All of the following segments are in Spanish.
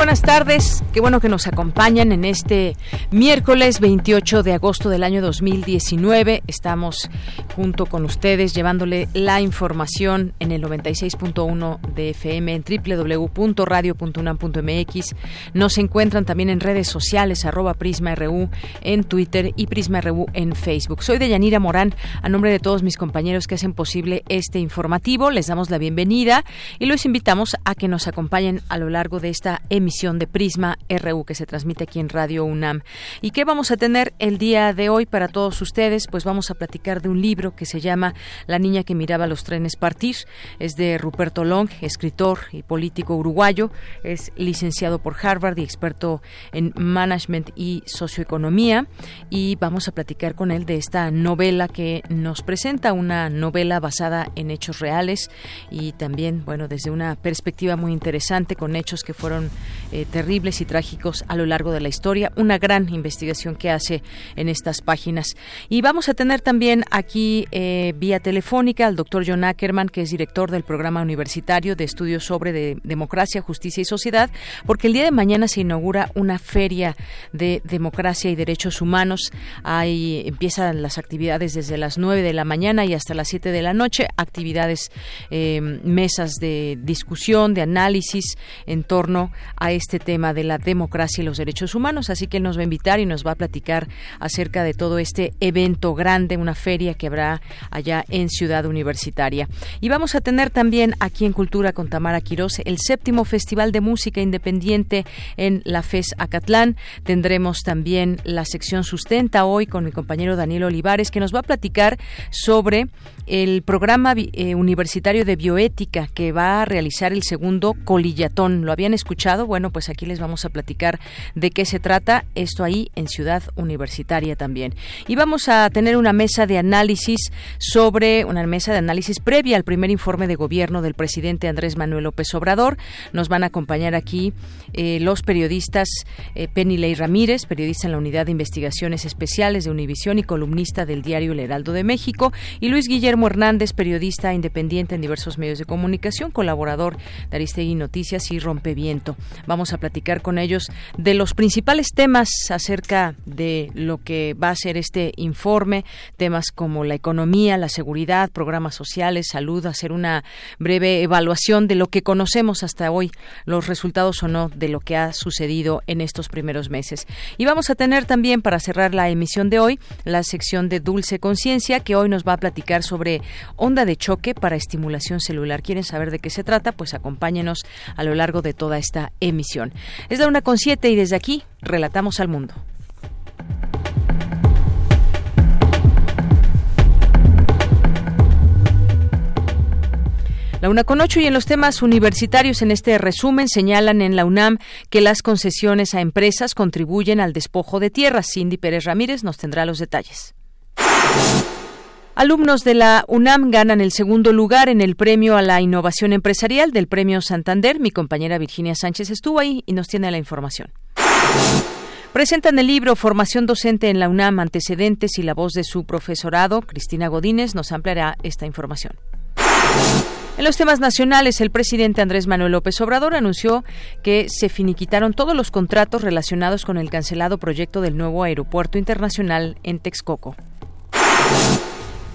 buenas tardes. Qué bueno que nos acompañan en este miércoles 28 de agosto del año 2019. Estamos junto con ustedes llevándole la información en el 96.1 de FM en www.radio.unam.mx. Nos encuentran también en redes sociales arroba PrismaRU en Twitter y PrismaRU en Facebook. Soy Deyanira Morán. A nombre de todos mis compañeros que hacen posible este informativo, les damos la bienvenida y los invitamos a que nos acompañen a lo largo de esta emisión de Prisma RU que se transmite aquí en Radio UNAM. ¿Y qué vamos a tener el día de hoy para todos ustedes? Pues vamos a platicar de un libro que se llama La niña que miraba los trenes partir. Es de Ruperto Long, escritor y político uruguayo. Es licenciado por Harvard y experto en management y socioeconomía. Y vamos a platicar con él de esta novela que nos presenta, una novela basada en hechos reales y también, bueno, desde una perspectiva muy interesante con hechos que fueron eh, terribles y trágicos a lo largo de la historia. Una gran investigación que hace en estas páginas. Y vamos a tener también aquí eh, vía telefónica al doctor John Ackerman, que es director del programa universitario de estudios sobre democracia, justicia y sociedad, porque el día de mañana se inaugura una feria de democracia y derechos humanos. Ahí empiezan las actividades desde las 9 de la mañana y hasta las 7 de la noche, actividades, eh, mesas de discusión, de análisis en torno a este tema de la democracia y los derechos humanos. Así que nos va a invitar y nos va a platicar acerca de todo este evento grande, una feria que habrá allá en Ciudad Universitaria. Y vamos a tener también aquí en Cultura con Tamara Quirós el séptimo Festival de Música Independiente en la FES Acatlán. Tendremos también la sección Sustenta hoy con mi compañero Daniel Olivares que nos va a platicar sobre el programa eh, universitario de bioética que va a realizar el segundo colillatón. ¿Lo habían escuchado? Bueno, pues aquí les vamos a platicar de qué se trata. Esto ahí en Ciudad Universitaria también. Y vamos a tener una mesa de análisis sobre una mesa de análisis previa al primer informe de gobierno del presidente Andrés Manuel López Obrador. Nos van a acompañar aquí eh, los periodistas eh, Penny Ley Ramírez, periodista en la Unidad de Investigaciones Especiales de Univisión y columnista del diario El Heraldo de México, y Luis Guillermo Hernández, periodista independiente en diversos medios de comunicación, colaborador de Aristegui Noticias y Rompeviento. Vamos a platicar con ellos de los principales temas acerca de lo que va a ser este informe, temas como la economía, la seguridad, programas sociales, salud, hacer una breve evaluación de lo que conocemos hasta hoy, los resultados o no de lo que ha sucedido en estos primeros meses. Y vamos a tener también, para cerrar la emisión de hoy, la sección de Dulce Conciencia, que hoy nos va a platicar sobre onda de choque para estimulación celular. ¿Quieren saber de qué se trata? Pues acompáñenos a lo largo de toda esta emisión. Es la una con siete y desde aquí relatamos al mundo. La una con ocho y en los temas universitarios en este resumen señalan en la UNAM que las concesiones a empresas contribuyen al despojo de tierras. Cindy Pérez Ramírez nos tendrá los detalles. Alumnos de la UNAM ganan el segundo lugar en el premio a la innovación empresarial del Premio Santander. Mi compañera Virginia Sánchez estuvo ahí y nos tiene la información. Presentan el libro Formación Docente en la UNAM, antecedentes y la voz de su profesorado. Cristina Godínez nos ampliará esta información. En los temas nacionales, el presidente Andrés Manuel López Obrador anunció que se finiquitaron todos los contratos relacionados con el cancelado proyecto del nuevo aeropuerto internacional en Texcoco.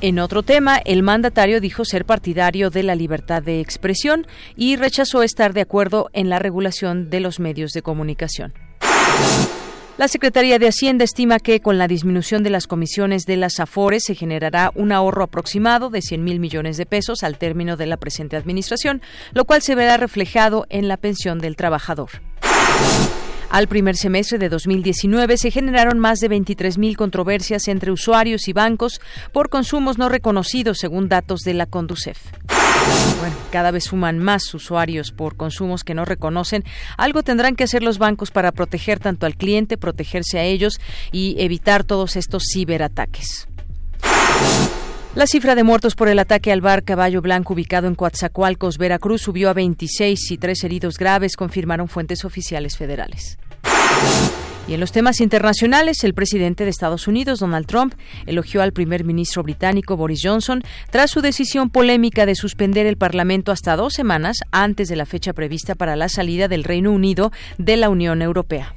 En otro tema, el mandatario dijo ser partidario de la libertad de expresión y rechazó estar de acuerdo en la regulación de los medios de comunicación. La Secretaría de Hacienda estima que con la disminución de las comisiones de las AFORES se generará un ahorro aproximado de 100 mil millones de pesos al término de la presente administración, lo cual se verá reflejado en la pensión del trabajador. Al primer semestre de 2019 se generaron más de 23.000 controversias entre usuarios y bancos por consumos no reconocidos, según datos de la Conducef. Bueno, cada vez suman más usuarios por consumos que no reconocen. Algo tendrán que hacer los bancos para proteger tanto al cliente, protegerse a ellos y evitar todos estos ciberataques. La cifra de muertos por el ataque al bar Caballo Blanco ubicado en Coatzacoalcos, Veracruz, subió a 26 y tres heridos graves, confirmaron fuentes oficiales federales. Y en los temas internacionales, el presidente de Estados Unidos, Donald Trump, elogió al primer ministro británico Boris Johnson tras su decisión polémica de suspender el Parlamento hasta dos semanas antes de la fecha prevista para la salida del Reino Unido de la Unión Europea.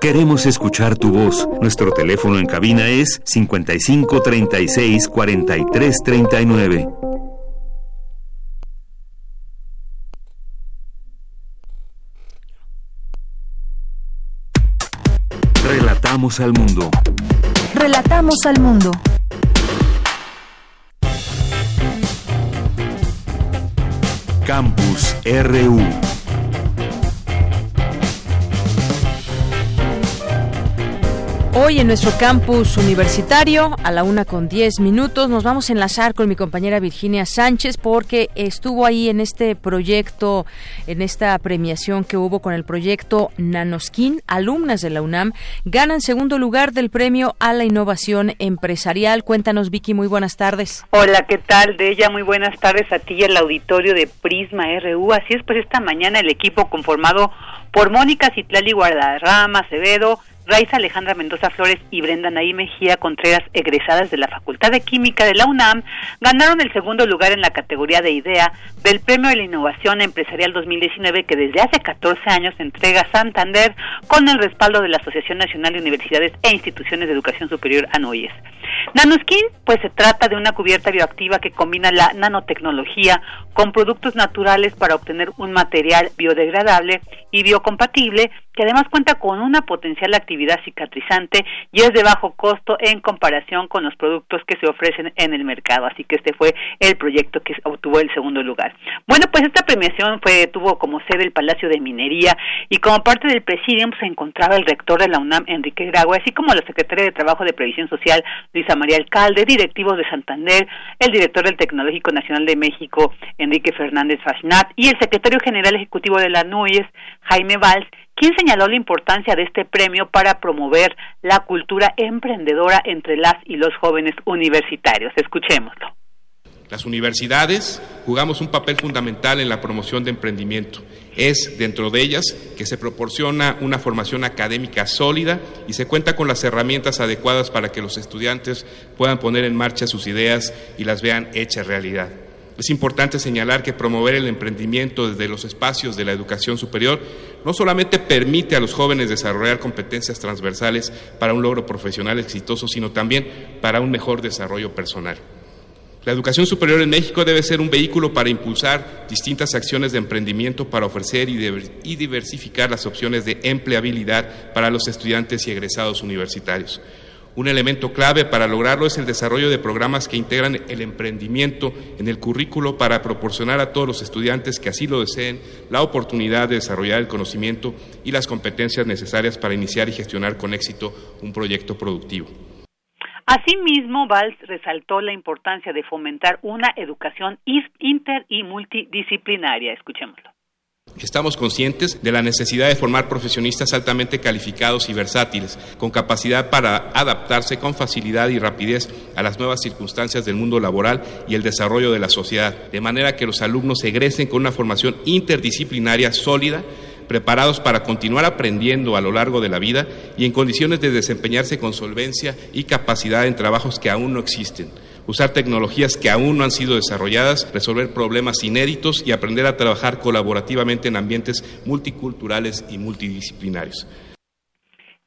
Queremos escuchar tu voz. Nuestro teléfono en cabina es 55 36 43 39. Relatamos al mundo. Relatamos al mundo. Campus RU. Hoy en nuestro campus universitario, a la una con diez minutos, nos vamos a enlazar con mi compañera Virginia Sánchez porque estuvo ahí en este proyecto, en esta premiación que hubo con el proyecto Nanoskin. Alumnas de la UNAM ganan segundo lugar del premio a la innovación empresarial. Cuéntanos, Vicky, muy buenas tardes. Hola, ¿qué tal? De ella, muy buenas tardes a ti y al auditorio de Prisma RU. Así es, pues esta mañana el equipo conformado por Mónica Citlali Guardarrama Acevedo, Raiza Alejandra Mendoza Flores y Brenda Naí Mejía Contreras, egresadas de la Facultad de Química de la UNAM, ganaron el segundo lugar en la categoría de IDEA del Premio de la Innovación Empresarial 2019 que desde hace 14 años entrega Santander con el respaldo de la Asociación Nacional de Universidades e Instituciones de Educación Superior ANOIES. Nanoskin, pues se trata de una cubierta bioactiva que combina la nanotecnología con productos naturales para obtener un material biodegradable y biocompatible que además cuenta con una potencial actividad cicatrizante y es de bajo costo en comparación con los productos que se ofrecen en el mercado. Así que este fue el proyecto que obtuvo el segundo lugar. Bueno, pues esta premiación fue tuvo como sede el Palacio de Minería y como parte del presidium se encontraba el rector de la UNAM, Enrique Grago, así como la secretaria de Trabajo de Previsión Social, Luisa María Alcalde, directivos de Santander, el director del Tecnológico Nacional de México, Enrique Fernández Fasnat, y el secretario general ejecutivo de la NUYES, Jaime Valls, quien señaló la importancia de este premio para promover la cultura emprendedora entre las y los jóvenes universitarios. Escuchémoslo. Las universidades jugamos un papel fundamental en la promoción de emprendimiento. Es dentro de ellas que se proporciona una formación académica sólida y se cuenta con las herramientas adecuadas para que los estudiantes puedan poner en marcha sus ideas y las vean hechas realidad. Es importante señalar que promover el emprendimiento desde los espacios de la educación superior no solamente permite a los jóvenes desarrollar competencias transversales para un logro profesional exitoso, sino también para un mejor desarrollo personal. La educación superior en México debe ser un vehículo para impulsar distintas acciones de emprendimiento para ofrecer y diversificar las opciones de empleabilidad para los estudiantes y egresados universitarios. Un elemento clave para lograrlo es el desarrollo de programas que integran el emprendimiento en el currículo para proporcionar a todos los estudiantes que así lo deseen la oportunidad de desarrollar el conocimiento y las competencias necesarias para iniciar y gestionar con éxito un proyecto productivo. Asimismo, Valls resaltó la importancia de fomentar una educación inter y multidisciplinaria. Escuchémoslo. Estamos conscientes de la necesidad de formar profesionistas altamente calificados y versátiles, con capacidad para adaptarse con facilidad y rapidez a las nuevas circunstancias del mundo laboral y el desarrollo de la sociedad, de manera que los alumnos egresen con una formación interdisciplinaria sólida, preparados para continuar aprendiendo a lo largo de la vida y en condiciones de desempeñarse con solvencia y capacidad en trabajos que aún no existen usar tecnologías que aún no han sido desarrolladas, resolver problemas inéditos y aprender a trabajar colaborativamente en ambientes multiculturales y multidisciplinarios.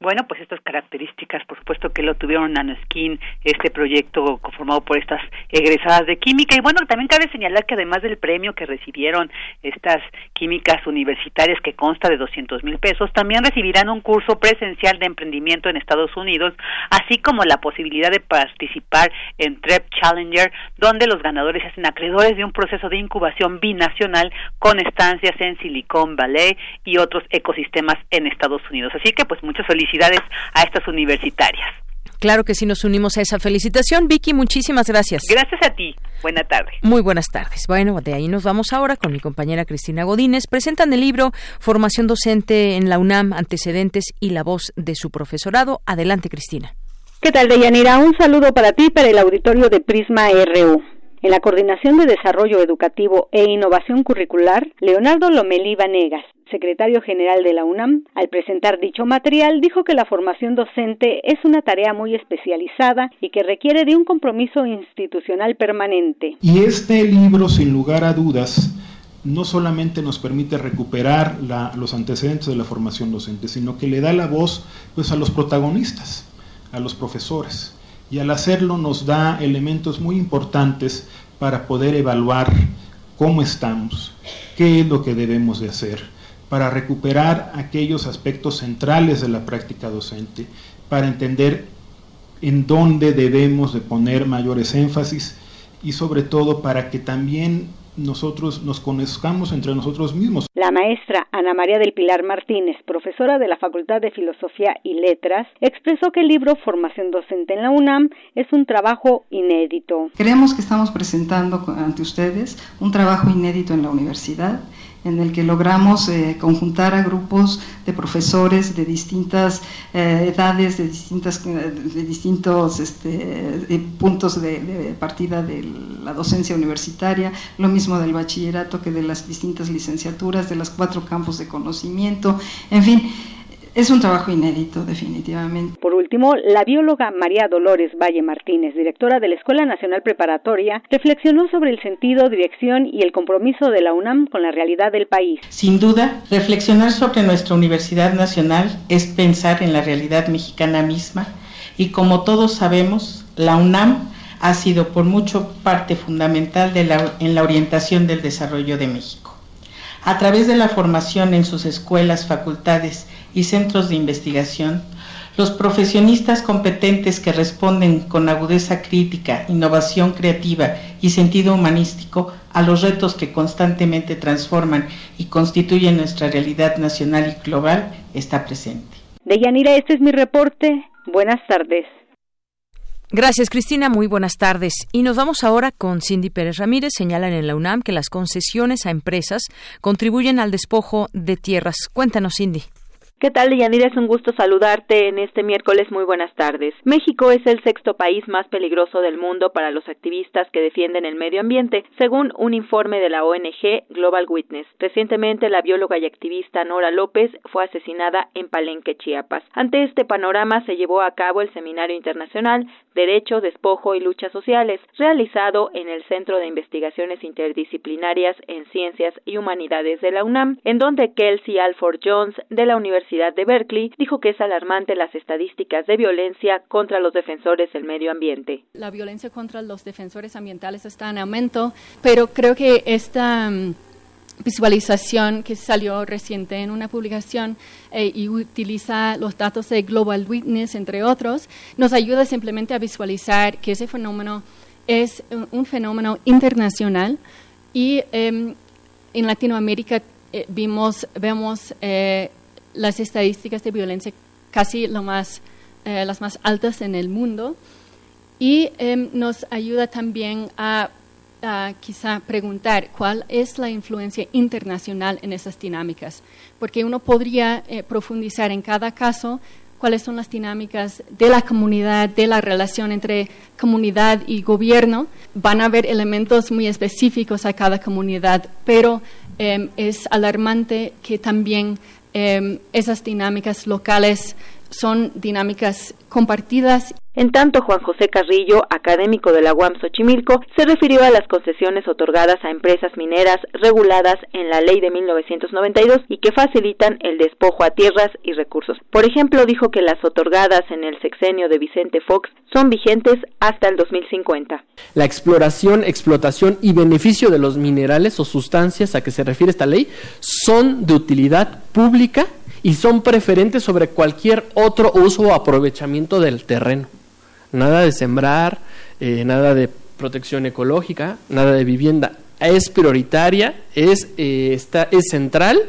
Bueno, pues estas características, por supuesto que lo tuvieron Nanoskin, este proyecto conformado por estas egresadas de química. Y bueno, también cabe señalar que además del premio que recibieron estas químicas universitarias que consta de 200 mil pesos, también recibirán un curso presencial de emprendimiento en Estados Unidos, así como la posibilidad de participar en TREP Challenger, donde los ganadores se hacen acreedores de un proceso de incubación binacional con estancias en Silicon Valley y otros ecosistemas en Estados Unidos. Así que pues muchas felicidades a estas universitarias. Claro que sí nos unimos a esa felicitación. Vicky, muchísimas gracias. Gracias a ti. Buena tarde. Muy buenas tardes. Bueno, de ahí nos vamos ahora con mi compañera Cristina Godínez. Presentan el libro Formación Docente en la UNAM, Antecedentes y la voz de su profesorado. Adelante, Cristina. ¿Qué tal, Deyanira? Un saludo para ti, para el auditorio de Prisma RU. En la Coordinación de Desarrollo Educativo e Innovación Curricular, Leonardo Lomelí Vanegas, secretario general de la UNAM, al presentar dicho material, dijo que la formación docente es una tarea muy especializada y que requiere de un compromiso institucional permanente. Y este libro, sin lugar a dudas, no solamente nos permite recuperar los antecedentes de la formación docente, sino que le da la voz pues, a los protagonistas, a los profesores y al hacerlo nos da elementos muy importantes para poder evaluar cómo estamos, qué es lo que debemos de hacer, para recuperar aquellos aspectos centrales de la práctica docente, para entender en dónde debemos de poner mayores énfasis y sobre todo para que también nosotros nos conozcamos entre nosotros mismos. La maestra Ana María del Pilar Martínez, profesora de la Facultad de Filosofía y Letras, expresó que el libro Formación Docente en la UNAM es un trabajo inédito. Creemos que estamos presentando ante ustedes un trabajo inédito en la universidad en el que logramos eh, conjuntar a grupos de profesores de distintas eh, edades, de, distintas, de distintos este, puntos de, partida de la docencia universitaria, lo mismo del bachillerato que de las distintas licenciaturas, de los cuatro campos de conocimiento, en fin es un trabajo inédito, definitivamente. Por último, la bióloga María Dolores Valle Martínez, directora de la Escuela Nacional Preparatoria, reflexionó sobre el sentido, dirección y el compromiso de la UNAM con la realidad del país. Sin duda, reflexionar sobre nuestra Universidad Nacional es pensar en la realidad mexicana misma y como todos sabemos, la UNAM ha sido por mucho parte fundamental de la, en la orientación del desarrollo de México. A través de la formación en sus escuelas, facultades y centros de investigación, los profesionistas competentes que responden con agudeza crítica, innovación creativa y sentido humanístico a los retos que constantemente transforman y constituyen nuestra realidad nacional y global está presente. Deyanira, este es mi reporte. Buenas tardes. Gracias, Cristina. Muy buenas tardes. Y nos vamos ahora con Cindy Pérez Ramírez. Señalan en la UNAM que las concesiones a empresas contribuyen al despojo de tierras. Cuéntanos, Cindy. ¿Qué tal, Yanira? Es un gusto saludarte en este miércoles. Muy buenas tardes. México es el sexto país más peligroso del mundo para los activistas que defienden el medio ambiente, según un informe de la ONG Global Witness. Recientemente, la bióloga y activista Nora López fue asesinada en Palenque, Chiapas. Ante este panorama se llevó a cabo el Seminario Internacional Derecho, Despojo y Luchas Sociales, realizado en el Centro de Investigaciones Interdisciplinarias en Ciencias y Humanidades de la UNAM, en donde Kelsey Alford Jones de la Universidad de Berkeley dijo que es alarmante las estadísticas de violencia contra los defensores del medio ambiente. La violencia contra los defensores ambientales está en aumento, pero creo que esta mm, visualización que salió reciente en una publicación eh, y utiliza los datos de Global Witness, entre otros, nos ayuda simplemente a visualizar que ese fenómeno es un, fenómeno internacional y em, en Latinoamérica eh, vimos, vemos eh, las estadísticas de violencia casi lo más, eh, las más altas en el mundo y em, nos ayuda también a, quizá preguntar cuál es la influencia internacional en esas dinámicas, porque uno podría eh, profundizar en cada caso cuáles son las dinámicas de la comunidad, de la relación entre comunidad y gobierno. Van a haber elementos muy específicos a cada comunidad, pero em, es alarmante que también Em, esas dinámicas locales son dinámicas compartidas. En tanto, Juan José Carrillo, académico de la UAM Xochimilco, se refirió a las concesiones otorgadas a empresas mineras reguladas en la ley de 1992 y que facilitan el despojo a tierras y recursos. Por ejemplo, dijo que las otorgadas en el sexenio de Vicente Fox son vigentes hasta el 2050. La exploración, explotación y beneficio de los minerales o sustancias a que se refiere esta ley son de utilidad pública y son preferentes sobre cualquier otro uso o aprovechamiento del terreno. Nada de sembrar, eh, nada de protección ecológica, nada de vivienda. Es prioritaria, es, eh, es central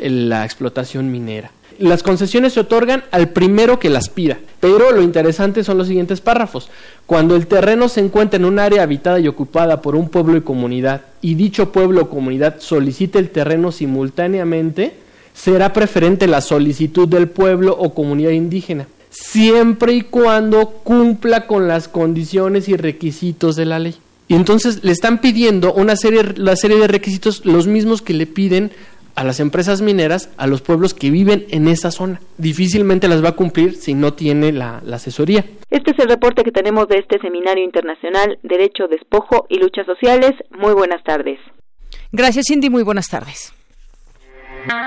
la explotación minera. Las concesiones se otorgan al primero que las pida, pero lo interesante son los siguientes párrafos. Cuando el terreno se encuentra en un área habitada y ocupada por un pueblo y comunidad, y dicho pueblo o comunidad solicite el terreno simultáneamente, será preferente la solicitud del pueblo o comunidad indígena, siempre y cuando cumpla con las condiciones y requisitos de la ley. Y entonces le están pidiendo una serie, la serie de requisitos, los mismos que le piden a las empresas mineras, a los pueblos que viven en esa zona. Difícilmente las va a cumplir si no tiene la, la, asesoría. Este es el reporte que tenemos de este Seminario Internacional Derecho, Despojo y Luchas Sociales. Muy buenas tardes. Gracias, Cindy. Muy buenas tardes.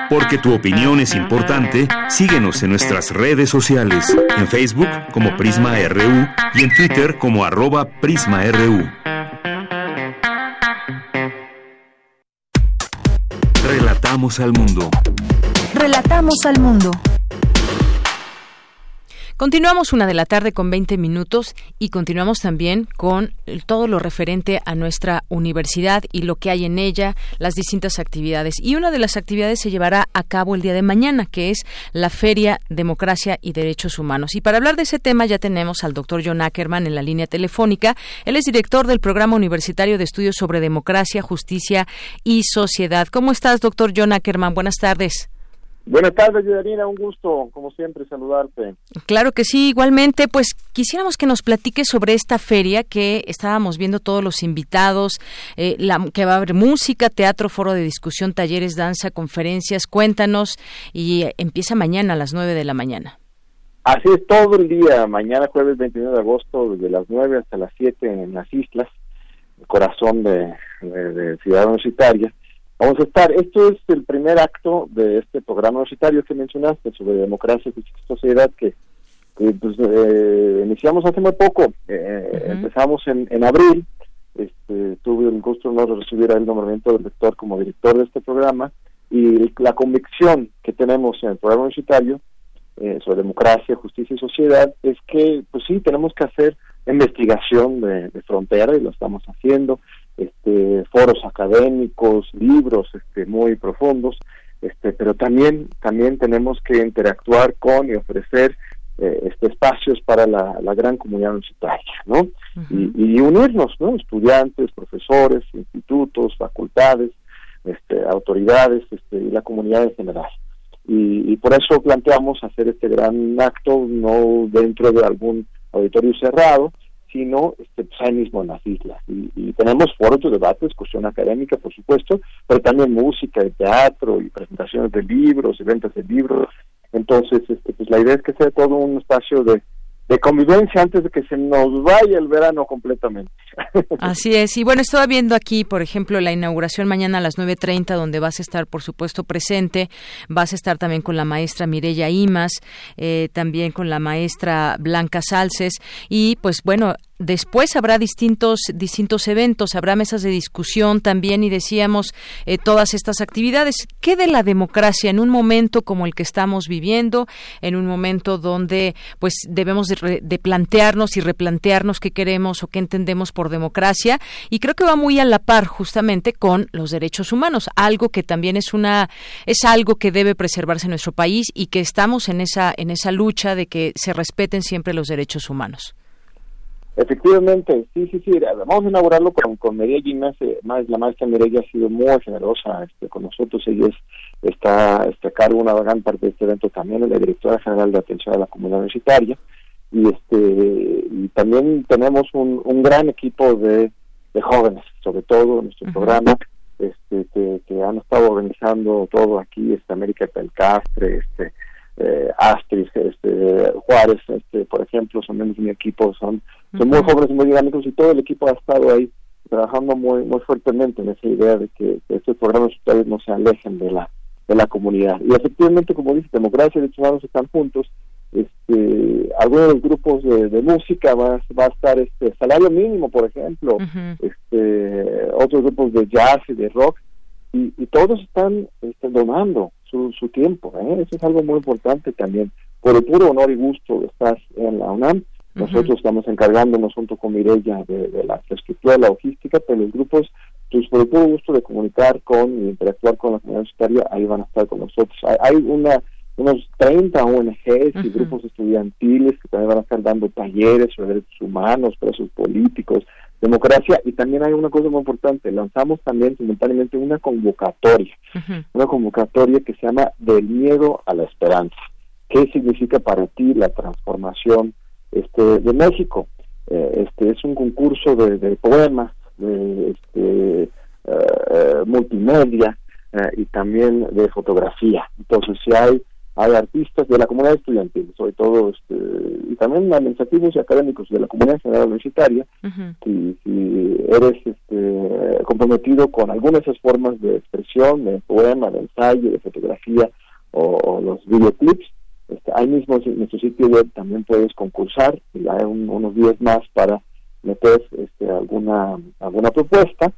Porque tu opinión es importante, síguenos en nuestras redes sociales, en Facebook como Prisma RU y en Twitter como arroba PrismaRU. Relatamos al mundo. Relatamos al mundo. Continuamos una de la tarde con 20 minutos y continuamos también con todo lo referente a nuestra universidad y lo que hay en ella, las distintas actividades. Y una de las actividades se llevará a cabo el día de mañana, que es la Feria Democracia y Derechos Humanos. Y para hablar de ese tema ya tenemos al doctor John Ackerman en la línea telefónica. Él es director del Programa Universitario de Estudios sobre Democracia, Justicia y Sociedad. ¿Cómo estás, doctor John Ackerman? Buenas tardes. Buenas tardes, Yudarina, un gusto, como siempre, saludarte. Claro que sí, igualmente, pues quisiéramos que nos platiques sobre esta feria que estábamos viendo todos los invitados, eh, la, que va a haber música, teatro, foro de discusión, talleres, danza, conferencias, cuéntanos, y empieza mañana a las 9 de la mañana. Así es, todo el día, mañana jueves 29 de agosto, desde las 9 hasta las 7 en las islas, el corazón de, de, de Ciudad Universitaria Vamos a estar, esto es el primer acto de este programa universitario que mencionaste sobre democracia y sociedad que, pues, eh, iniciamos hace muy poco, eh, empezamos en, en abril, este, tuve el gusto de recibir el nombramiento del rector como director de este programa y la convicción que tenemos en el programa universitario eh, sobre democracia, justicia y sociedad es que, pues sí, tenemos que hacer investigación de, de frontera y lo estamos haciendo, este, foros académicos, libros este, muy profundos, este, pero también, también tenemos que interactuar con y ofrecer eh, este, espacios para la, gran comunidad universitaria, ¿no? y, unirnos, ¿no? Estudiantes, profesores, institutos, facultades, este, autoridades este, y la comunidad en general. Y, y por eso planteamos hacer este gran acto, no dentro de algún auditorio cerrado, sino este, pues ahí mismo en las islas. Y, tenemos foros de debate, discusión académica, por supuesto, pero también música, y teatro y presentaciones de libros y ventas de libros. Entonces, este, pues la idea es que sea todo un espacio de, de convivencia antes de que se nos vaya el verano completamente. Así es. Y bueno, estaba viendo aquí, por ejemplo, la inauguración mañana a las 9.30, donde vas a estar, por supuesto, presente. Vas a estar también con la maestra Mireya Imas, eh, también con la maestra Blanca Salces. Y pues bueno, Después habrá distintos, distintos eventos, habrá mesas de discusión también y decíamos eh, todas estas actividades. ¿Qué de la democracia en un momento como el que estamos viviendo, en un momento donde pues debemos de, plantearnos y replantearnos qué queremos o qué entendemos por democracia? Y creo que va muy a la par justamente con los derechos humanos, algo que también es una es algo que debe preservarse en nuestro país y que estamos en esa en esa lucha de que se respeten siempre los derechos humanos. Efectivamente, sí, sí, sí. Vamos a inaugurarlo con, con Mireya Más, la maestra Mireya ha sido muy generosa este, con nosotros. Ella está, está a cargo una gran parte de este evento también, es la directora general de atención a la comunidad universitaria. Y, este, y también tenemos un, un gran equipo de, de jóvenes, sobre todo en nuestro programa, este, que, que, han estado organizando todo aquí, este, América Pelcastre, este, eh, Astrid, este, Juárez, este, por ejemplo, son de mi equipo, son, son muy jóvenes y muy dinámicos y todo el equipo ha estado ahí trabajando muy muy fuertemente en esa idea de que, estos programas sociales no se alejen de la de la comunidad. Y efectivamente, como dice, democracia y derechos humanos están juntos. Este, algunos de los grupos de, música va, va, a estar este salario mínimo, por ejemplo, este, otros grupos de jazz y de rock, y, y todos están este, donando su, su tiempo. ¿eh? Eso es algo muy importante también. Por el puro honor y gusto de estar en la UNAM, nosotros estamos encargándonos junto con Mireya de, la infraestructura, de la logística, pero los grupos, pues por el puro gusto de comunicar con y interactuar con la comunidad universitaria, ahí van a estar con nosotros. Hay, una unos 30 ONGs y grupos estudiantiles que también van a estar dando talleres sobre derechos humanos, presos políticos, democracia y también hay una cosa muy importante, lanzamos también simultáneamente una convocatoria, una convocatoria que se llama Del miedo a la esperanza. ¿Qué significa para ti la transformación este, de México. Eh, este es un concurso de, poemas, de este, eh, eh, multimedia y también de fotografía. Entonces, si hay hay artistas de la comunidad estudiantil, sobre todo, este, y también administrativos y académicos de la comunidad general universitaria, si, eres este, comprometido con algunas de esas formas de expresión, de poema, de ensayo, de fotografía o los videoclips, este, ahí mismo en nuestro sitio web también puedes concursar y hay unos días más para meter este, alguna alguna propuesta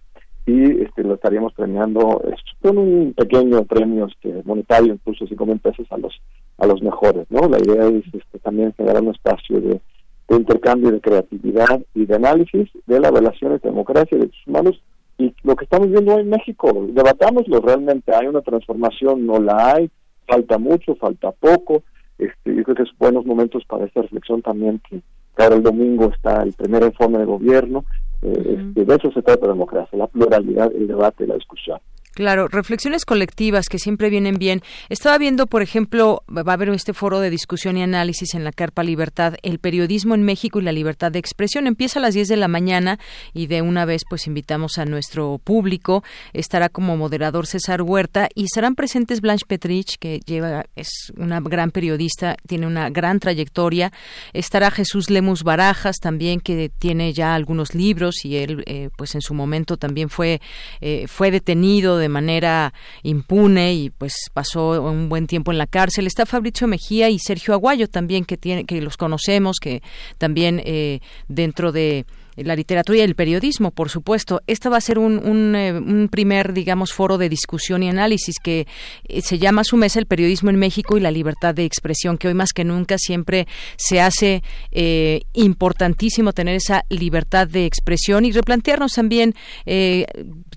y este, lo estaríamos premiando con un pequeño premio este, monetario, incluso cinco mil pesos a los a los mejores, ¿no? La idea es este, también generar un espacio de, intercambio de creatividad y de análisis de las relaciones de democracia y derechos humanos y lo que estamos viendo hoy en México, debatámoslo realmente, hay una transformación, no la hay, falta mucho, falta poco, este, yo creo que es buenos momentos para esta reflexión también que, ahora el domingo está el primer informe de gobierno. Este, de eso se trata la democracia, la pluralidad, el debate, la discusión. Claro, reflexiones colectivas que siempre vienen bien. Estaba viendo, por ejemplo, va a haber este foro de discusión y análisis en la Carpa Libertad, el periodismo en México y la libertad de expresión. Empieza a las 10 de la mañana y de una vez pues invitamos a nuestro público. Estará como moderador César Huerta y estarán presentes Blanche Petrich, que lleva es una gran periodista, tiene una gran trayectoria. Estará Jesús Lemus Barajas también que tiene ya algunos libros y él eh, pues en su momento también fue eh, fue detenido de manera impune y pues pasó un buen tiempo en la cárcel. Está Fabricio Mejía y Sergio Aguayo también que tiene que los conocemos que también eh, dentro de la literatura y el periodismo, por supuesto. Esta va a ser un, un, eh, primer, digamos, foro de discusión y análisis que eh, se llama a su mesa el periodismo en México y la libertad de expresión, que hoy más que nunca siempre se hace eh, importantísimo tener esa libertad de expresión y replantearnos también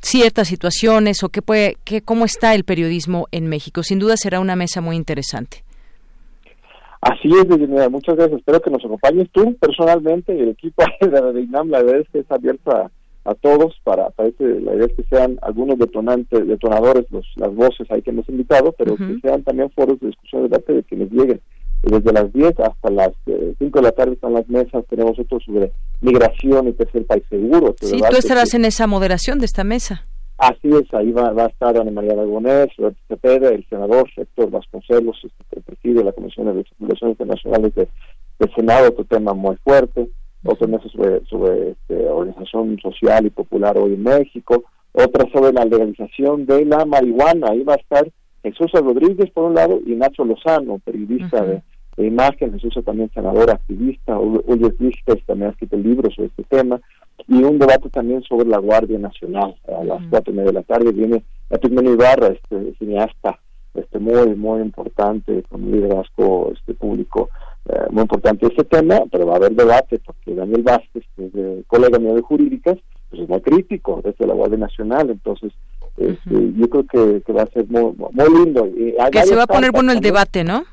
ciertas situaciones o qué puede, qué, cómo está el periodismo en México. Sin duda será una mesa muy interesante. Así es, Virginia, muchas gracias. Espero que nos acompañes tú personalmente y el equipo de INAM. La verdad es que es abierta a, todos para, para la idea es que sean algunos detonantes, detonadores, los, las voces ahí que hemos invitado, pero que sean también foros de discusión de debate de quienes lleguen. Desde las 10 hasta las 5 eh, de la tarde están las mesas, tenemos otros sobre migración y tercer país seguro. Sí, tú estarás en esa moderación de esta mesa. Así es, ahí va, va a estar Ana María Aragonés, Roberto Cepeda, el senador Héctor Vasconcelos, este, que preside la Comisión de Relaciones Internacionales de, del Senado, otro tema muy fuerte, otro tema sobre, sobre este, organización social y popular hoy en México, otra sobre la legalización de la marihuana, ahí va a estar Jesús Rodríguez por un lado y Nacho Lozano, periodista de, imagen, Jesús también senador, activista, Julio Clistes también ha escrito libros sobre este tema, y un debate también sobre la Guardia Nacional. A las cuatro y media de la tarde viene Epigmenio Ibarra, este cineasta este muy muy importante con un liderazgo este público eh, muy importante este tema pero va a haber debate porque Daniel Vázquez que es colega mío de jurídicas pues es muy crítico desde la Guardia Nacional entonces este, yo creo que, va a ser muy, muy lindo que se va a poner bueno el debate no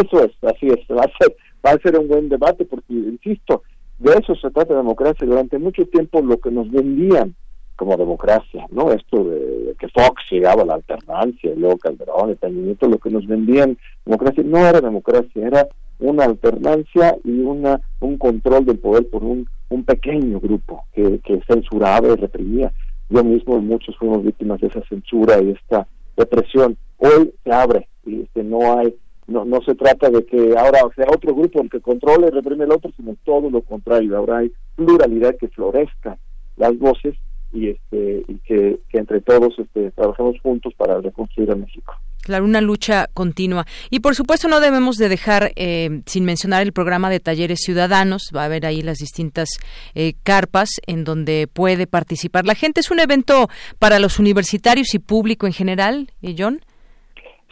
eso es así es va a ser va a ser un buen debate porque insisto de eso se trata de democracia. Durante mucho tiempo lo que nos vendían como democracia, ¿no? Esto de, que Fox llegaba a la alternancia, y luego Calderón y Peña lo que nos vendían democracia no era democracia, era una alternancia y una un control del poder por un, un pequeño grupo que, que censuraba y reprimía. Yo mismo muchos fuimos víctimas de esa censura y esta represión. Hoy se abre y este, no hay no, no se trata de que ahora sea otro grupo el que controle y reprime el otro, sino todo lo contrario. Ahora hay pluralidad que florezca las voces y este y que, entre todos este, trabajemos juntos para reconstruir a México. Claro, una lucha continua. Y por supuesto no debemos de dejar, eh, sin mencionar el programa de talleres ciudadanos, va a haber ahí las distintas eh, carpas en donde puede participar la gente. Es un evento para los universitarios y público en general, ¿y ¿eh, John?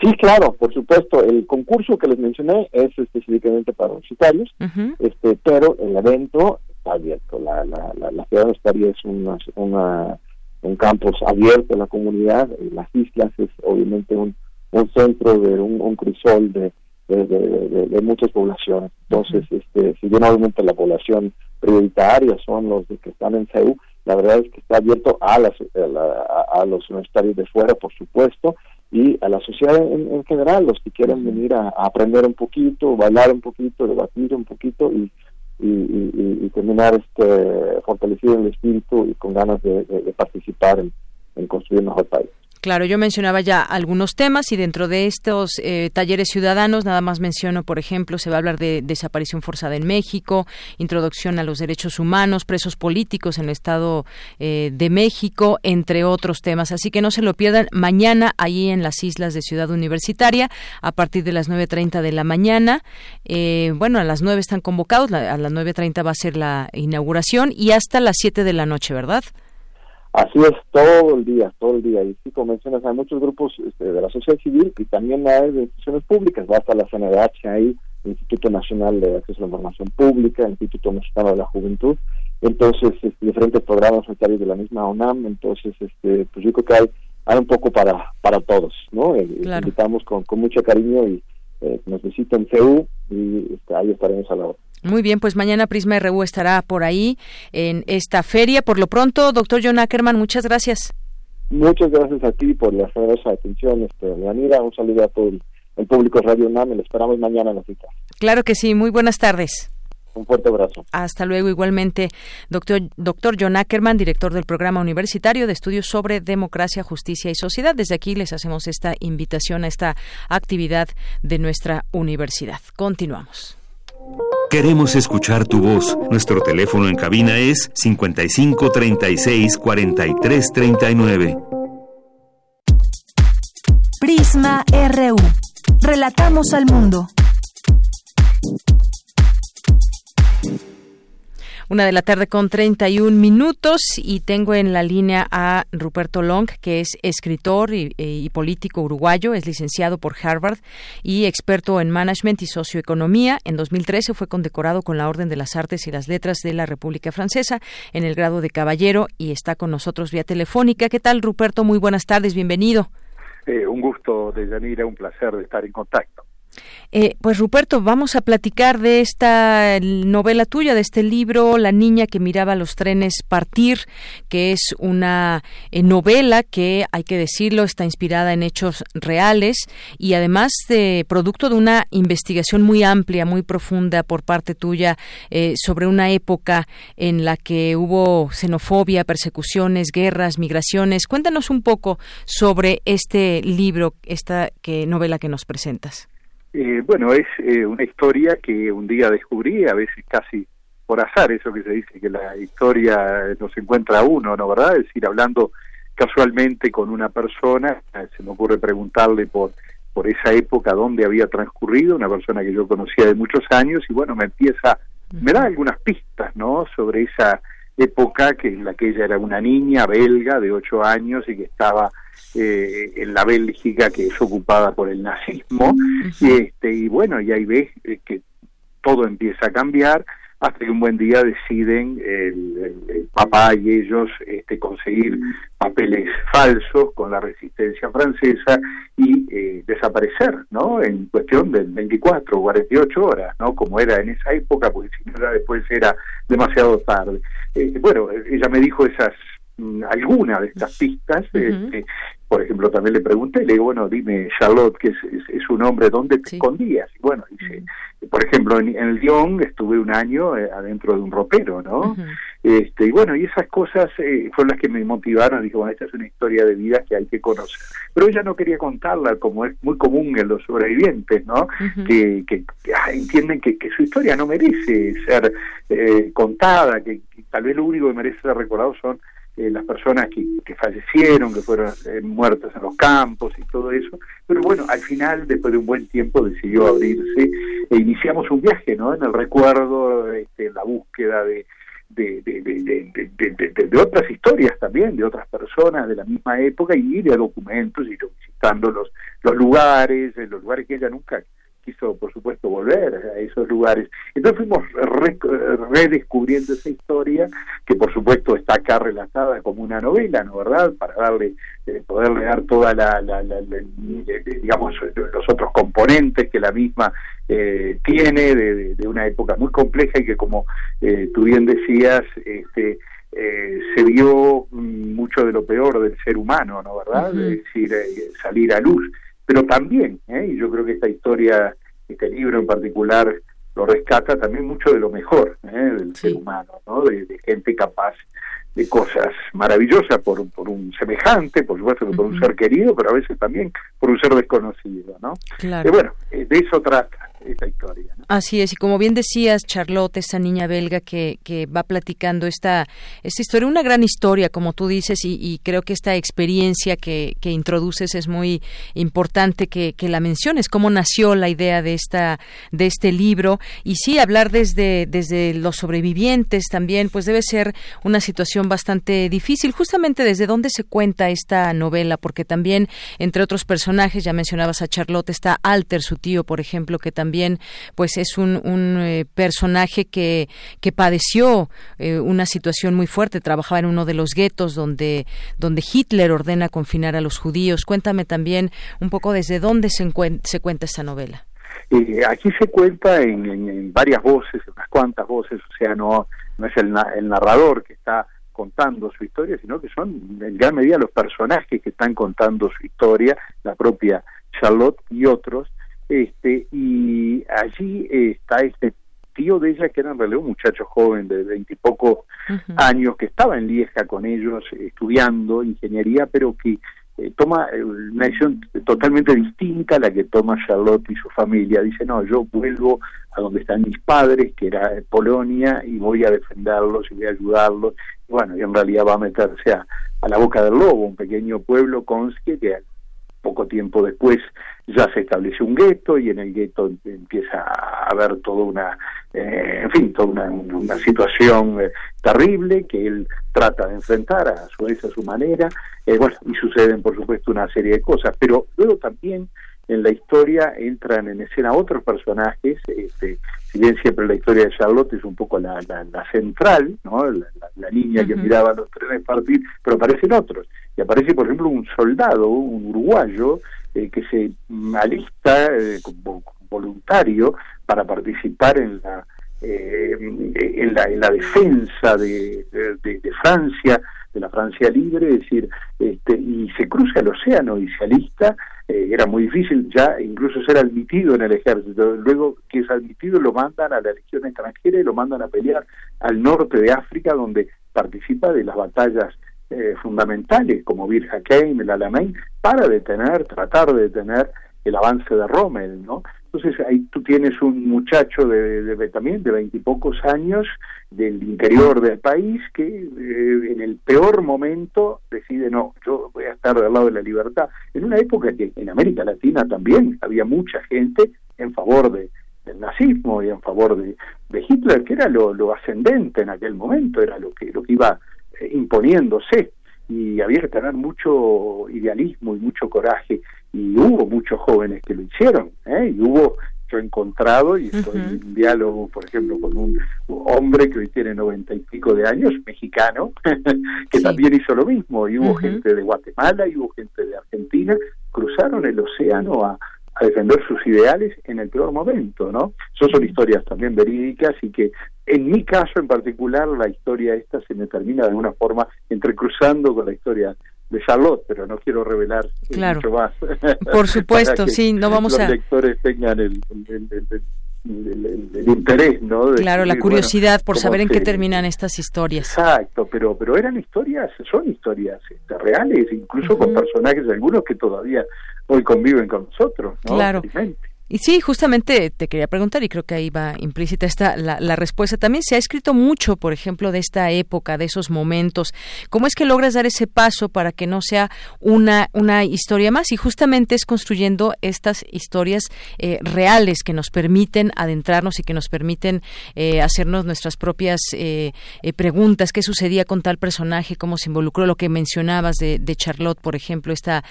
Sí, claro, por supuesto. El concurso que les mencioné es específicamente para universitarios, este, pero el evento está abierto. La, la, la, la ciudad de es una, una, un campus abierto a la comunidad. Las islas es obviamente un un centro de un, crisol de, de, muchas poblaciones. Entonces, este, si bien obviamente la población prioritaria son los que están en CEU, la verdad es que está abierto a, las, a, los universitarios de fuera, por supuesto, y a la sociedad en, general, los que quieren venir a, aprender un poquito, bailar un poquito, debatir un poquito y, y, terminar este, fortalecido el espíritu y con ganas de, participar en, en construir un mejor país. Claro, yo mencionaba ya algunos temas y dentro de estos eh, talleres ciudadanos nada más menciono, por ejemplo, se va a hablar de desaparición forzada en México, introducción a los derechos humanos, presos políticos en el Estado eh, de México, entre otros temas. Así que no se lo pierdan mañana ahí en las islas de Ciudad Universitaria a partir de las 9.30 de la mañana. Eh, bueno, a las 9 están convocados, a las 9.30 va a ser la inauguración y hasta las 7 de la noche, ¿verdad? Así es, todo el día, todo el día. Y sí, como mencionas, hay muchos grupos este, de la sociedad civil y también hay de instituciones públicas. Va hasta la CNDH ahí, el Instituto Nacional de Acceso a la Información Pública, el Instituto Mexicano de la Juventud. Entonces, este, diferentes programas sanitarios de la misma UNAM. Entonces, este, pues yo creo que hay, hay un poco para para todos, ¿no? Eh, invitamos con, con mucho cariño y eh, nos visiten CEU y este, ahí estaremos a la hora. Muy bien, pues mañana Prisma RU estará por ahí en esta feria. Por lo pronto, doctor John Ackerman, muchas gracias. Muchas gracias a ti por la generosa atención, este, Un saludo a todo el, público Radio UNAM. Le esperamos mañana en la cita. Claro que sí. Muy buenas tardes. Un fuerte abrazo. Hasta luego. Igualmente, doctor, doctor John Ackerman, director del Programa Universitario de Estudios sobre Democracia, Justicia y Sociedad. Desde aquí les hacemos esta invitación a esta actividad de nuestra universidad. Continuamos. Queremos escuchar tu voz. Nuestro teléfono en cabina es 55 36 43 39. Prisma RU. Relatamos al mundo. Una de la tarde con 31 minutos y tengo en la línea a Ruperto Long, que es escritor y, y, político uruguayo, es licenciado por Harvard y experto en management y socioeconomía. En 2013 fue condecorado con la Orden de las Artes y las Letras de la República Francesa en el grado de caballero y está con nosotros vía telefónica. ¿Qué tal, Ruperto? Muy buenas tardes, bienvenido. Eh, un gusto, de Yanira, un placer de estar en contacto. Eh, pues Ruperto, vamos a platicar de esta novela tuya, de este libro, La niña que miraba los trenes partir, que es una eh, novela que, hay que decirlo, está inspirada en hechos reales y además de producto de una investigación muy amplia, muy profunda por parte tuya eh, sobre una época en la que hubo xenofobia, persecuciones, guerras, migraciones. Cuéntanos un poco sobre este libro, esta que, novela que nos presentas. Eh, bueno, es eh, una historia que un día descubrí, a veces casi por azar, eso que se dice que la historia nos encuentra a uno, ¿no? ¿Verdad? Es decir, hablando casualmente con una persona, se me ocurre preguntarle por por esa época donde había transcurrido, una persona que yo conocía de muchos años, y bueno, me empieza, me da algunas pistas, ¿no? Sobre esa época que en la que ella era una niña belga de ocho años y que estaba eh, en la Bélgica que es ocupada por el nazismo. Y este y bueno y ahí ves eh, que todo empieza a cambiar hasta que un buen día deciden el, papá y ellos este, conseguir papeles falsos con la resistencia francesa y eh, desaparecer, ¿no? En cuestión de 24 o 48 horas, ¿no? Como era en esa época, porque si no después era demasiado tarde. Eh, bueno, ella me dijo esas mm, alguna de estas pistas este, por ejemplo, también le pregunté, le digo, bueno, dime, Charlotte, que es, es, un hombre, ¿dónde te escondías? Y bueno, dice, por ejemplo, en, el Lyon estuve un año eh, adentro de un ropero, ¿no? Este, y bueno, y esas cosas eh, fueron las que me motivaron. Dije, bueno, esta es una historia de vida que hay que conocer. Pero ella no quería contarla, como es muy común en los sobrevivientes, ¿no? Que, que, ah, entienden que, que, su historia no merece ser eh, contada, que, tal vez lo único que merece ser recordado son eh, las personas que, que, fallecieron, que fueron eh, muertas en los campos y todo eso. Pero bueno, al final, después de un buen tiempo, decidió abrirse e iniciamos un viaje, ¿no? En el recuerdo, este, en la búsqueda de de, de, de, de, otras historias también, de otras personas de la misma época y de documentos, y visitando los, los lugares, los lugares que ella nunca quiso, por supuesto, volver a esos lugares. Entonces fuimos redescubriendo esa historia, que por supuesto está acá relatada como una novela, ¿no verdad? Para darle, eh, poderle dar toda la, digamos, los otros componentes que la misma eh, tiene de, de, una época muy compleja y que, como eh, tú bien decías, este, eh, se vio mucho de lo peor del ser humano, ¿no verdad? Es decir, salir a luz pero también, ¿eh? y yo creo que esta historia, este libro en particular, lo rescata también mucho de lo mejor ¿eh? del ser humano, ¿no? De, gente capaz de cosas maravillosas por, por un semejante, por supuesto que por un ser querido, pero a veces también por un ser desconocido, ¿no? Claro. Y bueno, eh, de eso trata Así es, y como bien decías, Charlotte, esa niña belga que, que va platicando esta, esta historia, una gran historia, como tú dices, y, creo que esta experiencia que, que introduces es muy importante que, que, la menciones, cómo nació la idea de, esta, de este libro, y sí, hablar desde, desde los sobrevivientes también, pues debe ser una situación bastante difícil, justamente desde dónde se cuenta esta novela, porque también, entre otros personajes, ya mencionabas a Charlotte, está Alter, su tío, por ejemplo, que también también pues es un, un eh, personaje que, que padeció eh, una situación muy fuerte, trabajaba en uno de los guetos donde, donde Hitler ordena confinar a los judíos. Cuéntame también un poco desde dónde se, se cuenta esta novela. Eh, aquí se cuenta en, varias voces, unas cuantas voces, o sea, no, no es el, el narrador que está contando su historia, sino que son en gran medida los personajes que están contando su historia, la propia Charlotte y otros, este y allí está este tío de ella que era en realidad un muchacho joven de veintipoco años que estaba en Lieja con ellos estudiando ingeniería pero que eh, toma eh, una decisión totalmente distinta a la que toma Charlotte y su familia. Dice no yo vuelvo a donde están mis padres que era Polonia y voy a defenderlos y voy a ayudarlos y bueno y en realidad va a meterse a, a la boca del lobo un pequeño pueblo Konski que poco tiempo después ya se establece un gueto y en el gueto empieza a haber toda una, eh, en fin, toda una, situación eh, terrible que él trata de enfrentar a su vez a su manera, eh, bueno, y suceden por supuesto una serie de cosas, pero luego también en la historia entran en escena otros personajes, este, si bien siempre la historia de Charlotte es un poco la, la, central, ¿no? la, niña que miraba los trenes partir, pero aparecen otros. Y aparece, por ejemplo, un soldado, un uruguayo, eh, que se alista eh, como voluntario para participar en la, eh, en, la, en la defensa de, de, Francia, de la Francia libre, es decir, este, y se cruza el océano y se alista eh, era muy difícil ya incluso ser admitido en el ejército. Luego que es admitido lo mandan a la legión extranjera y lo mandan a pelear al norte de África donde participa de las batallas eh, fundamentales como Bir Hakeim, el Alamein, para detener, tratar de detener el avance de Rommel, ¿no? Entonces ahí tú tienes un muchacho de, de, también de veintipocos años del interior del país que eh, en el peor momento decide no, yo voy a estar del lado de la libertad. En una época que en América Latina también había mucha gente en favor de, del nazismo y en favor de, de Hitler, que era lo, lo, ascendente en aquel momento, era lo que, lo que iba eh, imponiéndose y había que tener mucho idealismo y mucho coraje y hubo muchos jóvenes que lo hicieron ¿eh? y hubo yo he encontrado y estoy en diálogo por ejemplo con un hombre que hoy tiene noventa y pico de años mexicano que también hizo lo mismo y hubo gente de Guatemala y hubo gente de Argentina cruzaron el océano a, a defender sus ideales en el peor momento, ¿no? Son historias también verídicas y que en mi caso en particular la historia esta se me termina de alguna forma entrecruzando con la historia de Charlotte, pero no quiero revelar mucho más. Por supuesto, sí, no vamos los a... lectores tengan el, el, interés, ¿no? claro, la curiosidad por saber en qué terminan estas historias. Exacto, pero pero eran historias, son historias este, reales, incluso con personajes algunos que todavía hoy conviven con nosotros, ¿no? Claro. Y sí, justamente te quería preguntar, y creo que ahí va implícita esta, la, la, respuesta. También se ha escrito mucho, por ejemplo, de esta época, de esos momentos. ¿Cómo es que logras dar ese paso para que no sea una, una historia más? Y justamente es construyendo estas historias eh, reales que nos permiten adentrarnos y que nos permiten eh, hacernos nuestras propias eh, preguntas. ¿Qué sucedía con tal personaje? ¿Cómo se involucró? Lo que mencionabas de, de Charlotte, por ejemplo, esta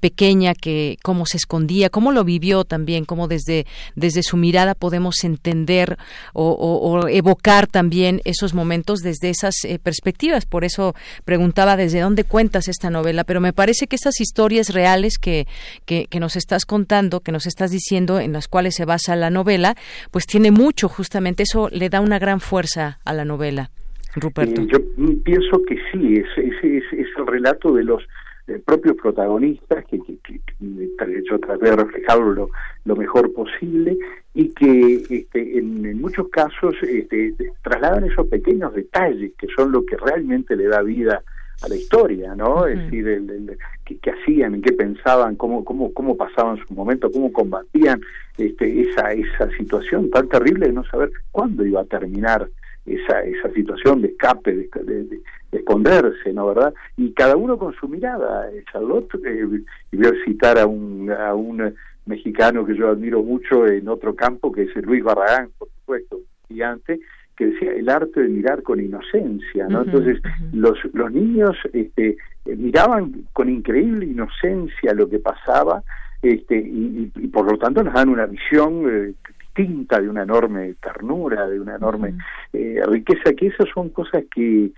pequeña que cómo se escondía, cómo lo vivió también, cómo desde, desde su mirada podemos entender o, evocar también esos momentos desde esas eh, perspectivas. Por eso preguntaba desde dónde cuentas esta novela, pero me parece que estas historias reales que, que, nos estás contando, que nos estás diciendo, en las cuales se basa la novela, pues tiene mucho justamente, eso le da una gran fuerza a la novela. Ruperto. Eh, yo pienso que sí, es, es, es el relato de los propios protagonistas, que, que, que, yo traté de reflejarlo lo, mejor posible, y que este, en, muchos casos este, trasladan esos pequeños detalles que son lo que realmente le da vida a la historia, ¿no? Es decir, el, qué, hacían, en qué pensaban, cómo, cómo, cómo pasaban su momento, cómo combatían este, esa, esa situación tan terrible de no saber cuándo iba a terminar esa, esa situación de escape, de, esconderse, ¿no verdad? Y cada uno con su mirada. Charlotte, eh, y voy a citar a un, a un mexicano que yo admiro mucho en otro campo, que es Luis Barragán, por supuesto, gigante, que decía el arte de mirar con inocencia, ¿no? Entonces, los, los niños este, miraban con increíble inocencia lo que pasaba este, y, por lo tanto nos dan una visión eh, distinta, de una enorme ternura, de una enorme eh, riqueza, que esas son cosas que,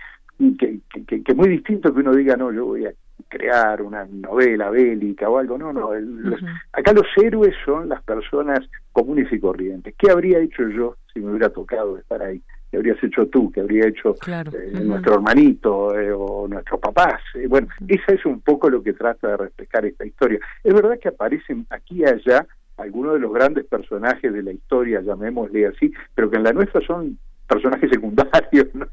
que, que, que, muy distinto que uno diga, no, yo voy a crear una novela bélica o algo, no, no, acá los héroes son las personas comunes y corrientes. ¿Qué habría hecho yo si me hubiera tocado estar ahí? ¿Qué habrías hecho tú? ¿Qué habría hecho eh, nuestro hermanito eh, o nuestros papás? bueno, esa es un poco lo que trata de reflejar esta historia. Es verdad que aparecen aquí y allá algunos de los grandes personajes de la historia, llamémosle así, pero que en la nuestra son personajes secundarios, ¿no?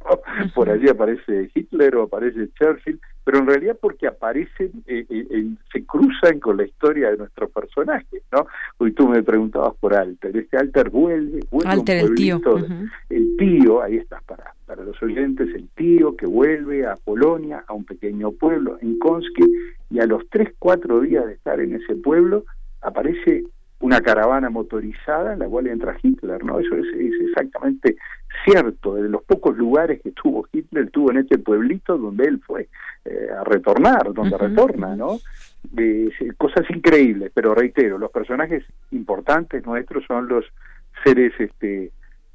Por allí aparece Hitler o aparece Churchill, pero en realidad porque aparecen, eh, eh, se cruzan con la historia de nuestros personajes, ¿no? Hoy tú me preguntabas por Alter, este Alter vuelve, vuelve Alter, el tío. El tío, ahí está, para, para los oyentes, el tío que vuelve a Polonia, a un pequeño pueblo en Konski, y a los tres, cuatro días de estar en ese pueblo, aparece una caravana motorizada en la cual entra Hitler, ¿no? Eso es, exactamente cierto, de los pocos lugares que tuvo Hitler, tuvo en este pueblito donde él fue eh, a retornar, donde retorna, ¿no? cosas increíbles, pero reitero, los personajes importantes nuestros son los seres este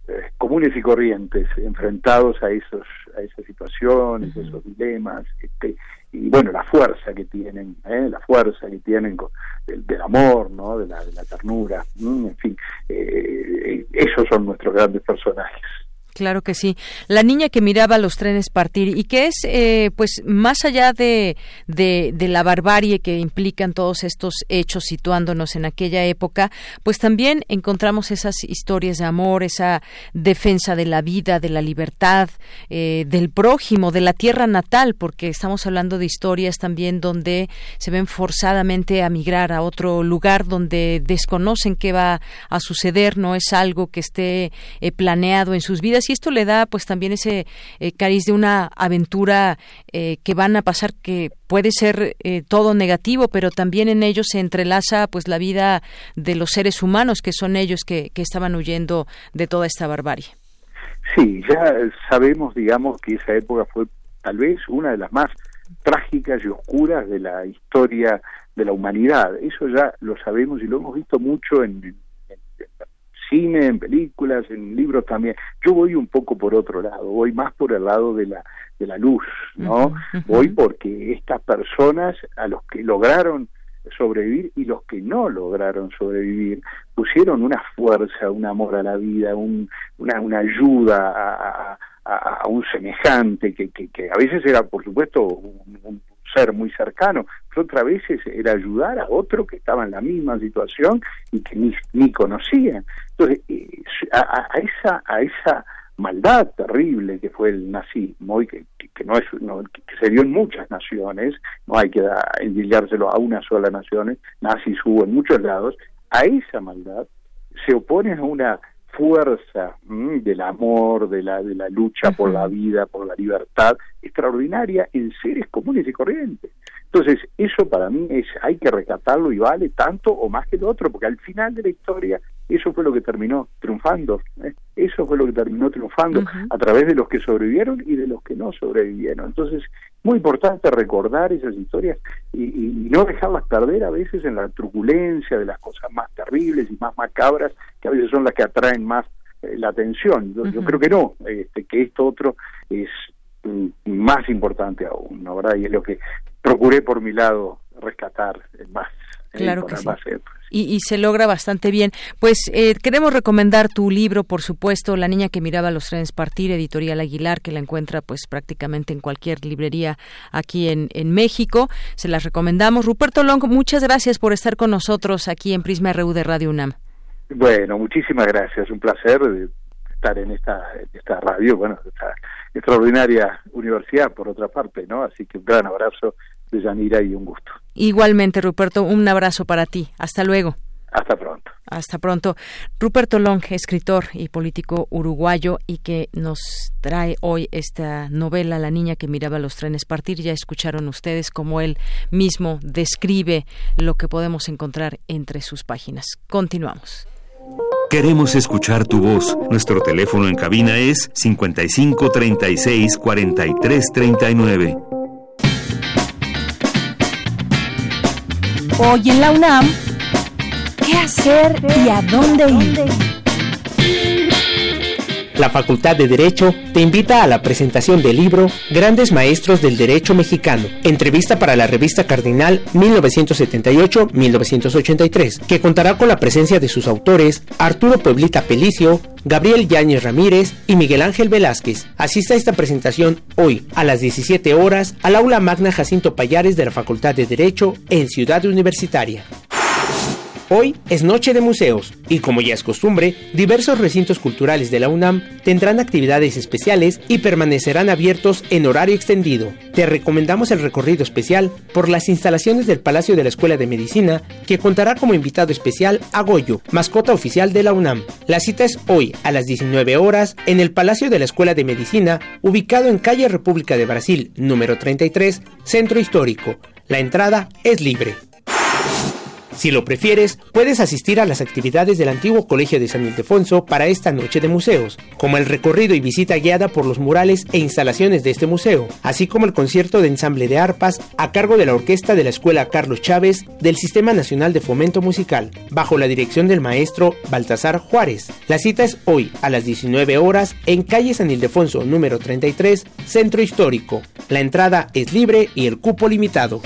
eh, comunes y corrientes enfrentados a esos a esas situaciones, esos dilemas, este, y bueno, la fuerza que tienen, ¿eh? la fuerza que tienen del, amor, ¿no? de, la, de la ternura, en fin, eh, esos son nuestros grandes personajes. Claro que sí. La niña que miraba los trenes partir y que es, eh, pues, más allá de, de, la barbarie que implican todos estos hechos situándonos en aquella época, pues también encontramos esas historias de amor, esa defensa de la vida, de la libertad, eh, del prójimo, de la tierra natal, porque estamos hablando de historias también donde se ven forzadamente a migrar a otro lugar donde desconocen qué va a suceder, no es algo que esté eh, planeado en sus vidas y esto le da pues también ese eh, cariz de una aventura eh, que van a pasar que puede ser eh, todo negativo, pero también en ellos se entrelaza pues la vida de los seres humanos que son ellos que, que estaban huyendo de toda esta barbarie. Sí, ya sabemos, digamos, que esa época fue tal vez una de las más trágicas y oscuras de la historia de la humanidad. Eso ya lo sabemos y lo hemos visto mucho en, cine, en películas, en libros también. Yo voy un poco por otro lado, voy más por el lado de la de la luz, ¿no? Voy porque estas personas a los que lograron sobrevivir y los que no lograron sobrevivir pusieron una fuerza, un amor a la vida, un, una, una ayuda a, a, un semejante que, que, que, a veces era, por supuesto, un, ser muy cercano, otra vez era ayudar a otro que estaba en la misma situación y que ni, ni conocía. Entonces, eh, a, esa, a esa maldad terrible que fue el nazismo y que, que no es que se dio en muchas naciones no hay que envidiárselo a una sola nación nazis hubo en muchos lados a esa maldad se opone a una fuerza del amor, de la, de la lucha por la vida, por la libertad, extraordinaria en seres comunes y corrientes. Entonces, eso para mí es, hay que rescatarlo y vale tanto o más que lo otro, porque al final de la historia eso fue lo que terminó triunfando, ¿eh? eso fue lo que terminó triunfando a través de los que sobrevivieron y de los que no sobrevivieron. Entonces, muy importante recordar esas historias y, no dejarlas perder a veces en la truculencia de las cosas más terribles y más macabras, que a veces son las que atraen más eh, la atención. Yo, creo que no, este, que esto otro es mm, más importante aún, ¿no? ¿verdad? Y es lo que procuré por mi lado rescatar más. Eh, claro que sí. Y, se logra bastante bien. Pues eh, queremos recomendar tu libro, por supuesto, La niña que miraba los trenes partir, editorial Aguilar, que la encuentra pues prácticamente en cualquier librería aquí en, en México. Se las recomendamos. Ruperto Long, muchas gracias por estar con nosotros aquí en Prisma RU de Radio UNAM. Bueno, muchísimas gracias. Un placer estar en esta, esta radio, bueno, esta extraordinaria universidad, por otra parte, ¿no? Así que un gran abrazo de Yanira y un gusto. Igualmente, Ruperto, un abrazo para ti. Hasta luego. Hasta pronto. Hasta pronto. Ruperto Long, escritor y político uruguayo y que nos trae hoy esta novela La niña que miraba los trenes partir. Ya escucharon ustedes cómo él mismo describe lo que podemos encontrar entre sus páginas. Continuamos. Queremos escuchar tu voz. Nuestro teléfono en cabina es 55 36 43 39. Hoy en la UNAM, ¿qué hacer y a dónde ir? La Facultad de Derecho te invita a la presentación del libro Grandes Maestros del Derecho Mexicano, entrevista para la revista Cardinal 1978-1983, que contará con la presencia de sus autores Arturo Pueblita Pelicio, Gabriel Yáñez Ramírez y Miguel Ángel Velázquez. Asista a esta presentación hoy a las 17 horas al aula magna Jacinto Payares de la Facultad de Derecho en Ciudad Universitaria. Hoy es Noche de Museos y como ya es costumbre, diversos recintos culturales de la UNAM tendrán actividades especiales y permanecerán abiertos en horario extendido. Te recomendamos el recorrido especial por las instalaciones del Palacio de la Escuela de Medicina que contará como invitado especial a Goyo, mascota oficial de la UNAM. La cita es hoy a las 19 horas en el Palacio de la Escuela de Medicina, ubicado en calle República de Brasil, número 33, Centro Histórico. La entrada es libre. Si lo prefieres, puedes asistir a las actividades del antiguo Colegio de San Ildefonso para esta noche de museos, como el recorrido y visita guiada por los murales e instalaciones de este museo, así como el concierto de ensamble de arpas a cargo de la orquesta de la Escuela Carlos Chávez del Sistema Nacional de Fomento Musical, bajo la dirección del maestro Baltasar Juárez. La cita es hoy a las 19 horas en calle San Ildefonso número 33, Centro Histórico. La entrada es libre y el cupo limitado.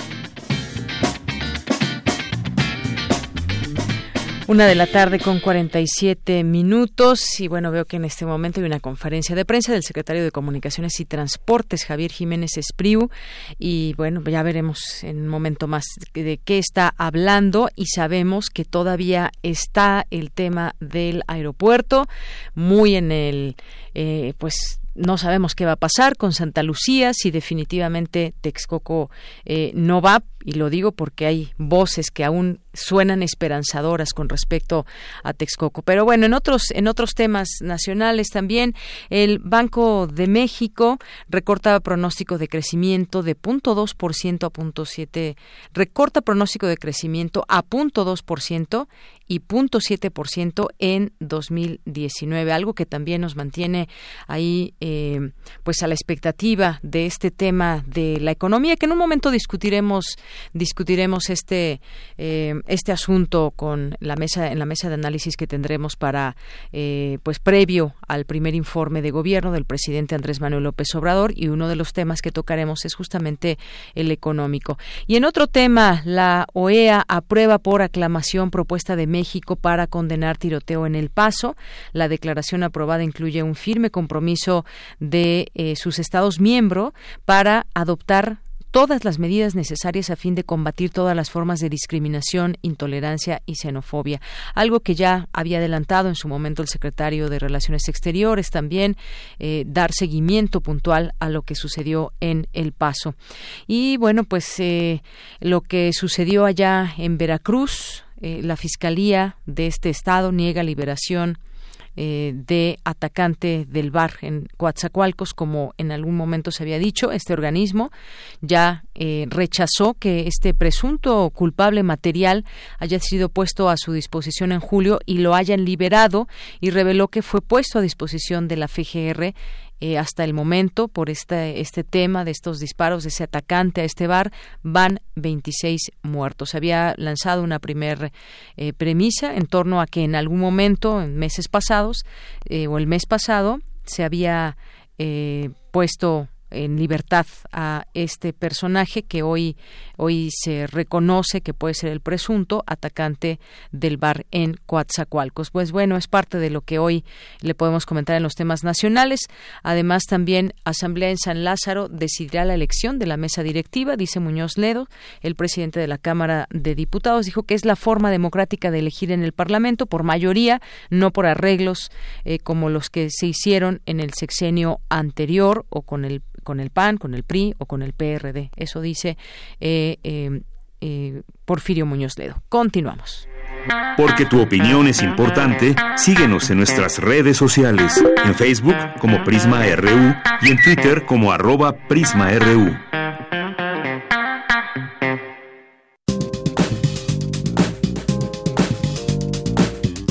Una de la tarde con 47 minutos y bueno, veo que en este momento hay una conferencia de prensa del secretario de Comunicaciones y Transportes, Javier Jiménez Espriu, y bueno, ya veremos en un momento más de qué está hablando y sabemos que todavía está el tema del aeropuerto muy en el, eh, pues no sabemos qué va a pasar con Santa Lucía, si definitivamente Texcoco eh, no va, y lo digo porque hay voces que aún suenan esperanzadoras con respecto a Texcoco. Pero bueno, en otros, en otros temas nacionales también, el Banco de México recorta pronóstico de crecimiento de 0.2% a 0.7%, recorta pronóstico de crecimiento a 0.2% y 0.7% en 2019, algo que también nos mantiene ahí eh, pues a la expectativa de este tema de la economía que en un momento discutiremos discutiremos este eh, este asunto con la mesa en la mesa de análisis que tendremos para eh, pues previo al primer informe de gobierno del presidente Andrés Manuel López Obrador y uno de los temas que tocaremos es justamente el económico. Y en otro tema la OEA aprueba por aclamación propuesta de para condenar tiroteo en El Paso. La declaración aprobada incluye un firme compromiso de eh, sus Estados miembros para adoptar todas las medidas necesarias a fin de combatir todas las formas de discriminación, intolerancia y xenofobia, algo que ya había adelantado en su momento el secretario de Relaciones Exteriores también, eh, dar seguimiento puntual a lo que sucedió en El Paso. Y bueno, pues eh, lo que sucedió allá en Veracruz, eh, la Fiscalía de este estado niega liberación eh, de atacante del bar en Coatzacoalcos, como en algún momento se había dicho. Este organismo ya eh, rechazó que este presunto culpable material haya sido puesto a su disposición en julio y lo hayan liberado y reveló que fue puesto a disposición de la FGR eh, hasta el momento por este, este tema de estos disparos de ese atacante a este bar van 26 muertos. Había lanzado una primera eh, premisa en torno a que en algún momento, en meses pasados eh, o el mes pasado, se había puesto en libertad a este personaje que hoy hoy se reconoce que puede ser el presunto atacante del bar en Coatzacoalcos. Pues bueno, es parte de lo que hoy le podemos comentar en los temas nacionales. Además, también Asamblea en San Lázaro decidirá la elección de la mesa directiva, dice Muñoz Ledo, el presidente de la Cámara de Diputados, dijo que es la forma democrática de elegir en el Parlamento por mayoría, no por arreglos eh, como los que se hicieron en el sexenio anterior o con el con el PAN, con el PRI o con el PRD. Eso dice eh, eh, eh, Porfirio Muñoz Ledo. Continuamos. Porque tu opinión es importante, síguenos en nuestras redes sociales, en Facebook como Prisma RU y en Twitter como arroba PrismaRU.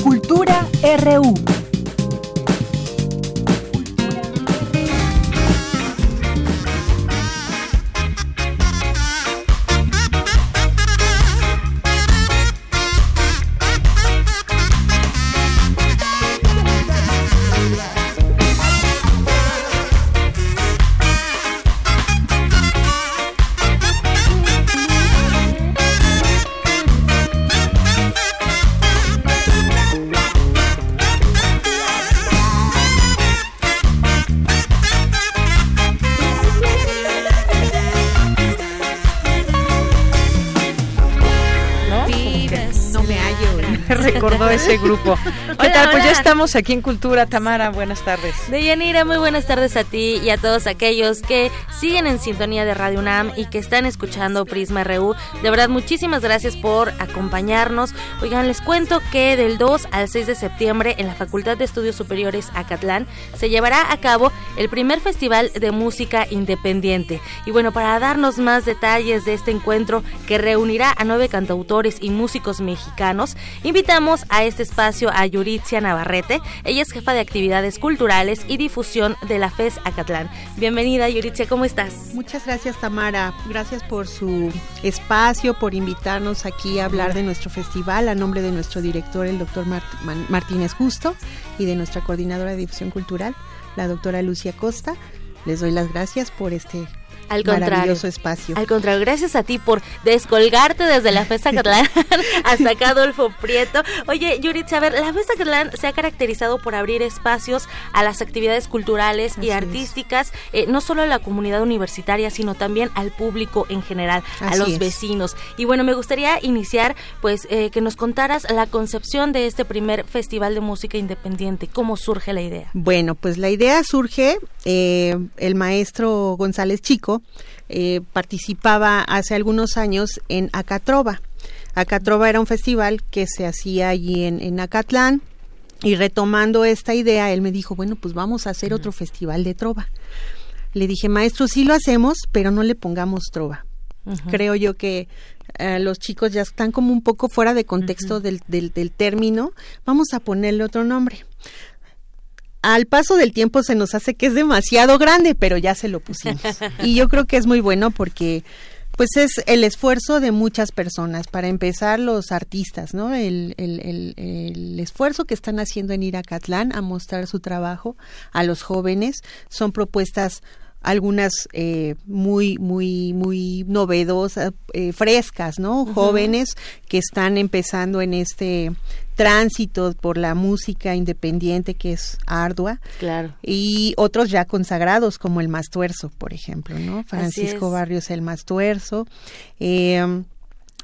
Cultura RU. Grupo. Estamos aquí en Cultura. Tamara, buenas tardes. Deyanira, muy buenas tardes a ti y a todos aquellos que siguen en sintonía de Radio UNAM y que están escuchando Prisma RU. De verdad, muchísimas gracias por acompañarnos. Oigan, les cuento que del 2 al 6 de septiembre en la Facultad de Estudios Superiores Acatlán se llevará a cabo el primer festival de música independiente. Y bueno, para darnos más detalles de este encuentro que reunirá a nueve cantautores y músicos mexicanos, invitamos a este espacio a Yuritzia Navarrete. Ella es jefa de actividades culturales y difusión de la FES Acatlán. Bienvenida, Yuritzia, ¿cómo estás? Muchas gracias, Tamara. Gracias por su espacio, por invitarnos aquí a hablar de nuestro festival a nombre de nuestro director, el doctor Martínez Justo, y de nuestra coordinadora de difusión cultural, la doctora Lucia Costa. Les doy las gracias por este al contrario. espacio. Al contrario, gracias a ti por descolgarte desde la Festa Catalán hasta acá, Adolfo Prieto. Oye, Yuritz, a ver, la Festa Catalán se ha caracterizado por abrir espacios a las actividades culturales y artísticas, eh, no solo a la comunidad universitaria, sino también al público en general, a los vecinos. Y bueno, me gustaría iniciar, pues, eh, que nos contaras la concepción de este primer Festival de Música Independiente. ¿Cómo surge la idea? Bueno, pues la idea surge, eh, el maestro González Chico, eh, participaba hace algunos años en Acatrova. Acatrova era un festival que se hacía allí en, en Acatlán y retomando esta idea, él me dijo, bueno, pues vamos a hacer otro festival de trova. Le dije, maestro, sí lo hacemos, pero no le pongamos trova. Creo yo que eh, los chicos ya están como un poco fuera de contexto del, del, del, término. Vamos a ponerle otro nombre al paso del tiempo se nos hace que es demasiado grande, pero ya se lo pusimos. Y yo creo que es muy bueno porque pues es el esfuerzo de muchas personas. Para empezar, los artistas, ¿no? El, el, el, el, esfuerzo que están haciendo en ir a Catlán a mostrar su trabajo a los jóvenes son propuestas algunas eh, muy muy muy novedosas eh, frescas no jóvenes que están empezando en este tránsito por la música independiente que es ardua. Claro. Y otros ya consagrados como el Mastuerzo por ejemplo no Francisco Barrios el Mastuerzo eh,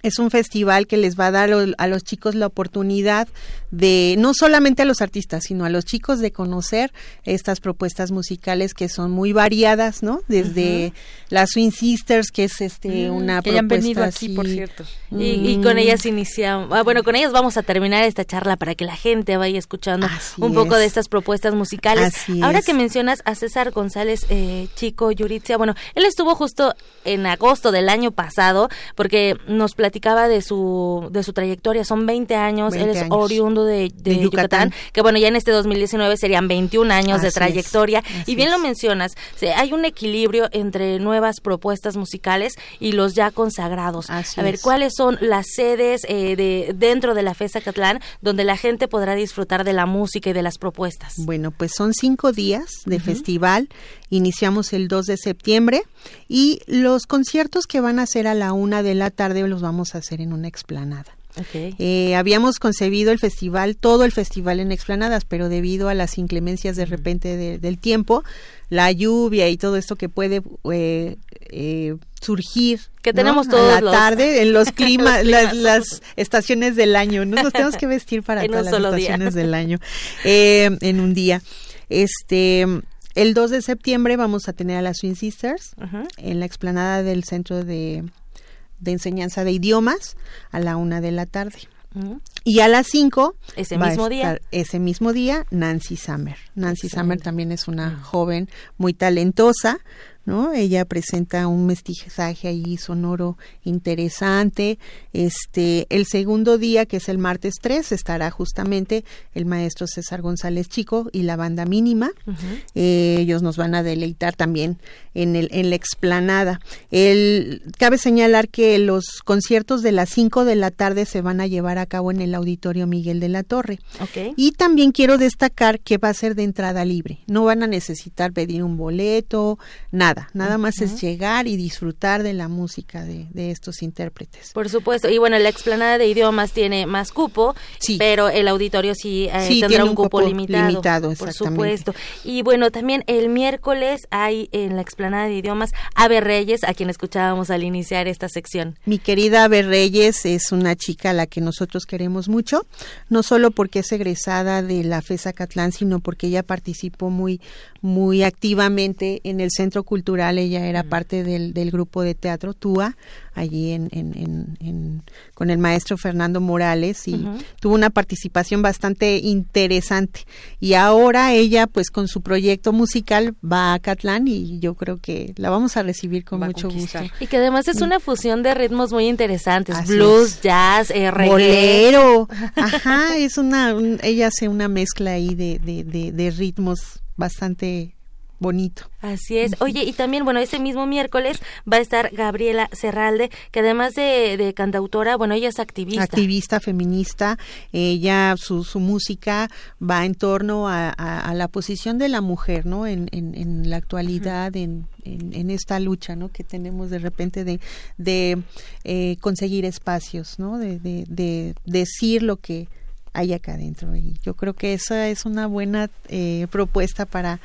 es un festival que les va a dar a los chicos la oportunidad de, no solamente a los artistas, sino a los chicos de conocer estas propuestas musicales que son muy variadas, ¿no? Desde las Swing Sisters, que es este Mm, una que ya han propuesta aquí, por así- cierto. Y, y Mm. con ellas iniciamos, ah, bueno, con ellas vamos a terminar esta charla para que la gente vaya escuchando un poco es. de estas propuestas musicales. Así Ahora es. que mencionas a César González eh, Chico Yuritzia, bueno, él estuvo justo en agosto del año pasado porque nos platicaba de su de su trayectoria, son 20 años, 20 él es años. oriundo de, de De Yucatán. Yucatán. que bueno, ya en este 2019 serían 21 años de Así trayectoria y bien es. lo mencionas, hay un equilibrio entre nuevas propuestas musicales y los ya consagrados. Así a ver, es. ¿cuáles son las sedes eh, de dentro de la FESA Catlán donde la gente podrá disfrutar de la música y de las propuestas? Bueno, pues son cinco días de festival. Iniciamos el 2 de septiembre y los conciertos que van a ser a la una de la tarde los vamos a hacer en una explanada. Okay. Eh, habíamos concebido el festival, todo el festival en explanadas, pero debido a las inclemencias de repente de- del tiempo, la lluvia y todo esto que puede eh, eh, surgir Que ¿no? tenemos a todos la los- tarde en los climas, Los las, climas. las estaciones del año, ¿no? Nos tenemos que vestir para todas las día. estaciones del año eh, en un día. Este, el 2 de septiembre vamos a tener a las Swing Sisters en la explanada del Centro de, de Enseñanza de Idiomas a la una de la tarde. Ujú. Y a las 5 Ese mismo día. ese mismo día Nancy Summer. Nancy Summer también es una joven muy talentosa, ¿no? Ella presenta un mestizaje ahí sonoro interesante. Este, el segundo día, que es el martes 3, estará justamente el maestro César González Chico y la banda mínima. Eh, ellos nos van a deleitar también en, el, en la explanada. El, cabe señalar que los conciertos de las 5 de la tarde se van a llevar a cabo en el Auditorio Miguel de la Torre. Ok. Y también quiero destacar que va a ser de entrada libre. No van a necesitar pedir un boleto, nada. Nada más es llegar y disfrutar de la música de, de estos intérpretes. Por supuesto. Y bueno, la explanada de idiomas tiene más cupo, pero el auditorio sí, eh, Sí, tendrá tiene un un cupo, cupo limitado. limitado, por supuesto. Y bueno, también el miércoles hay en la explanada de idiomas Ave Reyes, a quien escuchábamos al iniciar esta sección. Mi querida Ave Reyes es una chica a la que nosotros queremos mucho, no solo porque es egresada de la FESA Catlán, sino porque ella participó muy, muy activamente en el Centro Cultural. Ella era parte del, del grupo de teatro TUA, allí en, en- en- en- con el maestro Fernando Morales, y tuvo una participación bastante interesante. Y ahora ella, pues con su proyecto musical, va a Catlán y yo creo que la vamos a recibir con mucho gusto. Y que además es una fusión de ritmos muy interesantes, Así blues, es. jazz, eh, reggae. bolero ajá es una un- ella hace una mezcla ahí de, de, de, de ritmos bastante bonito. Así es. Oye, y también, bueno, ese mismo miércoles va a estar Gabriela Serralde, que además de, de cantautora, bueno, ella es activista. activista feminista ella su, su música va en torno a, a- a la posición de la mujer no en, en, en la actualidad en, en, en esta lucha no que tenemos de repente de, de eh, conseguir espacios no de, de, de decir lo que hay acá adentro. Y yo creo que esa es una buena eh, propuesta para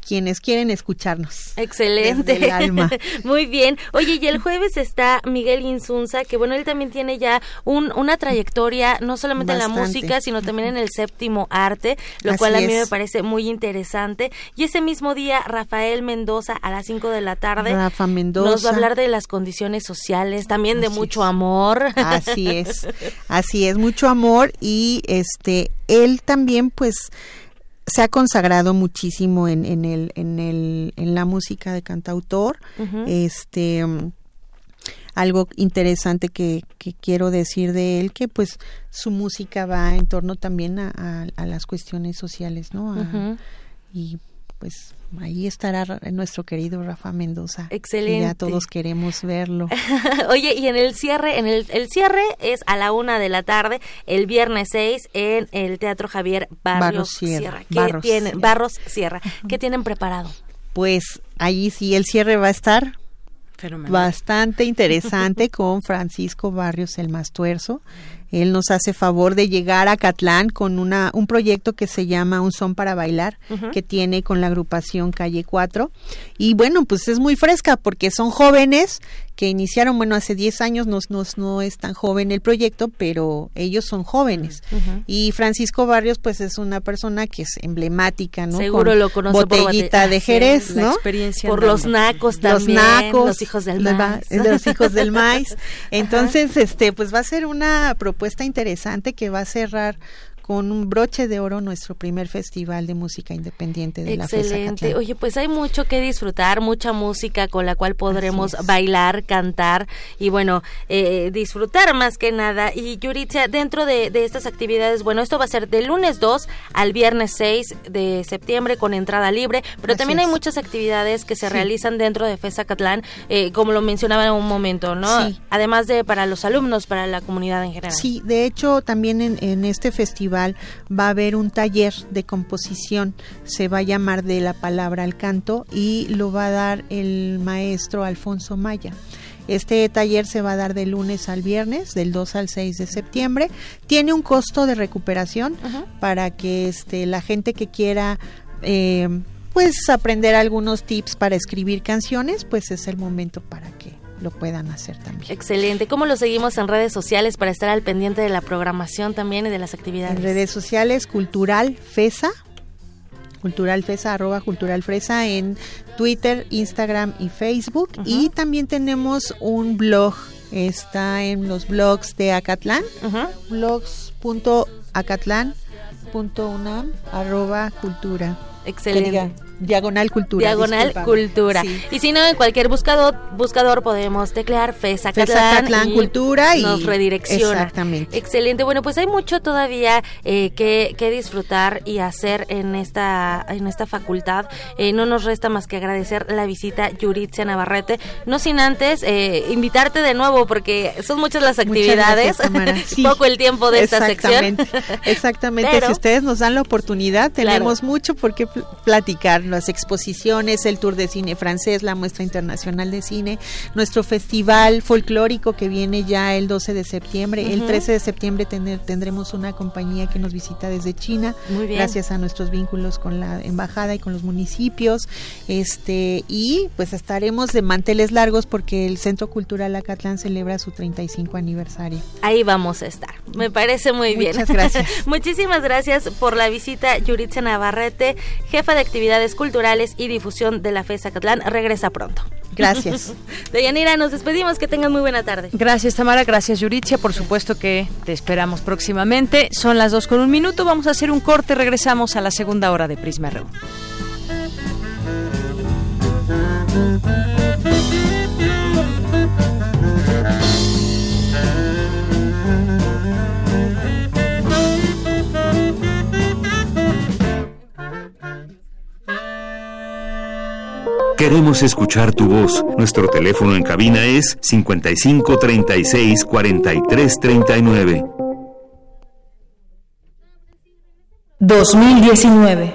quienes quieren escucharnos Excelente. Desde el alma. Muy bien. Oye, y el jueves está Miguel Insunza, que bueno, él también tiene ya un, una trayectoria, no solamente en la música, sino también en el séptimo arte, lo Así cual a mí es. me parece muy interesante. Y ese mismo día, Rafael Mendoza, a las 5 de la tarde, Rafa Mendoza. nos va a hablar de las condiciones sociales, también de mucho amor. Así es, así es, mucho amor y este, él también pues se ha consagrado muchísimo en, en el, en el, en la música de cantautor. Ujú. Este mm, algo interesante que, que quiero decir de él, que pues su música va en torno también a, a- a las cuestiones sociales, ¿no? A-. Y pues ahí estará nuestro querido Rafa Mendoza. que Excelente. ya todos queremos verlo. Oye, y en el cierre, en el, el cierre es a la una de la tarde, el viernes 6, en el Teatro Javier Barrios, Barros Sierra, Sierra. ¿Qué Barros tienen? Sierra. Barros Sierra. ¿Qué tienen preparado? Pues ahí sí el cierre va a estar bastante interesante con Francisco Barrios el Mastuerzo. Él nos hace favor de llegar a Catlán con una, un proyecto que se llama Un Son para Bailar, que tiene con la agrupación Calle 4. Y bueno, pues es muy fresca porque son jóvenes que iniciaron, bueno, hace 10 años, no, no, no es tan joven el proyecto, pero ellos son jóvenes. Y Francisco Barrios, pues es una persona que es emblemática, ¿no? Seguro lo conoce Botellita de Jerez, ¿no? por los nacos también. Los nacos. Los hijos del maíz. Los hijos del maíz. Entonces, este, pues va a ser una propuesta interesante que va a cerrar con un broche de oro nuestro primer festival de música independiente de Excelente. la Excelente. Oye, pues hay mucho que disfrutar, mucha música con la cual podremos bailar, cantar y bueno, eh, disfrutar más que nada. Y Yuritzia, dentro de, de, estas actividades, bueno, esto va a ser del lunes 2 al viernes 6 de septiembre con entrada libre, pero Así también hay muchas actividades que se sí. realizan dentro de FESA Catlán, eh, como lo mencionaba en un momento, ¿no? Sí. Además de para los alumnos, para la comunidad en general. Sí, de hecho, también en, en este festival va a haber un taller de composición, se va a llamar de la palabra al canto y lo va a dar el maestro Alfonso Maya. Este taller se va a dar de lunes al viernes, del 2 al 6 de septiembre. Tiene un costo de recuperación para que este, la gente que quiera eh, pues aprender algunos tips para escribir canciones, pues es el momento para que lo puedan hacer también. Excelente. ¿Cómo lo seguimos en redes sociales para estar al pendiente de la programación también y de las actividades? En redes sociales, Cultural FESA, Cultural Fresa, arroba Cultural Fresa en Twitter, Instagram y Facebook. Uh -huh. Y también tenemos un blog, está en los blogs de Acatlán, uh -huh. blogs.acatlán.unam, arroba cultura. Excelente. Diagonal Cultura. Diagonal discúlpame. Cultura. Sí. Y si no, en cualquier buscador, buscador podemos teclear FESA Catlán. Cultura y nos redirecciona. Exactamente. Excelente. Bueno, pues hay mucho todavía eh, que, que, disfrutar y hacer en esta, en esta facultad. Eh, no nos resta más que agradecer la visita Yuritzia Navarrete. No sin antes eh, invitarte de nuevo, porque son muchas las actividades. Gracias, sí. Poco el tiempo de esta sección. Exactamente. Pero, si ustedes nos dan la oportunidad, tenemos claro. mucho por qué platicar las exposiciones, el Tour de Cine Francés, la Muestra Internacional de Cine, nuestro festival folclórico que viene ya el 12 de septiembre. Uh -huh. El 13 de septiembre tener, tendremos una compañía que nos visita desde China, gracias a nuestros vínculos con la embajada y con los municipios. Este y pues estaremos de manteles largos porque el Centro Cultural Acatlán celebra su 35 aniversario. Ahí vamos a estar. Me parece muy bien. Muchas gracias. Muchísimas gracias por la visita, Yuritza Navarrete, jefa de actividades culturales y difusión de la FESA Catlán. Regresa pronto. Gracias. Deyanira, nos despedimos. Que tengan muy buena tarde. Gracias, Tamara. Gracias, Yuritzia. Por supuesto que te esperamos próximamente. Son las dos con un minuto. Vamos a hacer un corte. Regresamos a la segunda hora de Prisma RU. Queremos escuchar tu voz. Nuestro teléfono en cabina es 55 36 43 39. 2019.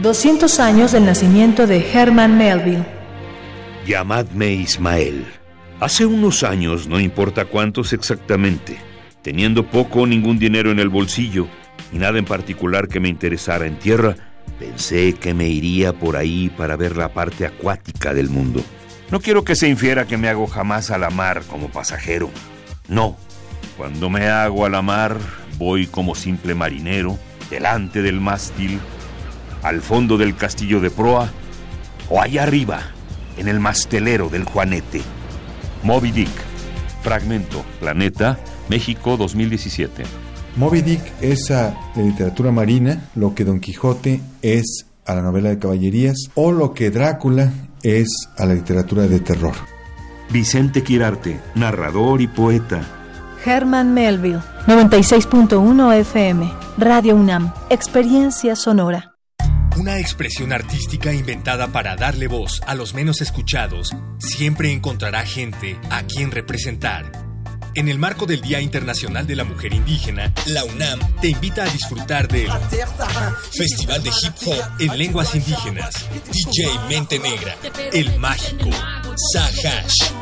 200 años del nacimiento de Herman Melville. Llamadme Ismael. Hace unos años, no importa cuántos exactamente, teniendo poco o ningún dinero en el bolsillo y nada en particular que me interesara en tierra, Pensé que me iría por ahí para ver la parte acuática del mundo. No quiero que se infiera que me hago jamás a la mar como pasajero. No. Cuando me hago a la mar, voy como simple marinero, delante del mástil, al fondo del castillo de proa, o allá arriba, en el mastelero del Juanete. Moby Dick. Fragmento. Planeta. México 2017. Moby Dick es a la literatura marina lo que Don Quijote es a la novela de caballerías o lo que Drácula es a la literatura de terror. Vicente Quirarte, narrador y poeta. Herman Melville, 96.1 FM, Radio UNAM, Experiencia Sonora. Una expresión artística inventada para darle voz a los menos escuchados siempre encontrará gente a quien representar En el marco del Día Internacional de la Mujer Indígena, la UNAM te invita a disfrutar del Festival de Hip Hop en Lenguas Indígenas, DJ Mente Negra, El Mágico, Sahash,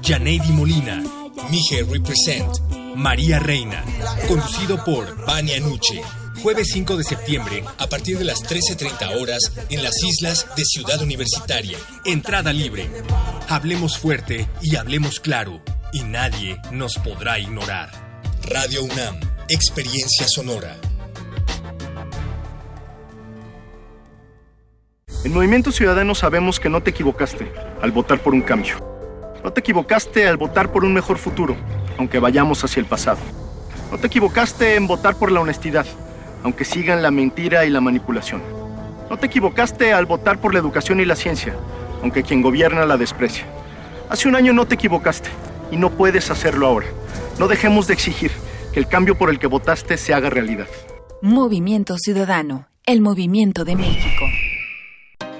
Janeidi Molina, Mije Represent, María Reina, conducido por Vania Nuche. Jueves 5 de septiembre, a partir de las 13.30 horas, en las islas de Ciudad Universitaria. Entrada libre. Hablemos fuerte y hablemos claro, y nadie nos podrá ignorar. Radio UNAM, Experiencia Sonora. En Movimiento Ciudadano sabemos que no te equivocaste al votar por un cambio. No te equivocaste al votar por un mejor futuro, aunque vayamos hacia el pasado. No te equivocaste en votar por la honestidad, aunque sigan la mentira y la manipulación. No te equivocaste al votar por la educación y la ciencia, aunque quien gobierna la desprecia. Hace un año no te equivocaste y no puedes hacerlo ahora. No dejemos de exigir que el cambio por el que votaste se haga realidad. Movimiento Ciudadano, el movimiento de México.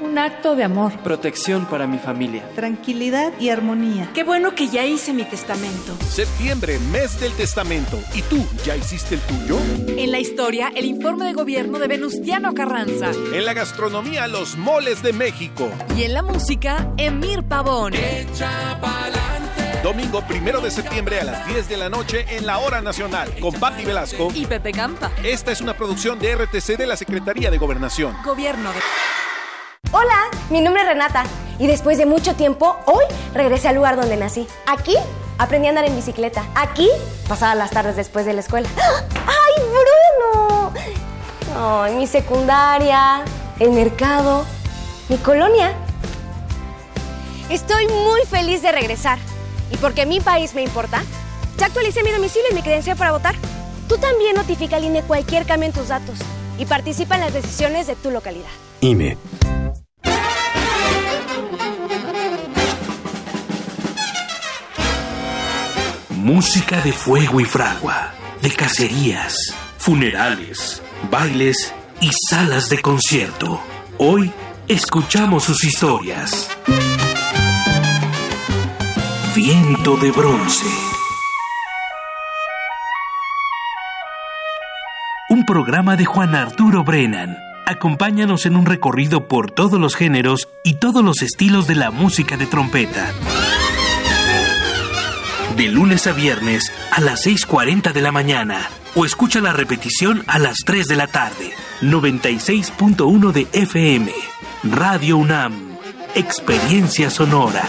Un acto de amor. Protección para mi familia. Tranquilidad y armonía. Qué bueno que ya hice mi testamento. Septiembre, mes del testamento. ¿Y tú, ya hiciste el tuyo? En la historia, el informe de gobierno de Venustiano Carranza. En la gastronomía, los moles de México. Y en la música, Emir Pavón. Domingo primero de septiembre a las 10 de la noche en la Hora Nacional con Patti Velasco y Pepe Campa. Esta es una producción de RTC de la Secretaría de Gobernación. Gobierno de. Hola, mi nombre es Renata y después de mucho tiempo, hoy regresé al lugar donde nací. Aquí aprendí a andar en bicicleta. Aquí pasaba las tardes después de la escuela. ¡Ay, Bruno! Ay, mi secundaria, el mercado, mi colonia. Estoy muy feliz de regresar. Y porque mi país me importa, ya actualicé mi domicilio y mi credencial para votar. Tú también notifica al INE cualquier cambio en tus datos y participa en las decisiones de tu localidad. INE. Música de fuego y fragua, de cacerías, funerales, bailes y salas de concierto. Hoy escuchamos sus historias. Viento de bronce. Un programa de Juan Arturo Brennan. Acompáñanos en un recorrido por todos los géneros y todos los estilos de la música de trompeta. De lunes a viernes a las 6.40 de la mañana o escucha la repetición a las 3 de la tarde. 96.1 de FM. Radio UNAM. Experiencia sonora.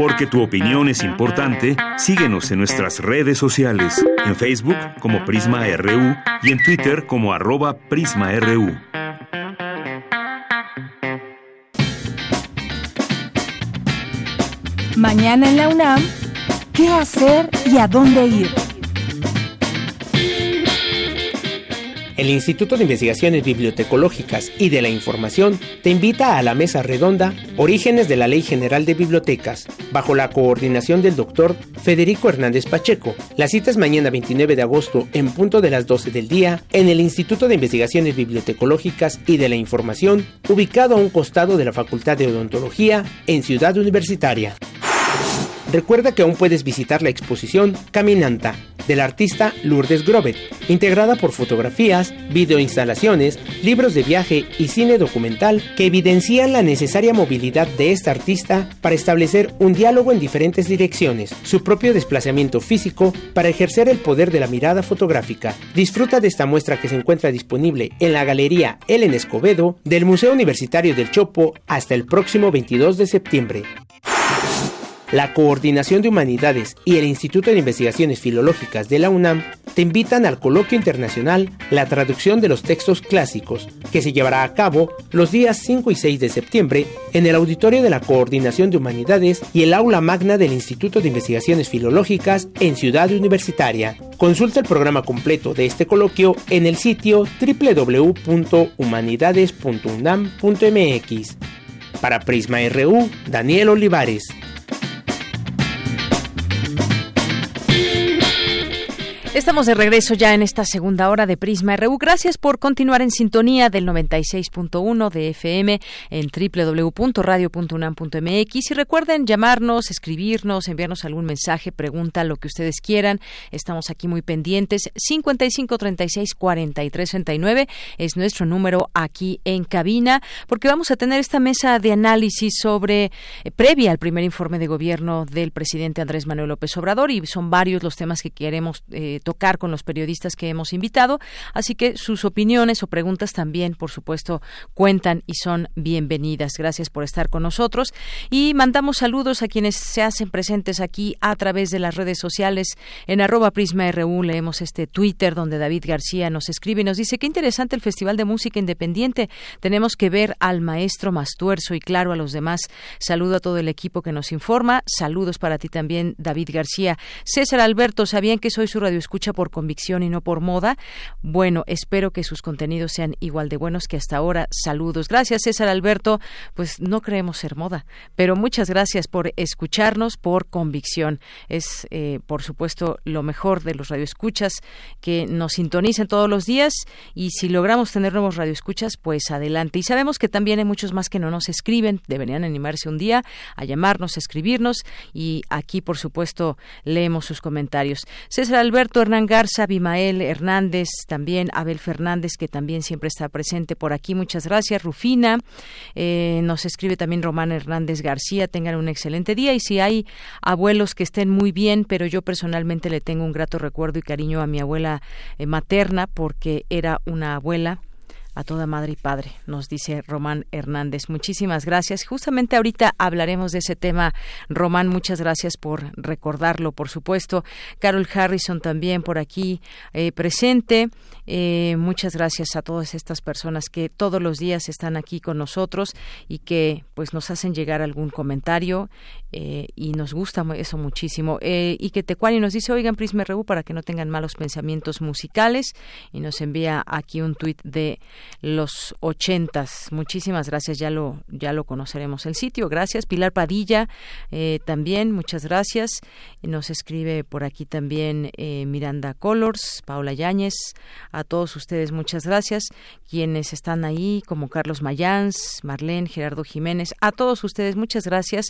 Porque tu opinión es importante, síguenos en nuestras redes sociales, en Facebook como Prisma RU y en Twitter como arroba PrismaRU. Mañana en la UNAM, ¿qué hacer y a dónde ir? El Instituto de Investigaciones Bibliotecológicas y de la Información te invita a la mesa redonda Orígenes de la Ley General de Bibliotecas, bajo la coordinación del doctor Federico Hernández Pacheco. La cita es mañana 29 de agosto en punto de las 12 del día en el Instituto de Investigaciones Bibliotecológicas y de la Información, ubicado a un costado de la Facultad de Odontología en Ciudad Universitaria. Recuerda que aún puedes visitar la exposición Caminanta del artista Lourdes Grobet, integrada por fotografías, videoinstalaciones, libros de viaje y cine documental que evidencian la necesaria movilidad de esta artista para establecer un diálogo en diferentes direcciones, su propio desplazamiento físico para ejercer el poder de la mirada fotográfica. Disfruta de esta muestra que se encuentra disponible en la Galería Ellen Escobedo del Museo Universitario del Chopo hasta el próximo 22 de septiembre. La Coordinación de Humanidades y el Instituto de Investigaciones Filológicas de la UNAM te invitan al coloquio internacional La traducción de los textos clásicos, que se llevará a cabo los días 5 y 6 de septiembre en el auditorio de la Coordinación de Humanidades y el aula magna del Instituto de Investigaciones Filológicas en Ciudad Universitaria. Consulta el programa completo de este coloquio en el sitio www.humanidades.unam.mx. Para Prisma RU, Daniel Olivares. Estamos de regreso ya en esta segunda hora de Prisma RU. Gracias por continuar en sintonía del 96.1 de FM en www.radio.unam.mx y recuerden llamarnos, escribirnos, enviarnos algún mensaje, pregunta, lo que ustedes quieran. Estamos aquí muy pendientes. 55 36 43 39 es nuestro número aquí en cabina porque vamos a tener esta mesa de análisis sobre eh, previa al primer informe de gobierno del presidente Andrés Manuel López Obrador y son varios los temas que queremos eh, tocar con los periodistas que hemos invitado. Así que sus opiniones o preguntas también, por supuesto, cuentan y son bienvenidas. Gracias por estar con nosotros. Y mandamos saludos a quienes se hacen presentes aquí a través de las redes sociales. En arroba Prisma RU leemos este Twitter donde David García nos escribe y nos dice qué interesante el Festival de Música Independiente. Tenemos que ver al maestro Mastuerzo y claro a los demás. Saludo a todo el equipo que nos informa. Saludos para ti también, David García. César Alberto, ¿sabían que soy su radio por convicción y no por moda. Bueno, espero que sus contenidos sean igual de buenos que hasta ahora. Saludos. Gracias, César Alberto. Pues no creemos ser moda, pero muchas gracias por escucharnos por convicción. Es, eh, por supuesto, lo mejor de los radioescuchas que nos sintonicen todos los días y si logramos tener nuevos radioescuchas, pues adelante. Y sabemos que también hay muchos más que no nos escriben. Deberían animarse un día a llamarnos, a escribirnos y aquí, por supuesto, leemos sus comentarios. César Alberto Hernán Garza, Bimael Hernández, también Abel Fernández, que también siempre está presente por aquí. Muchas gracias. Rufina, eh, nos escribe también Román Hernández García. Tengan un excelente día. Y si hay abuelos que estén muy bien, pero yo personalmente le tengo un grato recuerdo y cariño a mi abuela eh, materna porque era una abuela a toda madre y padre, nos dice Román Hernández. Muchísimas gracias. Justamente ahorita hablaremos de ese tema. Román, muchas gracias por recordarlo, por supuesto. Carol Harrison también por aquí eh, presente. Eh, muchas gracias a todas estas personas que todos los días están aquí con nosotros y que pues nos hacen llegar algún comentario eh, y nos gusta eso muchísimo. y que Tecuani nos dice, oigan Prisma RU para que no tengan malos pensamientos musicales y nos envía aquí un tuit de los ochentas. Muchísimas gracias, ya lo, ya lo conoceremos el sitio. Gracias. Pilar Padilla, eh, también, muchas gracias. Nos escribe por aquí también eh, Miranda Colors, Paula Yáñez, a todos ustedes muchas gracias. Quienes están ahí, como Carlos Mayans, Marlene, Gerardo Jiménez, a todos ustedes muchas gracias.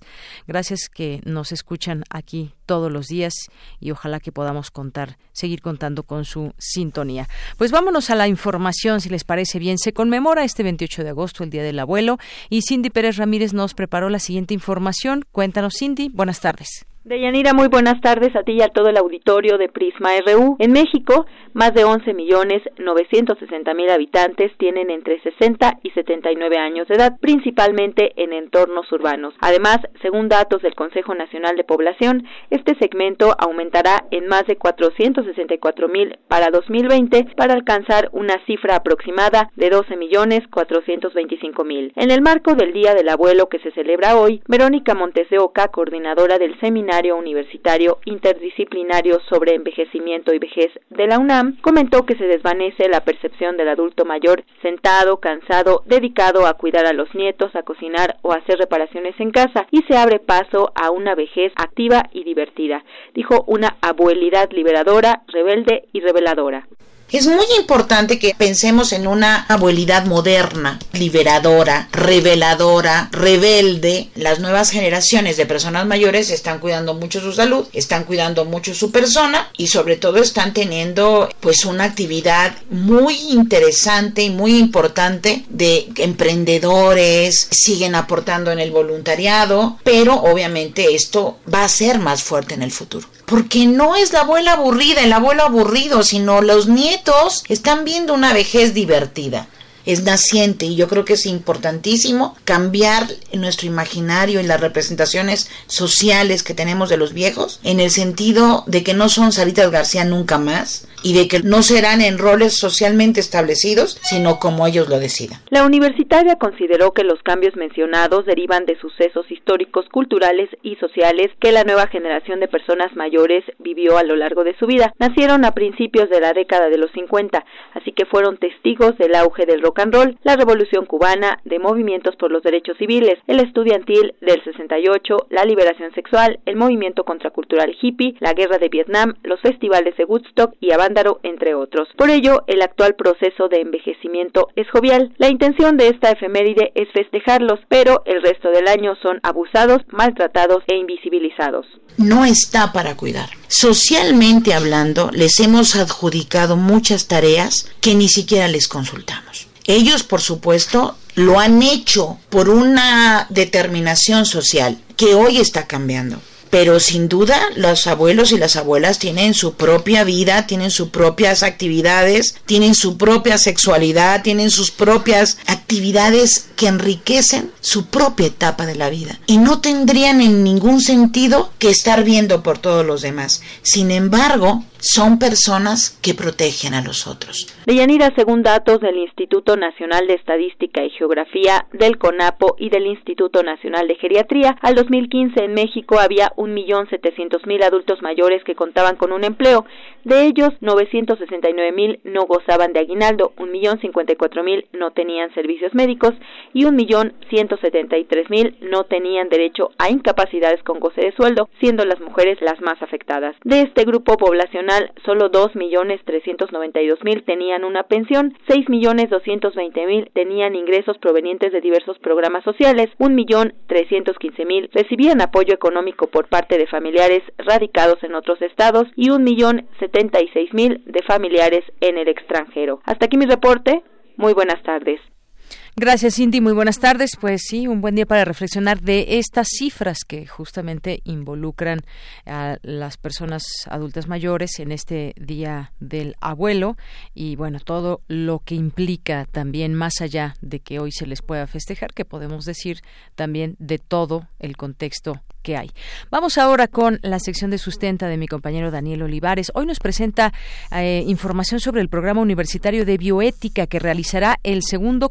Gracias que nos escuchan aquí todos los días y ojalá que podamos contar, seguir contando con su sintonía. Pues vámonos a la información, si les parece bien. Se conmemora este 28 de agosto el Día del Abuelo y Cindy Pérez Ramírez nos preparó la siguiente información. Cuéntanos, Cindy. Buenas tardes. Deyanira, muy buenas tardes a ti y a todo el auditorio de Prisma RU. En México, más de 11 millones 960 mil habitantes tienen entre 60 y 79 años de edad, principalmente en entornos urbanos. Además, según datos del Consejo Nacional de Población, este segmento aumentará en más de 464 mil para 2020 para alcanzar una cifra aproximada de 12 millones 425 mil. En el marco del Día del Abuelo que se celebra hoy, Verónica Montes de Oca, coordinadora del seminario Universitario Interdisciplinario sobre Envejecimiento y Vejez de la UNAM, comentó que se desvanece la percepción del adulto mayor sentado, cansado, dedicado a cuidar a los nietos, a cocinar o hacer reparaciones en casa y se abre paso a una vejez activa y divertida, dijo una abuelidad liberadora, rebelde y reveladora. Es muy importante que pensemos en una abuelidad moderna, liberadora, reveladora, rebelde. Las nuevas generaciones de personas mayores están cuidando mucho su salud, están cuidando mucho su persona y sobre todo están teniendo pues una actividad muy interesante y muy importante de emprendedores, siguen aportando en el voluntariado, pero obviamente esto va a ser más fuerte en el futuro porque no es la abuela aburrida, el abuelo aburrido, sino los nietos están viendo una vejez divertida es naciente y yo creo que es importantísimo cambiar nuestro imaginario y las representaciones sociales que tenemos de los viejos en el sentido de que no son Salitas García nunca más y de que no serán en roles socialmente establecidos, sino como ellos lo decidan. La universitaria consideró que los cambios mencionados derivan de sucesos históricos, culturales y sociales que la nueva generación de personas mayores vivió a lo largo de su vida. Nacieron a principios de la década de los 50, así que fueron testigos del auge del rock and roll, la Revolución Cubana, de movimientos por los derechos civiles, el estudiantil del 68, la liberación sexual, el movimiento contracultural hippie, la guerra de Vietnam, los festivales de Woodstock y Avándaro, entre otros. Por ello, el actual proceso de envejecimiento es jovial. La intención de esta efeméride es festejarlos, pero el resto del año son abusados, maltratados e invisibilizados. No está para cuidar. Socialmente hablando, les hemos adjudicado muchas tareas que ni siquiera les consultamos. Ellos, por supuesto, lo han hecho por una determinación social que hoy está cambiando pero sin duda los abuelos y las abuelas tienen su propia vida, tienen sus propias actividades, tienen su propia sexualidad, tienen sus propias actividades que enriquecen su propia etapa de la vida y no tendrían en ningún sentido que estar viendo por todos los demás. Sin embargo, son personas que protegen a los otros. Deyanira, según datos del Instituto Nacional de Estadística y Geografía, del CONAPO y del Instituto Nacional de Geriatría, al 2015 en México había 1.700.000 adultos mayores que contaban con un empleo. De ellos, 969.000 no gozaban de aguinaldo, 1.054.000 no tenían servicios médicos y 1.173.000 no tenían derecho a incapacidades con goce de sueldo, siendo las mujeres las más afectadas. De este grupo poblacional, solo 2.392.000 tenían una pensión, 6.220.000 tenían ingresos provenientes de diversos programas sociales, 1.315.000 recibían apoyo económico por parte de familiares radicados en otros estados y 1.076.000 de familiares en el extranjero. Hasta aquí mi reporte. Muy buenas tardes. Gracias, Cindy. Muy buenas tardes. Pues sí, un buen día para reflexionar de estas cifras que justamente involucran a las personas adultas mayores en este Día del Abuelo y bueno, todo lo que implica también más allá de que hoy se les pueda festejar, que podemos decir también de todo el contexto que hay. Vamos ahora con la sección de sustenta de mi compañero Daniel Olivares. Hoy nos presenta eh, información sobre el programa universitario de bioética que realizará el segundo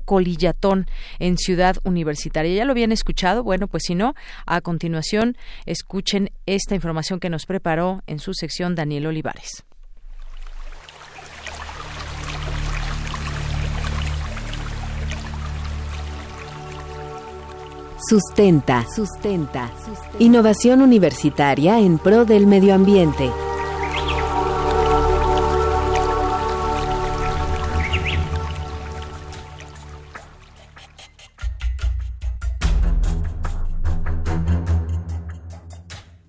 en Ciudad Universitaria. ¿Ya lo habían escuchado? Bueno, pues si no, a continuación escuchen esta información que nos preparó en su sección Daniel Olivares. Sustenta. Sustenta. Innovación universitaria en pro del medio ambiente.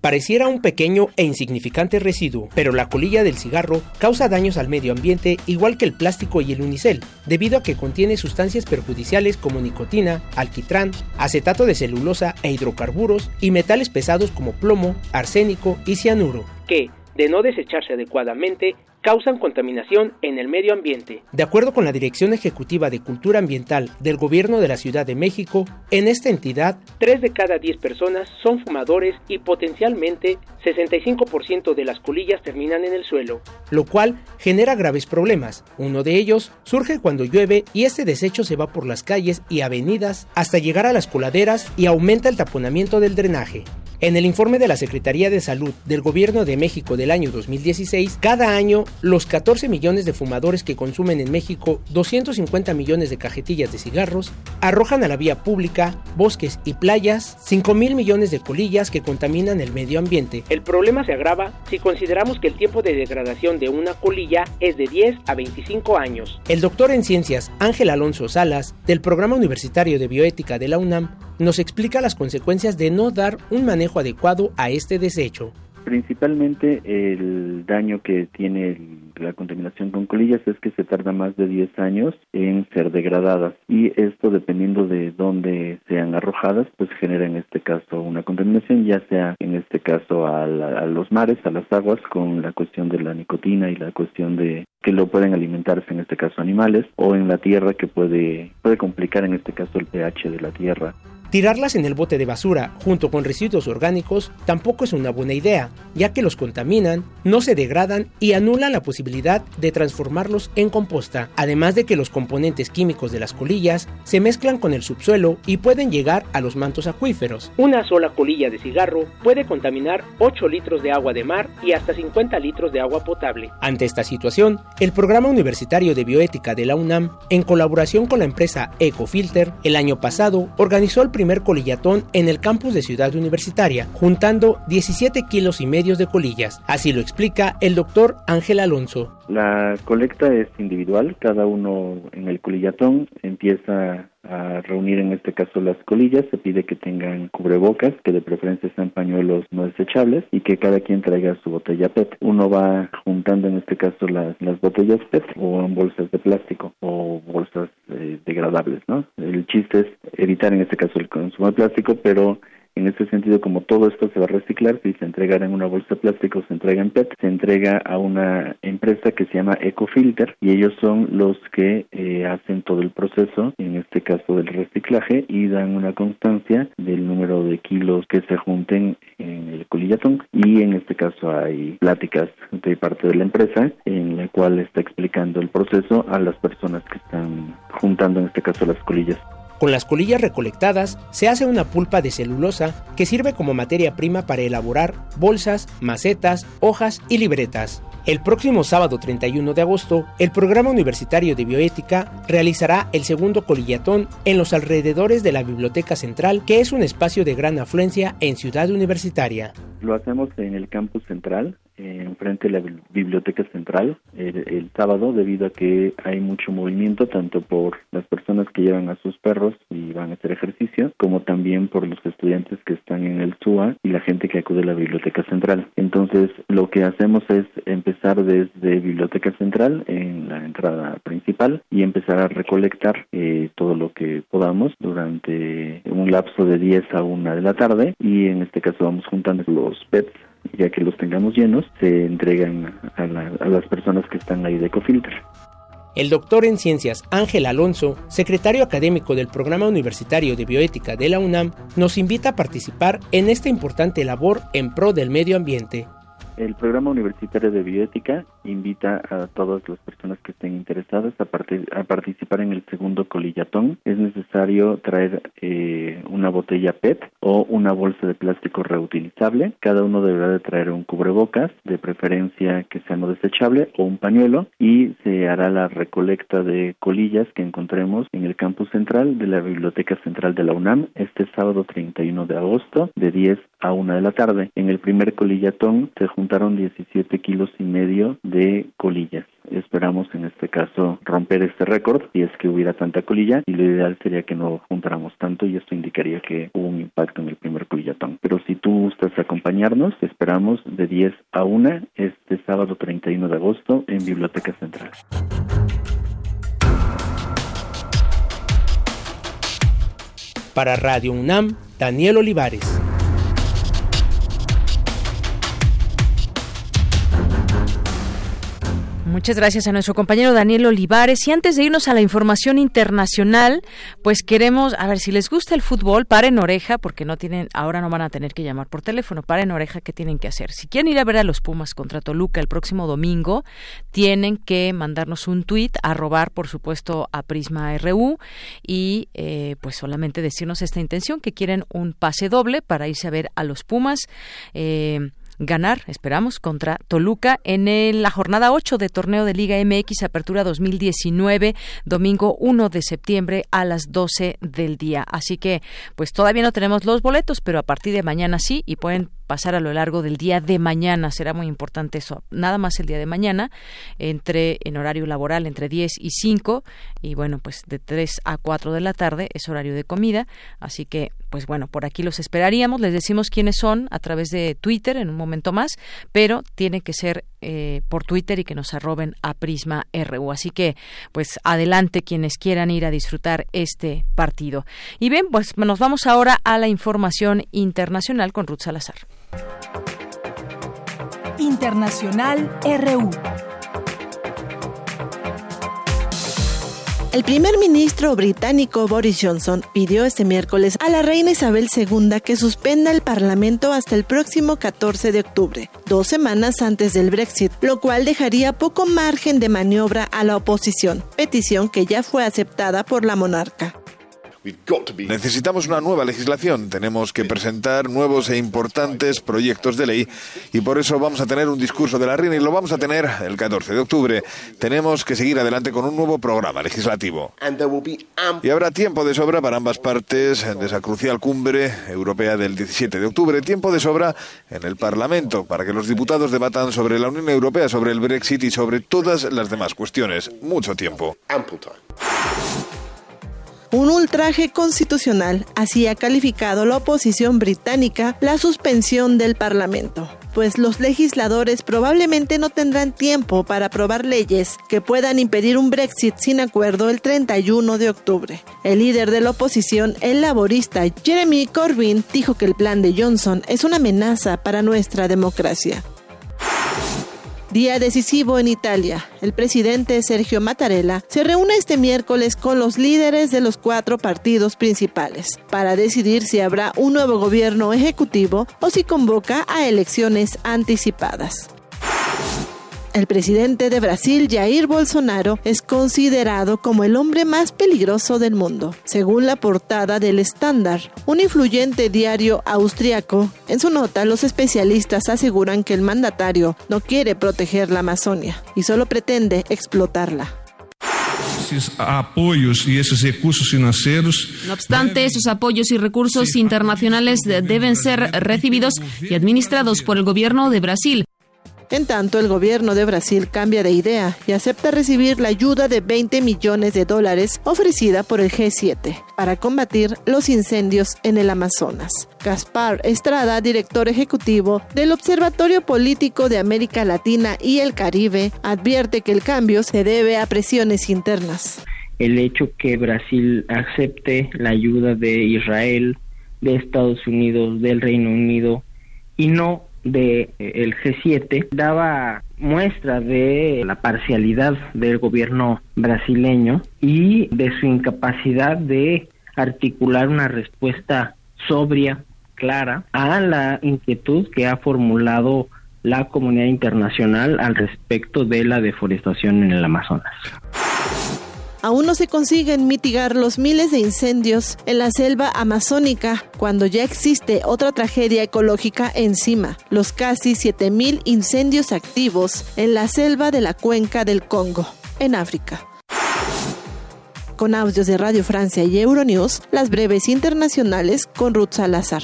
Pareciera un pequeño e insignificante residuo, pero la colilla del cigarro causa daños al medio ambiente igual que el plástico y el unicel, debido a que contiene sustancias perjudiciales como nicotina, alquitrán, acetato de celulosa e hidrocarburos y metales pesados como plomo, arsénico y cianuro, que, de no desecharse adecuadamente, causan contaminación en el medio ambiente. De acuerdo con la Dirección Ejecutiva de Cultura Ambiental del Gobierno de la Ciudad de México, en esta entidad, 3 de cada 10 personas son fumadores y potencialmente 65% de las colillas terminan en el suelo, lo cual genera graves problemas. Uno de ellos surge cuando llueve y este desecho se va por las calles y avenidas hasta llegar a las coladeras y aumenta el taponamiento del drenaje. En el informe de la Secretaría de Salud del Gobierno de México del año 2016, cada año los 14 millones de fumadores que consumen en México 250 millones de cajetillas de cigarros arrojan a la vía pública, bosques y playas 5 mil millones de colillas que contaminan el medio ambiente. El problema se agrava si consideramos que el tiempo de degradación de una colilla es de 10 a 25 años. El doctor en ciencias Ángel Alonso Salas, del Programa Universitario de Bioética de la UNAM, nos explica las consecuencias de no dar un manejo adecuado a este desecho. Principalmente el daño que tiene la contaminación con colillas es que se tarda más de 10 años en ser degradadas. Y esto dependiendo de dónde sean arrojadas pues genera en este caso una contaminación ya sea en este caso a, a los mares, a las aguas con la cuestión de la nicotina y la cuestión de que lo pueden alimentarse en este caso animales o en la tierra que puede puede complicar en este caso el pH de la tierra Tirarlas en el bote de basura junto con residuos orgánicos tampoco es una buena idea, ya que los contaminan, no se degradan y anulan la posibilidad de transformarlos en composta, además de que los componentes químicos de las colillas se mezclan con el subsuelo y pueden llegar a los mantos acuíferos. Una sola colilla de cigarro puede contaminar 8 litros de agua de mar y hasta 50 litros de agua potable. Ante esta situación, el Programa Universitario de Bioética de la UNAM, en colaboración con la empresa Ecofilter, el año pasado organizó el primer colillatón en el campus de Ciudad Universitaria, juntando 17 kilos y medio de colillas. Así lo explica el doctor Ángel Alonso. La colecta es individual, cada uno en el colillatón empieza a reunir en este caso las colillas, se pide que tengan cubrebocas, que de preferencia sean pañuelos no desechables y que cada quien traiga su botella PET. Uno va juntando en este caso las, las botellas PET o en bolsas de plástico o bolsas eh, degradables, ¿no? El chiste es evitar en este caso el consumo de plástico, pero en este sentido, como todo esto se va a reciclar, si se entregara en una bolsa de plástico, se entrega en PET, se entrega a una empresa que se llama Ecofilter y ellos son los que eh, hacen todo el proceso, en este caso del reciclaje, y dan una constancia del número de kilos que se junten en el colillatón. Y en este caso hay pláticas de parte de la empresa en la cual está explicando el proceso a las personas que están juntando, en este caso, las colillas. Con las colillas recolectadas se hace una pulpa de celulosa que sirve como materia prima para elaborar bolsas, macetas, hojas y libretas. El próximo sábado 31 de agosto, el Programa Universitario de Bioética realizará el segundo colillatón en los alrededores de la Biblioteca Central, que es un espacio de gran afluencia en Ciudad Universitaria. Lo hacemos en el campus central, enfrente de la biblioteca central el, sábado debido a que hay mucho movimiento tanto por las personas que llevan a sus perros y van a hacer ejercicio como también por los estudiantes que están en el SUA y la gente que acude a la biblioteca central. Entonces lo que hacemos es empezar desde biblioteca central en la entrada principal y empezar a recolectar eh, todo lo que podamos durante un lapso de 10 a 1 de la tarde y en este caso vamos juntando los pets ya que los tengamos llenos, se entregan a, las personas que están ahí de Ecofilter. El doctor en ciencias Ángel Alonso, secretario académico del Programa Universitario de Bioética de la UNAM, nos invita a participar en esta importante labor en pro del medio ambiente. El programa universitario de bioética invita a todas las personas que estén interesadas a, a participar en el segundo colillatón. Es necesario traer eh, una botella PET o una bolsa de plástico reutilizable. Cada uno deberá de traer un cubrebocas, de preferencia que sea no desechable, o un pañuelo y se hará la recolecta de colillas que encontremos en el campus central de la Biblioteca Central de la UNAM este sábado 31 de agosto de 10 a 1 de la tarde. En el primer colillatón se juntaron 17 kilos y medio de colillas. Esperamos en este caso romper este récord si es que hubiera tanta colilla y lo ideal sería que no juntáramos tanto y esto indicaría que hubo un impacto en el primer colillatón. Pero si tú gustas acompañarnos, esperamos de 10 a 1 este sábado 31 de agosto en Biblioteca Central. Para Radio UNAM, Daniel Olivares. Muchas gracias a nuestro compañero Daniel Olivares. Y antes de irnos a la información internacional, pues queremos, a ver, si les gusta el fútbol, paren oreja, porque no tienen, ahora no van a tener que llamar por teléfono, paren oreja, ¿qué tienen que hacer? Si quieren ir a ver a los Pumas contra Toluca el próximo domingo, tienen que mandarnos un tuit, a robar, por supuesto, a Prisma RU y eh, pues solamente decirnos esta intención, que quieren un pase doble para irse a ver a los Pumas. Eh, ganar, esperamos, contra Toluca en la jornada 8 de torneo de Liga MX Apertura 2019, domingo 1 de septiembre a las 12 del día. Así que, pues todavía no tenemos los boletos, pero a partir de mañana sí y pueden pasar a lo largo del día de mañana. Será muy importante eso. Nada más el día de mañana, entre en horario laboral entre 10 y 5 y bueno, pues de 3 a 4 de la tarde es horario de comida. Así que, pues bueno, por aquí los esperaríamos. Les decimos quiénes son a través de Twitter en un momento más, pero tiene que ser eh, por Twitter y que nos arroben a Prisma RU. Así que, pues adelante quienes quieran ir a disfrutar este partido. Y bien, pues nos vamos ahora a la información internacional con Ruth Salazar. Internacional RU. El primer ministro británico Boris Johnson pidió este miércoles a la reina Isabel II que suspenda el Parlamento hasta el próximo 14 de octubre, dos semanas antes del Brexit, lo cual dejaría poco margen de maniobra a la oposición, petición que ya fue aceptada por la monarca. Necesitamos una nueva legislación, tenemos que presentar nuevos e importantes proyectos de ley y por eso vamos a tener un discurso de la reina y lo vamos a tener el 14 de octubre. Tenemos que seguir adelante con un nuevo programa legislativo. Y habrá tiempo de sobra para ambas partes de esa crucial cumbre europea del 17 de octubre, tiempo de sobra en el Parlamento para que los diputados debatan sobre la Unión Europea, sobre el Brexit y sobre todas las demás cuestiones. Mucho tiempo. Un ultraje constitucional, así ha calificado la oposición británica la suspensión del Parlamento, pues los legisladores probablemente no tendrán tiempo para aprobar leyes que puedan impedir un Brexit sin acuerdo el 31 de octubre. El líder de la oposición, el laborista Jeremy Corbyn, dijo que el plan de Johnson es una amenaza para nuestra democracia. Día decisivo en Italia. El presidente Sergio Mattarella se reúne este miércoles con los líderes de los cuatro partidos principales para decidir si habrá un nuevo gobierno ejecutivo o si convoca a elecciones anticipadas. El presidente de Brasil, Jair Bolsonaro, es considerado como el hombre más peligroso del mundo, según la portada del Standard, un influyente diario austriaco. En su nota, los especialistas aseguran que el mandatario no quiere proteger la Amazonia y solo pretende explotarla. apoyos y esos recursos financieros. No obstante, esos apoyos y recursos internacionales deben ser recibidos y administrados por el gobierno de Brasil. En tanto, el gobierno de Brasil cambia de idea y acepta recibir la ayuda de 20 millones de dólares ofrecida por el G7 para combatir los incendios en el Amazonas. Gaspar Estrada, director ejecutivo del Observatorio Político de América Latina y el Caribe, advierte que el cambio se debe a presiones internas. El hecho que Brasil acepte la ayuda de Israel, de Estados Unidos, del Reino Unido y no de eh, el G7 daba muestra de la parcialidad del gobierno brasileño y de su incapacidad de articular una respuesta sobria, clara, a la inquietud que ha formulado la comunidad internacional al respecto de la deforestación en el Amazonas aún no se consiguen mitigar los miles de incendios en la selva amazónica cuando ya existe otra tragedia ecológica encima, los casi 7.000 incendios activos en la selva de la cuenca del Congo, en África. Con audios de Radio Francia y Euronews, las breves internacionales con Ruth Salazar.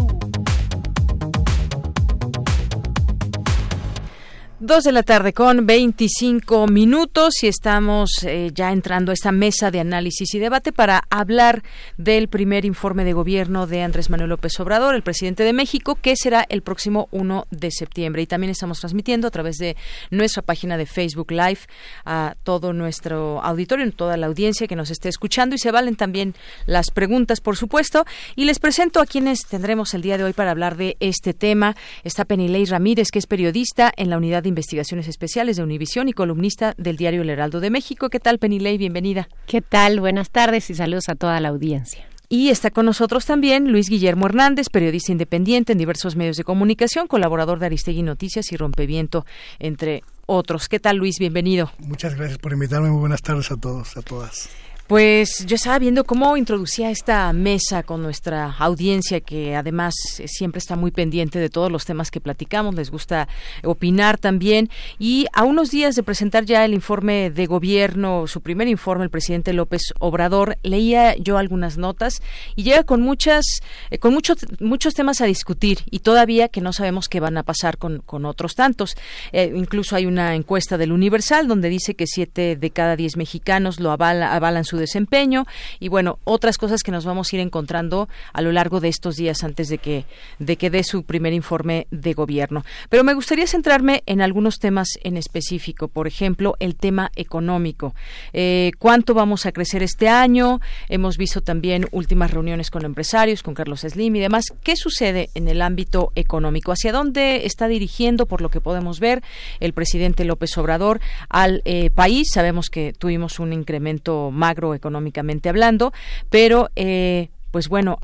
Dos de la tarde con 25 minutos y estamos eh, ya entrando a esta mesa de análisis y debate para hablar del primer informe de gobierno de Andrés Manuel López Obrador, el presidente de México, que será el próximo 1 de septiembre. Y también estamos transmitiendo a través de nuestra página de Facebook Live a todo nuestro auditorio, toda la audiencia que nos esté escuchando y se valen también las preguntas, por supuesto. Y les presento a quienes tendremos el día de hoy para hablar de este tema. Está Penilei Ramírez, que es periodista en la unidad de Investigaciones Especiales de Univisión y columnista del diario El Heraldo de México. ¿Qué tal, Penilei? Bienvenida. ¿Qué tal? Buenas tardes y saludos a toda la audiencia. Y está con nosotros también Luis Guillermo Hernández, periodista independiente en diversos medios de comunicación, colaborador de Aristegui Noticias y Rompeviento, entre otros. ¿Qué tal, Luis? Bienvenido. Muchas gracias por invitarme. Muy buenas tardes a todos, a todas. Pues yo estaba viendo cómo introducía esta mesa con nuestra audiencia, que además siempre está muy pendiente de todos los temas que platicamos, les gusta opinar también. Y a unos días de presentar ya el informe de gobierno, su primer informe, el presidente López Obrador, leía yo algunas notas y llega con muchas, eh, con muchos, muchos temas a discutir y todavía que no sabemos qué van a pasar con, otros tantos. Eh, incluso hay una encuesta del Universal donde dice que siete de cada diez mexicanos lo avalan su desempeño y bueno, otras cosas que nos vamos a ir encontrando a lo largo de estos días antes de que, de que dé su primer informe de gobierno. Pero me gustaría centrarme en algunos temas en específico, por ejemplo, el tema económico. Eh, ¿Cuánto vamos a crecer este año? Hemos visto también últimas reuniones con empresarios, con Carlos Slim y demás. ¿Qué sucede en el ámbito económico? ¿Hacia dónde está dirigiendo, por lo que podemos ver, el presidente López Obrador al eh, país? Sabemos que tuvimos un incremento magro económicamente hablando, pero eh, pues bueno,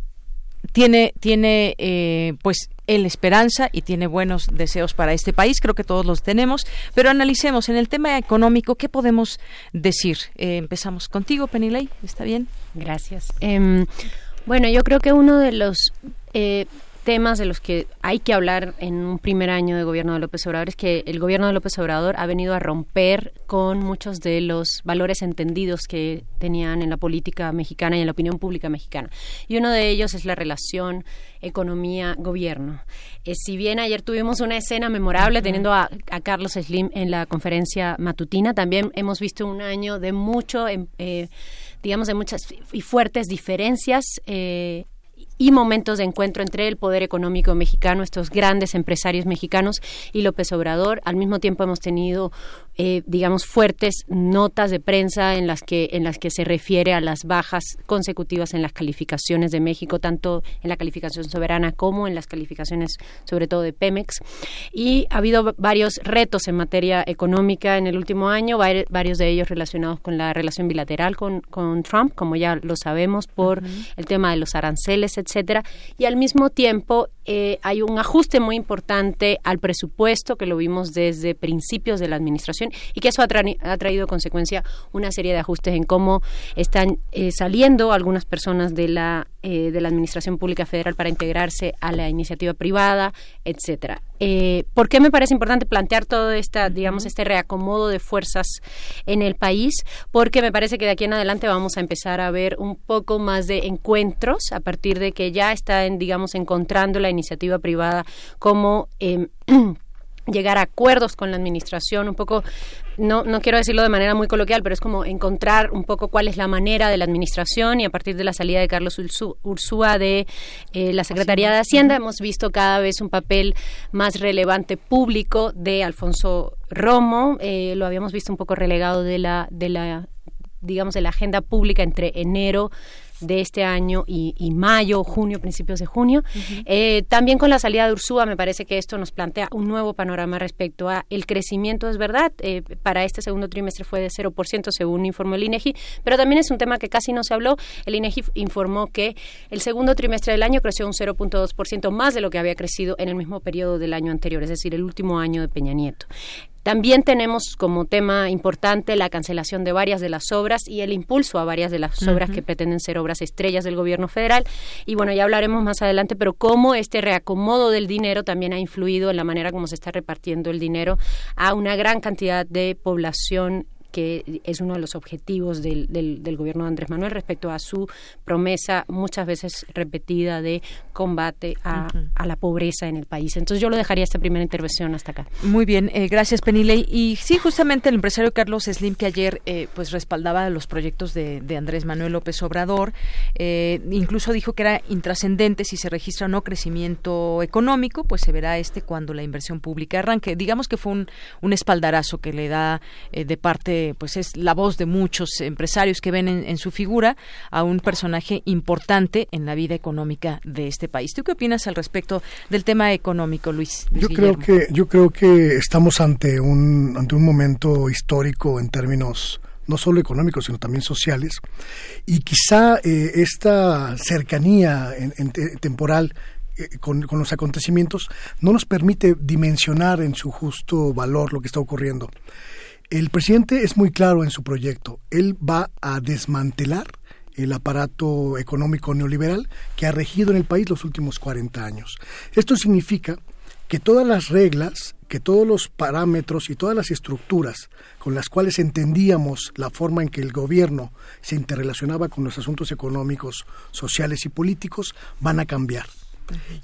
tiene, tiene eh, pues el esperanza y tiene buenos deseos para este país, creo que todos los tenemos, pero analicemos en el tema económico, ¿qué podemos decir? Eh, empezamos contigo, Penilei, ¿está bien? Gracias. Em, bueno, yo creo que uno de los eh, temas de los que hay que hablar en un primer año de gobierno de López Obrador es que el gobierno de López Obrador ha venido a romper con muchos de los valores entendidos que tenían en la política mexicana y en la opinión pública mexicana. Y uno de ellos es la relación economía-gobierno. Eh, si bien ayer tuvimos una escena memorable teniendo a, Carlos Slim en la conferencia matutina, también hemos visto un año de mucho, em, eh, digamos, de muchas y fuertes diferencias. Eh, y momentos de encuentro entre el poder económico mexicano, estos grandes empresarios mexicanos y López Obrador. Al mismo tiempo hemos tenido eh, digamos, fuertes notas de prensa en las que en las que se refiere a las bajas consecutivas en las calificaciones de México, tanto en la calificación soberana como en las calificaciones, sobre todo de Pemex. Y ha habido varios retos en materia económica en el último año, varios de ellos relacionados con la relación bilateral con, con Trump, como ya lo sabemos, por el tema de los aranceles, etcétera. Y al mismo tiempo eh, hay un ajuste muy importante al presupuesto que lo vimos desde principios de la administración y que eso ha, traído consecuencia una serie de ajustes en cómo están eh, saliendo algunas personas de la eh, de la administración pública federal para integrarse a la iniciativa privada, etcétera. ¿Por qué me parece importante plantear todo esta, digamos, este reacomodo de fuerzas en el país? Porque me parece que de aquí en adelante vamos a empezar a ver un poco más de encuentros a partir de que ya están, digamos, encontrando la iniciativa privada como eh, llegar a acuerdos con la administración, un poco, no, no quiero decirlo de manera muy coloquial, pero es como encontrar un poco cuál es la manera de la administración y a partir de la salida de Carlos Ursúa de eh, la Secretaría de Hacienda hemos visto cada vez un papel más relevante público de Alfonso Romo, eh, lo habíamos visto un poco relegado de la, de la digamos, de la agenda pública entre enero de este año y, mayo, junio, principios de junio. Eh, también con la salida de Ursúa me parece que esto nos plantea un nuevo panorama respecto a el crecimiento, es verdad, eh, para este segundo trimestre fue de 0% según informó el INEGI, pero también es un tema que casi no se habló. El INEGI informó que el segundo trimestre del año creció un 0.2% más de lo que había crecido en el mismo periodo del año anterior, es decir, el último año de Peña Nieto. También tenemos como tema importante la cancelación de varias de las obras y el impulso a varias de las obras que pretenden ser obras estrellas del gobierno federal. Y bueno, ya hablaremos más adelante, pero cómo este reacomodo del dinero también ha influido en la manera como se está repartiendo el dinero a una gran cantidad de población que es uno de los objetivos del, del, gobierno de Andrés Manuel respecto a su promesa muchas veces repetida de combate a, la pobreza en el país. Entonces yo lo dejaría esta primera intervención hasta acá. Muy bien, eh, gracias Penilei. Y sí, justamente el empresario Carlos Slim que ayer eh, pues respaldaba los proyectos de, Andrés Manuel López Obrador, eh, incluso dijo que era intrascendente si se registra o no crecimiento económico, pues se verá este cuando la inversión pública arranque. Digamos que fue un, un espaldarazo que le da de parte pues es la voz de muchos empresarios que ven en, su figura a un personaje importante en la vida económica de este país. ¿Tú qué opinas al respecto del tema económico, Luis? yo creo que yo creo que estamos ante un ante un momento histórico en términos no solo económicos, sino también sociales. Y quizá eh, esta cercanía en, temporal eh, con, con, los acontecimientos no nos permite dimensionar en su justo valor lo que está ocurriendo. El presidente es muy claro en su proyecto. Él va a desmantelar el aparato económico neoliberal que ha regido en el país los últimos 40 años. Esto significa que todas las reglas, que todos los parámetros y todas las estructuras con las cuales entendíamos la forma en que el gobierno se interrelacionaba con los asuntos económicos, sociales y políticos van a cambiar.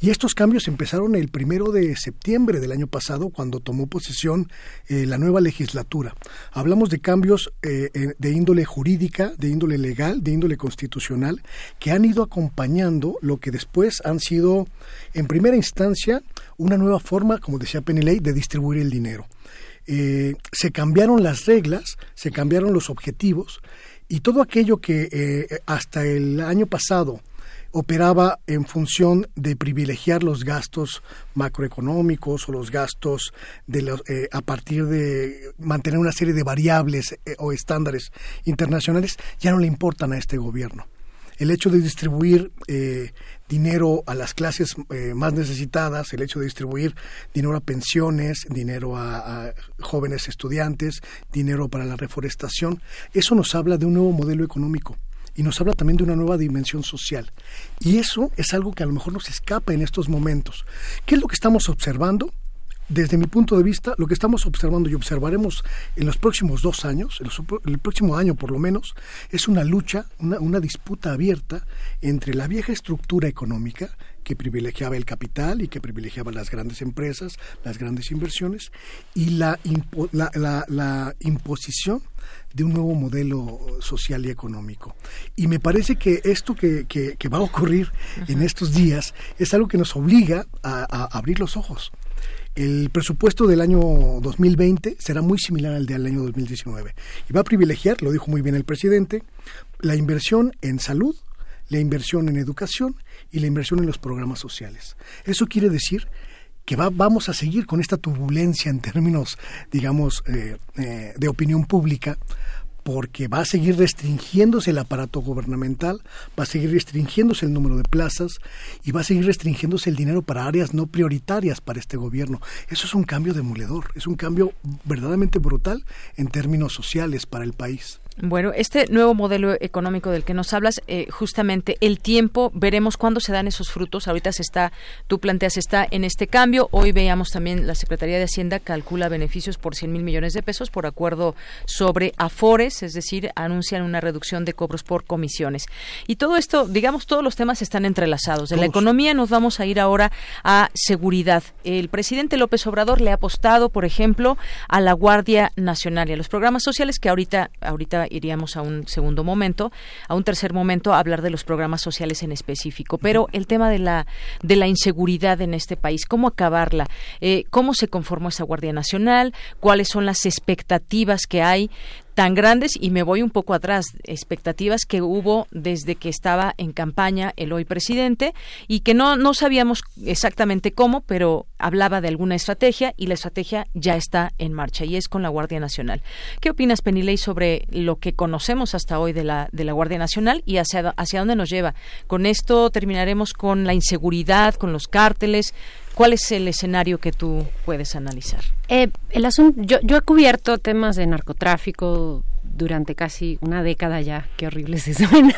Y estos cambios empezaron el primero de septiembre del año pasado, cuando tomó posesión eh, la nueva legislatura. Hablamos de cambios eh, de índole jurídica, de índole legal, de índole constitucional, que han ido acompañando lo que después han sido, en primera instancia, una nueva forma, como decía Penilei, de distribuir el dinero. Eh, se cambiaron las reglas, se cambiaron los objetivos y todo aquello que hasta el año pasado operaba en función de privilegiar los gastos macroeconómicos o los gastos de los, eh, a partir de mantener una serie de variables eh, o estándares internacionales, ya no le importan a este gobierno. El hecho de distribuir eh, dinero a las clases más necesitadas, el hecho de distribuir dinero a pensiones, dinero a, jóvenes estudiantes, dinero para la reforestación, eso nos habla de un nuevo modelo económico y nos habla también de una nueva dimensión social. Y eso es algo que a lo mejor nos escapa en estos momentos. ¿Qué es lo que estamos observando? Desde mi punto de vista, lo que estamos observando y observaremos en los próximos dos años, en el próximo año por lo menos, es una lucha, una, una disputa abierta entre la vieja estructura económica que privilegiaba el capital y que privilegiaba las grandes empresas, las grandes inversiones, y la, la, la, imposición de un nuevo modelo social y económico. Y me parece que esto que, que, va a ocurrir en estos días es algo que nos obliga a, a, abrir los ojos. El presupuesto del año 2020 será muy similar al del año 2019 y va a privilegiar, lo dijo muy bien el presidente, la inversión en salud, la inversión en educación y la inversión en los programas sociales. Eso quiere decir que vamos a seguir con esta turbulencia en términos, digamos, eh, eh, de opinión pública, porque va a seguir restringiéndose el aparato gubernamental, va a seguir restringiéndose el número de plazas y va a seguir restringiéndose el dinero para áreas no prioritarias para este gobierno. Eso es un cambio demoledor, es un cambio verdaderamente brutal en términos sociales para el país. Bueno, este nuevo modelo económico del que nos hablas, eh, justamente el tiempo, veremos cuándo se dan esos frutos. Ahorita se está, tú planteas, está en este cambio. Hoy veíamos también la Secretaría de Hacienda calcula beneficios por 100 mil millones de pesos por acuerdo sobre Afores, es decir, anuncian una reducción de cobros por comisiones. Y todo esto, digamos, todos los temas están entrelazados. De la economía nos vamos a ir ahora a seguridad. El presidente López Obrador le ha apostado, por ejemplo, a la Guardia Nacional y a los programas sociales que ahorita, ahorita iríamos a un segundo momento, a un tercer momento a hablar de los programas sociales en específico. Pero el tema de la de la inseguridad en este país, cómo acabarla, eh, cómo se conformó esa Guardia Nacional, cuáles son las expectativas que hay tan grandes y me voy un poco atrás, expectativas que hubo desde que estaba en campaña el hoy presidente y que no, no sabíamos exactamente cómo, pero hablaba de alguna estrategia y la estrategia ya está en marcha y es con la Guardia Nacional. ¿Qué opinas, Penilei, sobre lo que conocemos hasta hoy de la, de la Guardia Nacional y hacia, hacia dónde nos lleva? Con esto terminaremos con la inseguridad, con los cárteles, ¿Cuál es el escenario que tú puedes analizar? Eh, el asunto, yo, yo he cubierto temas de narcotráfico durante casi una década ya, qué horrible se suena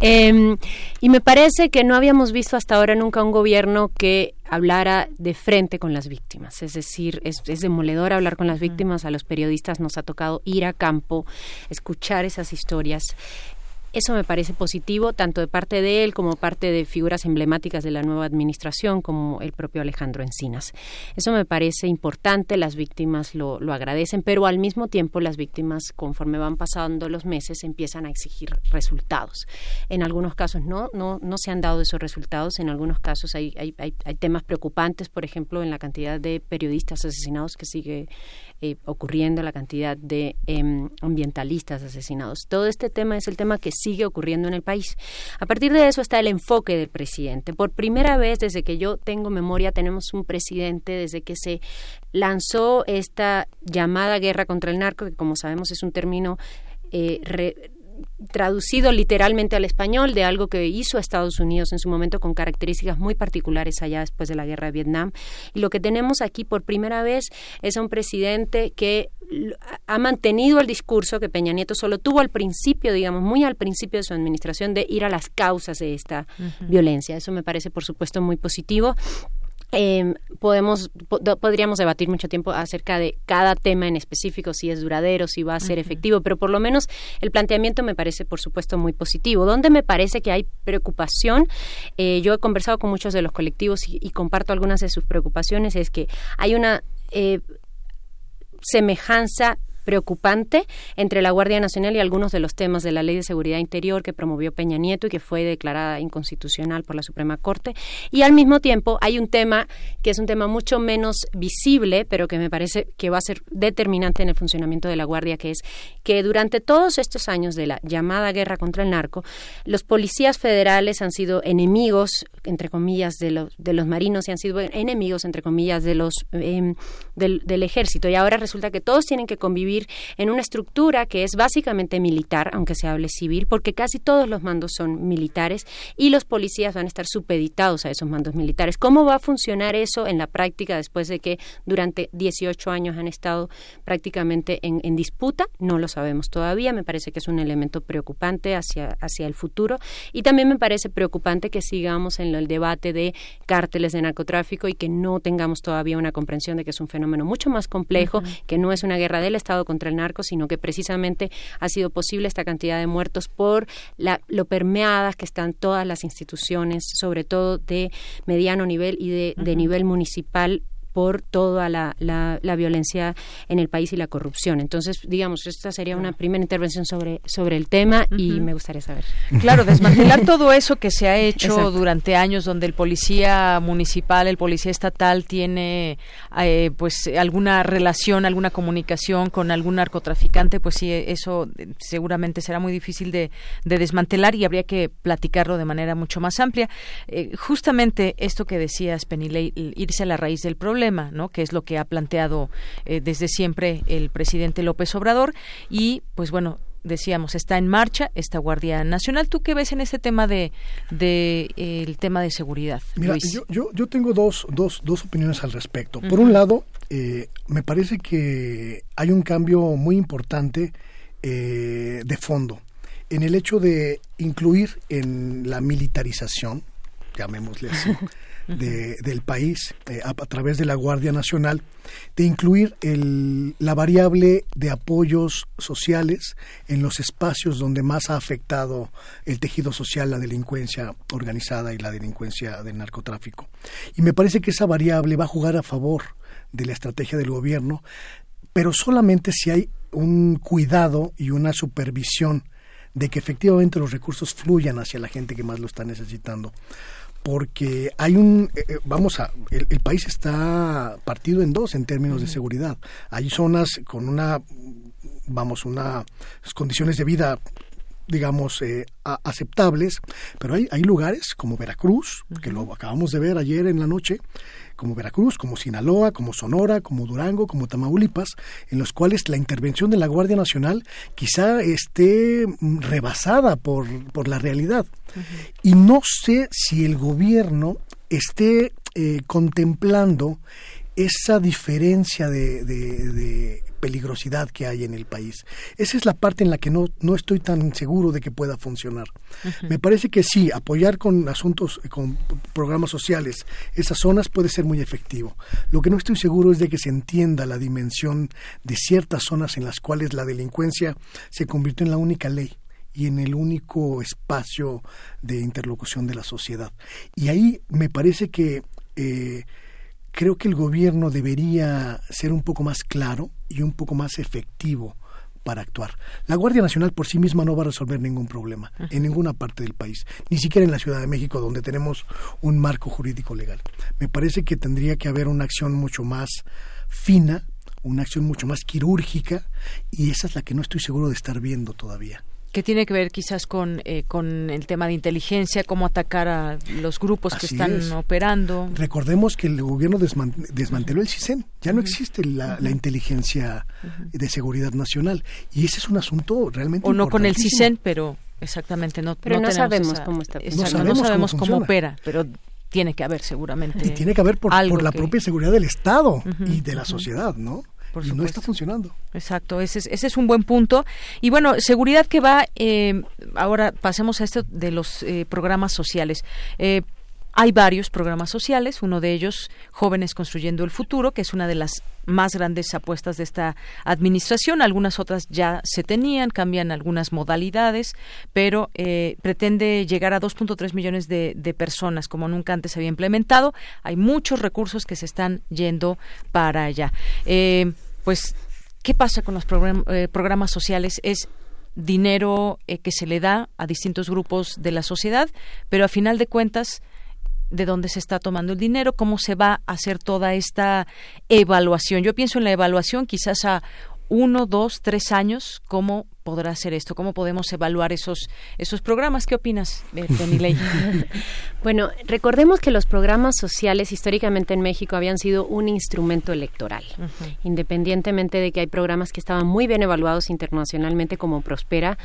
eh, y me parece que no habíamos visto hasta ahora nunca un gobierno que hablara de frente con las víctimas. Es decir, es, es, demoledor hablar con las víctimas. A los periodistas nos ha tocado ir a campo, escuchar esas historias. Eso me parece positivo, tanto de parte de él como parte de figuras emblemáticas de la nueva administración, como el propio Alejandro Encinas. Eso me parece importante, las víctimas lo, lo agradecen, pero al mismo tiempo las víctimas, conforme van pasando los meses, empiezan a exigir resultados. En algunos casos no, no, no se han dado esos resultados, en algunos casos hay, hay, hay, hay temas preocupantes, por ejemplo, en la cantidad de periodistas asesinados que sigue eh, ocurriendo, la cantidad de eh, ambientalistas asesinados. Todo este tema es el tema que sigue ocurriendo en el país. A partir de eso está el enfoque del presidente. Por primera vez desde que yo tengo memoria tenemos un presidente desde que se lanzó esta llamada guerra contra el narco, que como sabemos es un término eh, traducido literalmente al español de algo que hizo Estados Unidos en su momento con características muy particulares allá después de la guerra de Vietnam. Y lo que tenemos aquí por primera vez es un presidente que ha mantenido el discurso que Peña Nieto solo tuvo al principio, digamos, muy al principio de su administración, de ir a las causas de esta violencia. Eso me parece, por supuesto, muy positivo eh, podemos podríamos debatir mucho tiempo acerca de cada tema en específico si es duradero si va a ser efectivo pero por lo menos el planteamiento me parece por supuesto muy positivo. Donde me parece que hay preocupación eh, yo he conversado con muchos de los colectivos y, comparto algunas de sus preocupaciones es que hay una eh, semejanza preocupante entre la Guardia Nacional y algunos de los temas de la Ley de Seguridad Interior que promovió Peña Nieto y que fue declarada inconstitucional por la Suprema Corte. Y al mismo tiempo hay un tema que es un tema mucho menos visible, pero que me parece que va a ser determinante en el funcionamiento de la Guardia, que es que durante todos estos años de la llamada guerra contra el narco, los policías federales han sido enemigos, entre comillas, de los, de los marinos y han sido enemigos, entre comillas, de los, em, del, del ejército. Y ahora resulta que todos tienen que convivir en una estructura que es básicamente militar, aunque se hable civil, porque casi todos los mandos son militares y los policías van a estar supeditados a esos mandos militares. ¿Cómo va a funcionar eso en la práctica después de que durante 18 años han estado prácticamente en, disputa? No lo sabemos todavía. Me parece que es un elemento preocupante hacia, hacia el futuro y también me parece preocupante que sigamos en el debate de cárteles de narcotráfico y que no tengamos todavía una comprensión de que es un fenómeno mucho más complejo, que no es una guerra del Estado contra el narco, sino que precisamente ha sido posible esta cantidad de muertos por la, lo permeadas que están todas las instituciones, sobre todo de mediano nivel y de, de nivel municipal por toda la, la, violencia en el país y la corrupción. Entonces, digamos, esta sería una primera intervención sobre, sobre el tema y me gustaría saber. Claro, desmantelar todo eso que se ha hecho durante años, donde el policía municipal, el policía estatal tiene eh, pues alguna relación, alguna comunicación con algún narcotraficante, pues sí, eso seguramente será muy difícil de, de desmantelar y habría que platicarlo de manera mucho más amplia. Eh, justamente esto que decías, Penilei, irse a la raíz del problema ¿no? Que es lo que ha planteado eh, desde siempre el presidente López Obrador y, pues bueno, decíamos está en marcha esta Guardia Nacional. ¿Tú qué ves en este tema de, de el tema de seguridad? Mira, yo, yo, yo, tengo dos, dos, dos opiniones al respecto. Por un lado, eh, me parece que hay un cambio muy importante eh, de fondo en el hecho de incluir en la militarización, llamémosle así, de, del país eh, a, través de la Guardia Nacional, de incluir el, la variable de apoyos sociales en los espacios donde más ha afectado el tejido social, la delincuencia organizada y la delincuencia del narcotráfico. Y me parece que esa variable va a jugar a favor de la estrategia del gobierno, pero solamente si hay un cuidado y una supervisión de que efectivamente los recursos fluyan hacia la gente que más lo está necesitando porque hay un, eh, eh, vamos a, el, país está partido en dos en términos de seguridad. Hay zonas con una, vamos, unas condiciones de vida digamos, eh, aceptables, pero hay, hay lugares como Veracruz, que lo acabamos de ver ayer en la noche, como Veracruz, como Sinaloa, como Sonora, como Durango, como Tamaulipas, en los cuales la intervención de la Guardia Nacional quizá esté mm, rebasada por, por la realidad. Y no sé si el gobierno esté eh, contemplando esa diferencia de, de, peligrosidad que hay en el país. Esa es la parte en la que no, no estoy tan seguro de que pueda funcionar. Me parece que sí, apoyar con asuntos, con programas sociales, esas zonas puede ser muy efectivo. Lo que no estoy seguro es de que se entienda la dimensión de ciertas zonas en las cuales la delincuencia se convirtió en la única ley y en el único espacio de interlocución de la sociedad. Y ahí me parece que eh, creo que el gobierno debería ser un poco más claro y un poco más efectivo para actuar. La Guardia Nacional por sí misma no va a resolver ningún problema en ninguna parte del país, ni siquiera en la Ciudad de México, donde tenemos un marco jurídico legal. Me parece que tendría que haber una acción mucho más fina, una acción mucho más quirúrgica, y esa es la que no estoy seguro de estar viendo todavía que tiene que ver quizás con, eh, con el tema de inteligencia, cómo atacar a los grupos que están operando. Recordemos que el gobierno desmanteló el CISEN, ya no existe la, inteligencia de seguridad nacional y ese es un asunto realmente O no con el CISEN, pero exactamente no Pero no, sabemos cómo está. no sabemos, cómo, opera, pero tiene que haber seguramente. Y tiene que haber por, por la propia seguridad del Estado y de la sociedad, ¿no? Y no está funcionando. Exacto, ese es, ese es un buen punto. Y bueno, seguridad que va, eh, ahora pasemos a esto de los eh, programas sociales. Eh, hay varios programas sociales, uno de ellos Jóvenes Construyendo el Futuro, que es una de las más grandes apuestas de esta administración. Algunas otras ya se tenían, cambian algunas modalidades, pero eh, pretende llegar a 2.3 millones de, personas, como nunca antes se había implementado. Hay muchos recursos que se están yendo para allá. Eh, pues, ¿qué pasa con los eh, programas sociales? Es dinero que se le da a distintos grupos de la sociedad, pero a final de cuentas de dónde se está tomando el dinero, cómo se va a hacer toda esta evaluación. Yo pienso en la evaluación quizás a uno, dos, tres años, cómo podrá hacer esto, cómo podemos evaluar esos esos programas. ¿Qué opinas, Ley? bueno, recordemos que los programas sociales históricamente en México habían sido un instrumento electoral, independientemente de que hay programas que estaban muy bien evaluados internacionalmente como Prospera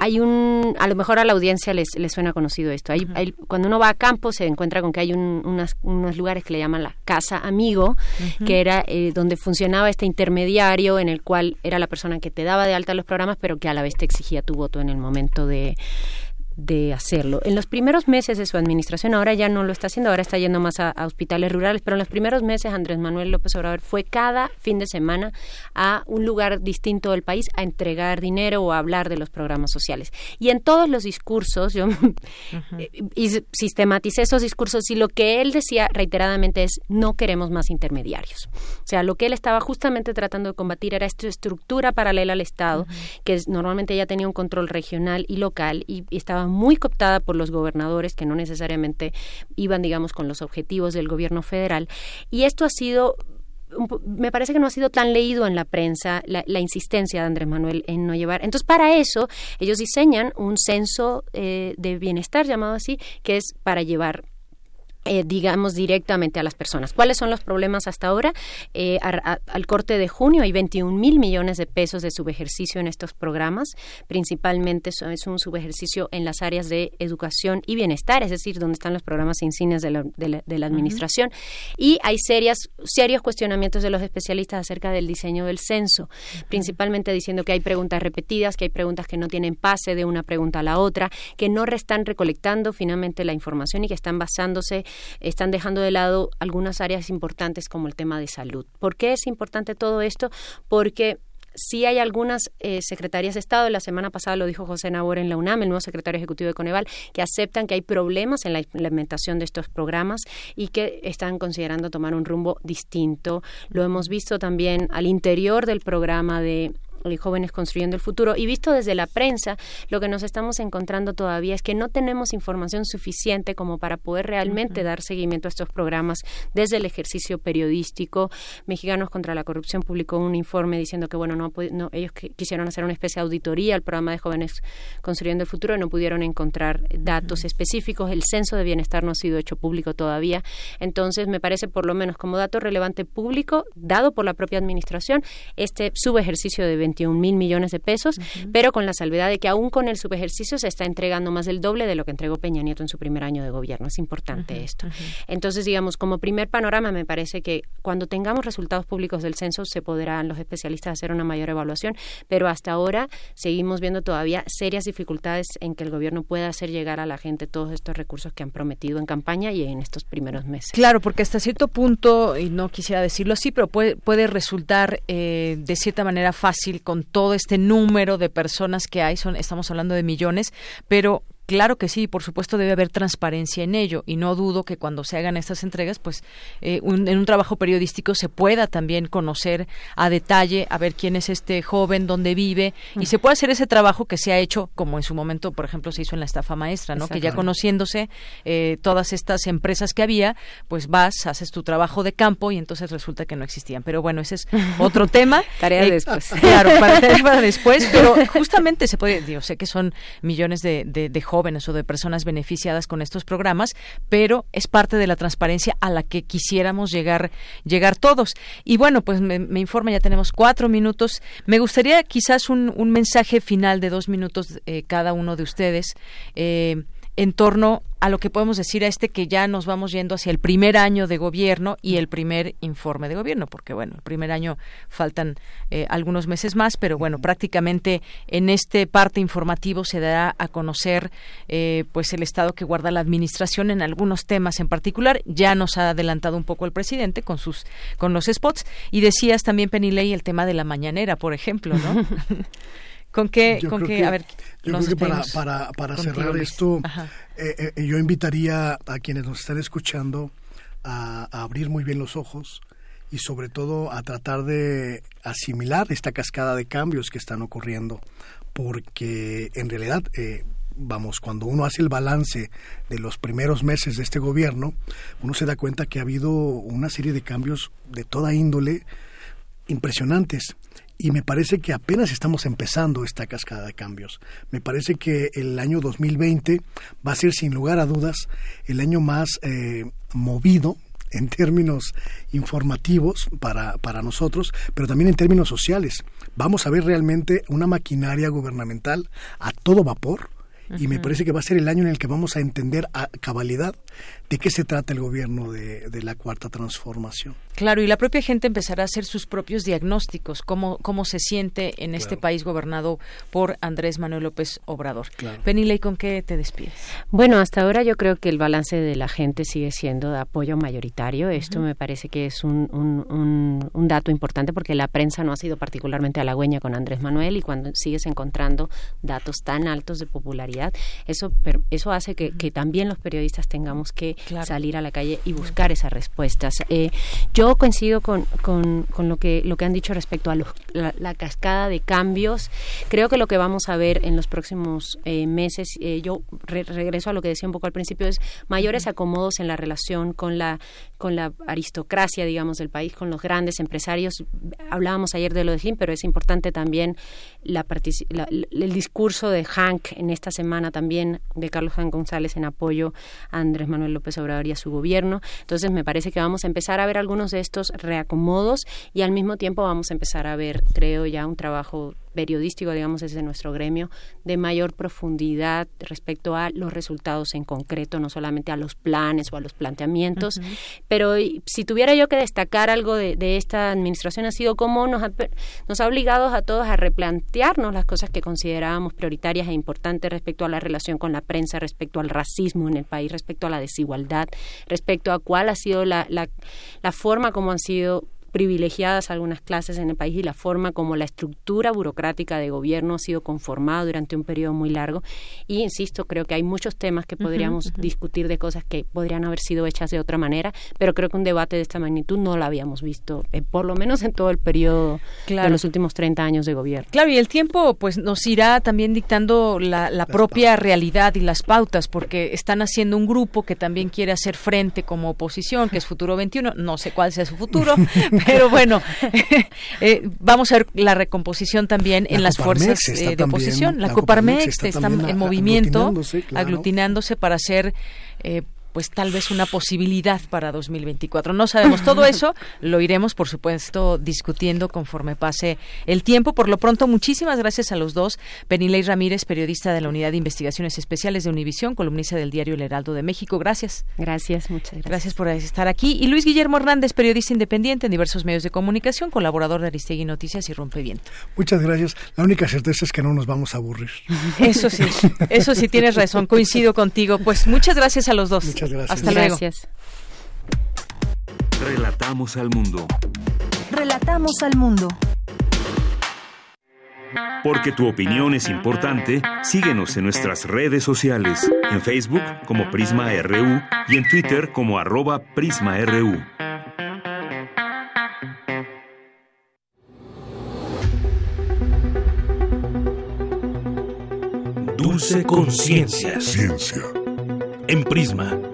hay un, a lo mejor a la audiencia les, les suena conocido esto. Hay, cuando uno va a campo se encuentra con que hay unos lugares que le llaman la casa amigo, que era eh, donde funcionaba este intermediario en el cual era la persona que te daba de alta los programas, pero que a la vez te exigía tu voto en el momento de, de hacerlo. En los primeros meses de su administración, ahora ya no lo está haciendo, ahora está yendo más a, hospitales rurales, pero en los primeros meses Andrés Manuel López Obrador fue cada fin de semana a un lugar distinto del país a entregar dinero o a hablar de los programas sociales. Y en todos los discursos, yo y sistematicé esos discursos y lo que él decía reiteradamente es no queremos más intermediarios. O sea, lo que él estaba justamente tratando de combatir era esta estructura paralela al Estado, que normalmente ya tenía un control regional y local y, y estaba muy cooptada por los gobernadores que no necesariamente iban, digamos, con los objetivos del gobierno federal. Y esto ha sido me parece que no ha sido tan leído en la prensa la, insistencia de Andrés Manuel en no llevar. Entonces, para eso, ellos diseñan un censo eh, de bienestar, llamado así, que es para llevar eh, digamos directamente a las personas. ¿Cuáles son los problemas hasta ahora? Eh, al corte de junio hay 21 mil millones de pesos de subejercicio en estos programas. Principalmente es un subejercicio en las áreas de educación y bienestar, es decir, donde están los programas insignias de la, de la, administración. Y hay serias, serios cuestionamientos de los especialistas acerca del diseño del censo, principalmente diciendo que hay preguntas repetidas, que hay preguntas que no tienen pase de una pregunta a la otra, que no están recolectando finalmente la información y que están basándose están dejando de lado algunas áreas importantes como el tema de salud. ¿Por qué es importante todo esto? Porque sí hay algunas eh, secretarías de Estado, la semana pasada lo dijo José Nabor en la UNAM, el nuevo secretario ejecutivo de Coneval, que aceptan que hay problemas en la implementación de estos programas y que están considerando tomar un rumbo distinto. Lo hemos visto también al interior del programa de Jóvenes Construyendo el Futuro. Y visto desde la prensa, lo que nos estamos encontrando todavía es que no tenemos información suficiente como para poder realmente dar seguimiento a estos programas desde el ejercicio periodístico. Mexicanos contra la Corrupción publicó un informe diciendo que, bueno, no, no ellos quisieron hacer una especie de auditoría al programa de Jóvenes Construyendo el Futuro y no pudieron encontrar datos específicos. El censo de bienestar no ha sido hecho público todavía. Entonces, me parece, por lo menos como dato relevante público, dado por la propia administración, este subejercicio de 21 mil millones de pesos, pero con la salvedad de que aún con el subejercicio se está entregando más del doble de lo que entregó Peña Nieto en su primer año de gobierno. Es importante esto. Entonces, digamos, como primer panorama, me parece que cuando tengamos resultados públicos del censo se podrán los especialistas hacer una mayor evaluación, pero hasta ahora seguimos viendo todavía serias dificultades en que el gobierno pueda hacer llegar a la gente todos estos recursos que han prometido en campaña y en estos primeros meses. Claro, porque hasta cierto punto, y no quisiera decirlo así, pero puede, puede resultar eh, de cierta manera fácil con todo este número de personas que hay, son, estamos hablando de millones, pero Claro que sí, por supuesto debe haber transparencia en ello y no dudo que cuando se hagan estas entregas, pues eh, en un trabajo periodístico se pueda también conocer a detalle, a ver quién es este joven, dónde vive y se puede hacer ese trabajo que se ha hecho, como en su momento, por ejemplo, se hizo en la estafa maestra, ¿no? Que ya conociéndose eh, todas estas empresas que había, pues vas, haces tu trabajo de campo y entonces resulta que no existían. Pero bueno, ese es otro tema. tarea eh, después. Claro, para, para después, pero justamente se puede, yo sé que son millones de, de, de jóvenes jóvenes o de personas beneficiadas con estos programas, pero es parte de la transparencia a la que quisiéramos llegar, llegar todos. Y bueno, pues me, informa, ya tenemos cuatro minutos. Me gustaría quizás un, un mensaje final de dos minutos eh, cada uno de ustedes. Eh, en torno a lo que podemos decir a este que ya nos vamos yendo hacia el primer año de gobierno y el primer informe de gobierno, porque bueno, el primer año faltan eh, algunos meses más, pero bueno, prácticamente en este parte informativo se dará a conocer eh, pues el estado que guarda la administración en algunos temas en particular. Ya nos ha adelantado un poco el presidente con sus con los spots y decías también Penilei el tema de la mañanera, por ejemplo, ¿no? ¿Con qué, con qué, a ver, yo creo que para, para, para cerrar esto, eh, eh, yo invitaría a quienes nos están escuchando a, abrir muy bien los ojos y sobre todo a tratar de asimilar esta cascada de cambios que están ocurriendo, porque en realidad, eh, vamos, cuando uno hace el balance de los primeros meses de este gobierno, uno se da cuenta que ha habido una serie de cambios de toda índole impresionantes y me parece que apenas estamos empezando esta cascada de cambios. Me parece que el año 2020 va a ser sin lugar a dudas el año más eh, movido en términos informativos para, para nosotros, pero también en términos sociales. Vamos a ver realmente una maquinaria gubernamental a todo vapor, y me parece que va a ser el año en el que vamos a entender a cabalidad de qué se trata el gobierno de, la cuarta transformación. Claro, y la propia gente empezará a hacer sus propios diagnósticos, cómo, cómo se siente en este país gobernado por Andrés Manuel López Obrador. Claro. Penile, ¿con qué te despides? Bueno, hasta ahora yo creo que el balance de la gente sigue siendo de apoyo mayoritario. Esto me parece que es un, un, un, dato importante porque la prensa no ha sido particularmente halagüeña con Andrés Manuel y cuando sigues encontrando datos tan altos de popularidad, eso, eso hace que, que también los periodistas tengamos que salir a la calle y buscar esas respuestas. Eh, yo coincido con, con, lo, que, lo que han dicho respecto a la, cascada de cambios. Creo que lo que vamos a ver en los próximos eh, meses, eh, yo regreso a lo que decía un poco al principio, es mayores acomodos en la relación con la, con la aristocracia, digamos, del país, con los grandes empresarios. Hablábamos ayer de lo de Slim, pero es importante también la, el discurso de Hank en esta semana también, de Carlos Hank González en apoyo a Andrés Manuel López Obrador y a su gobierno. Entonces me parece que vamos a empezar a ver algunos de estos reacomodos y al mismo tiempo vamos a empezar a ver, creo ya, un trabajo periodístico, digamos, desde nuestro gremio, de mayor profundidad respecto a los resultados en concreto, no solamente a los planes o a los planteamientos. Pero si tuviera yo que destacar algo de, esta administración, ha sido cómo nos ha, nos ha obligado a todos a replantearnos las cosas que considerábamos prioritarias e importantes respecto a la relación con la prensa, respecto al racismo en el país, respecto a la desigualdad, respecto a cuál ha sido la, la, la forma como han sido privilegiadas algunas clases en el país y la forma como la estructura burocrática de gobierno ha sido conformada durante un periodo muy largo. Y insisto, creo que hay muchos temas que podríamos discutir de cosas que podrían haber sido hechas de otra manera, pero creo que un debate de esta magnitud no lo habíamos visto, eh, por lo menos en todo el periodo de los últimos 30 años de gobierno. Claro, y el tiempo pues nos irá también dictando la, la propia realidad y las pautas, porque están haciendo un grupo que también quiere hacer frente como oposición, que es Futuro 21, no sé cuál sea su futuro, Pero bueno, eh, vamos a ver la recomposición también en las fuerzas eh, de oposición. La, Coparmex está, en movimiento, aglutinándose, para hacer eh, pues tal vez una posibilidad para 2024. No sabemos todo eso, lo iremos por supuesto discutiendo conforme pase el tiempo. Por lo pronto, muchísimas gracias a los dos. Penilei Ramírez, periodista de la Unidad de Investigaciones Especiales de Univisión, columnista del diario El Heraldo de México. Gracias. Gracias, muchas gracias. Gracias por estar aquí. Y Luis Guillermo Hernández, periodista independiente en diversos medios de comunicación, colaborador de Aristegui Noticias y Rompeviento. Muchas gracias. La única certeza es que no nos vamos a aburrir. Eso sí, eso sí tienes razón, coincido contigo. Pues muchas gracias a los dos. Muchas gracias. Hasta luego. Relatamos al mundo. Relatamos al mundo. Porque tu opinión es importante, síguenos en nuestras redes sociales, en Facebook como Prisma RU y en Twitter como arroba PrismaRU. Dulce Conciencia. Ciencia. En Prisma.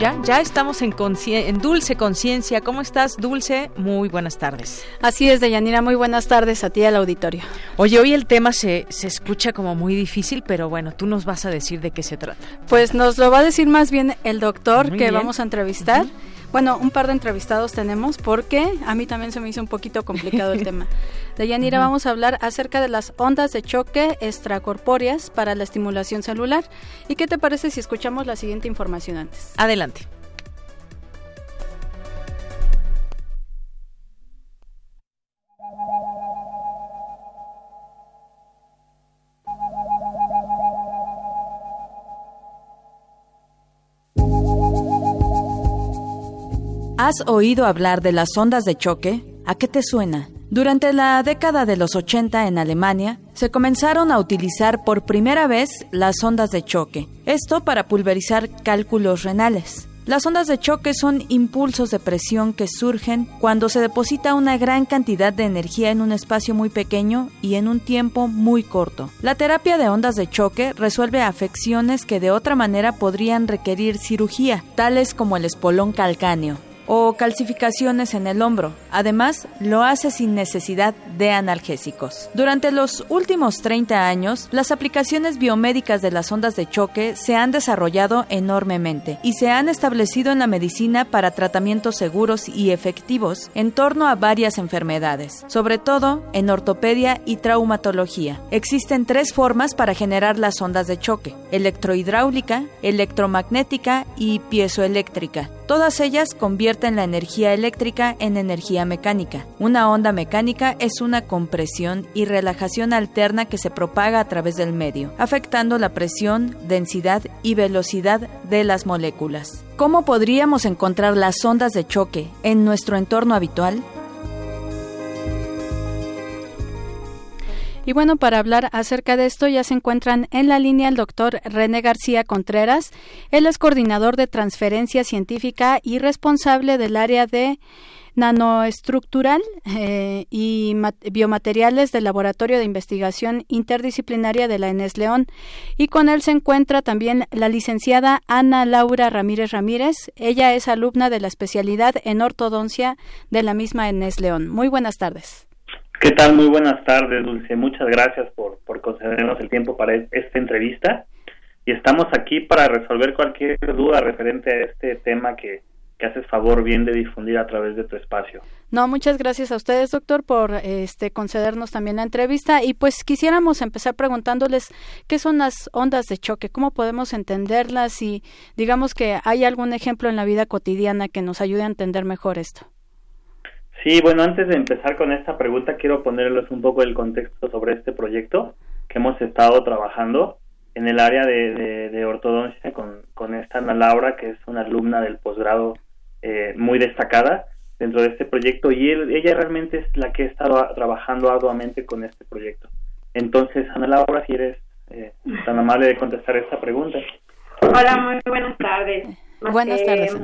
Ya, ya estamos en, en Dulce Conciencia. ¿Cómo estás, Dulce? Muy buenas tardes. Así es, Deyanira. Muy buenas tardes a ti y al auditorio. Oye, hoy el tema se, se escucha como muy difícil, pero bueno, tú nos vas a decir de qué se trata. Pues nos lo va a decir más bien el doctor que vamos a entrevistar. Bueno, un par de entrevistados tenemos porque a mí también se me hizo un poquito complicado el tema. De Yanira vamos a hablar acerca de las ondas de choque extracorpóreas para la estimulación celular. ¿Y qué te parece si escuchamos la siguiente información antes? Adelante. ¿Has oído hablar de las ondas de choque? ¿A qué te suena? Durante la década de los 80 en Alemania, se comenzaron a utilizar por primera vez las ondas de choque, esto para pulverizar cálculos renales. Las ondas de choque son impulsos de presión que surgen cuando se deposita una gran cantidad de energía en un espacio muy pequeño y en un tiempo muy corto. La terapia de ondas de choque resuelve afecciones que de otra manera podrían requerir cirugía, tales como el espolón calcáneo, o calcificaciones en el hombro. Además, lo hace sin necesidad de analgésicos. Durante los últimos 30 años, las aplicaciones biomédicas de las ondas de choque se han desarrollado enormemente y se han establecido en la medicina para tratamientos seguros y efectivos en torno a varias enfermedades, sobre todo en ortopedia y traumatología. Existen tres formas para generar las ondas de choque, electrohidráulica, electromagnética y piezoeléctrica. Todas ellas convierten la energía eléctrica en energía mecánica. Una onda mecánica es una compresión y relajación alterna que se propaga a través del medio, afectando la presión, densidad y velocidad de las moléculas. ¿Cómo podríamos encontrar las ondas de choque en nuestro entorno habitual? Y bueno, para hablar acerca de esto ya se encuentran en la línea el doctor René García Contreras. Él es coordinador de transferencia científica y responsable del área de nanoestructural eh, y biomateriales del Laboratorio de Investigación Interdisciplinaria de la ENES León. Y con él se encuentra también la licenciada Ana Laura Ramírez Ramírez. Ella es alumna de la especialidad en ortodoncia de la misma ENES León. Muy buenas tardes. ¿Qué tal? Muy buenas tardes, Dulce. Muchas gracias por, por concedernos el tiempo para esta entrevista. Y estamos aquí para resolver cualquier duda referente a este tema que, que haces favor bien de difundir a través de tu espacio. No, muchas gracias a ustedes, doctor, por este concedernos también la entrevista y pues quisiéramos empezar preguntándoles qué son las ondas de choque, cómo podemos entenderlas y digamos que hay algún ejemplo en la vida cotidiana que nos ayude a entender mejor esto. Sí, bueno, antes de empezar con esta pregunta, quiero ponerles un poco el contexto sobre este proyecto que hemos estado trabajando en el área de, ortodoncia con, con, esta Ana Laura, que es una alumna del posgrado eh, muy destacada dentro de este proyecto y ella realmente es la que ha estado trabajando arduamente con este proyecto. Entonces, Ana Laura, si eres eh, tan amable de contestar esta pregunta. Hola, muy buenas tardes. Buenas tardes.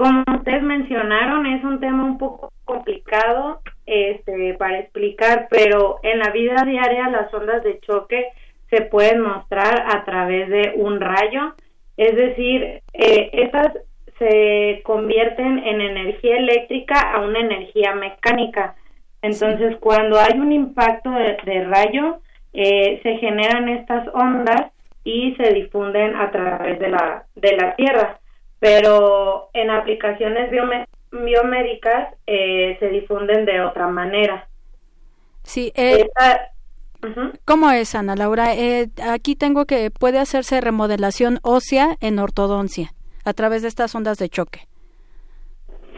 Como ustedes mencionaron, es un tema un poco complicado este, para explicar, pero en la vida diaria las ondas de choque se pueden mostrar a través de un rayo, es decir, eh, esas se convierten en energía eléctrica a una energía mecánica. Entonces, cuando hay un impacto de, rayo, eh, se generan estas ondas y se difunden a través de la, de la Tierra pero en aplicaciones biomédicas eh, se difunden de otra manera. Sí, eh, ¿cómo es, Ana Laura? Eh, aquí tengo que puede hacerse remodelación ósea en ortodoncia a través de estas ondas de choque.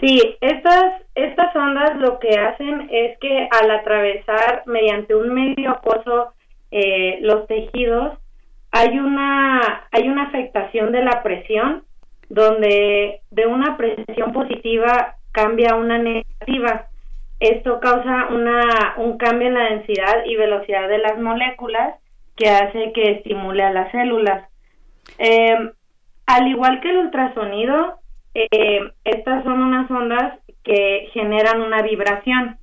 Sí, estas, estas ondas lo que hacen es que al atravesar mediante un medio acoso eh, los tejidos, hay una, hay una afectación de la presión donde de una presión positiva cambia a una negativa. Esto causa una, un cambio en la densidad y velocidad de las moléculas que hace que estimule a las células. Eh, al igual que el ultrasonido, eh, estas son unas ondas que generan una vibración,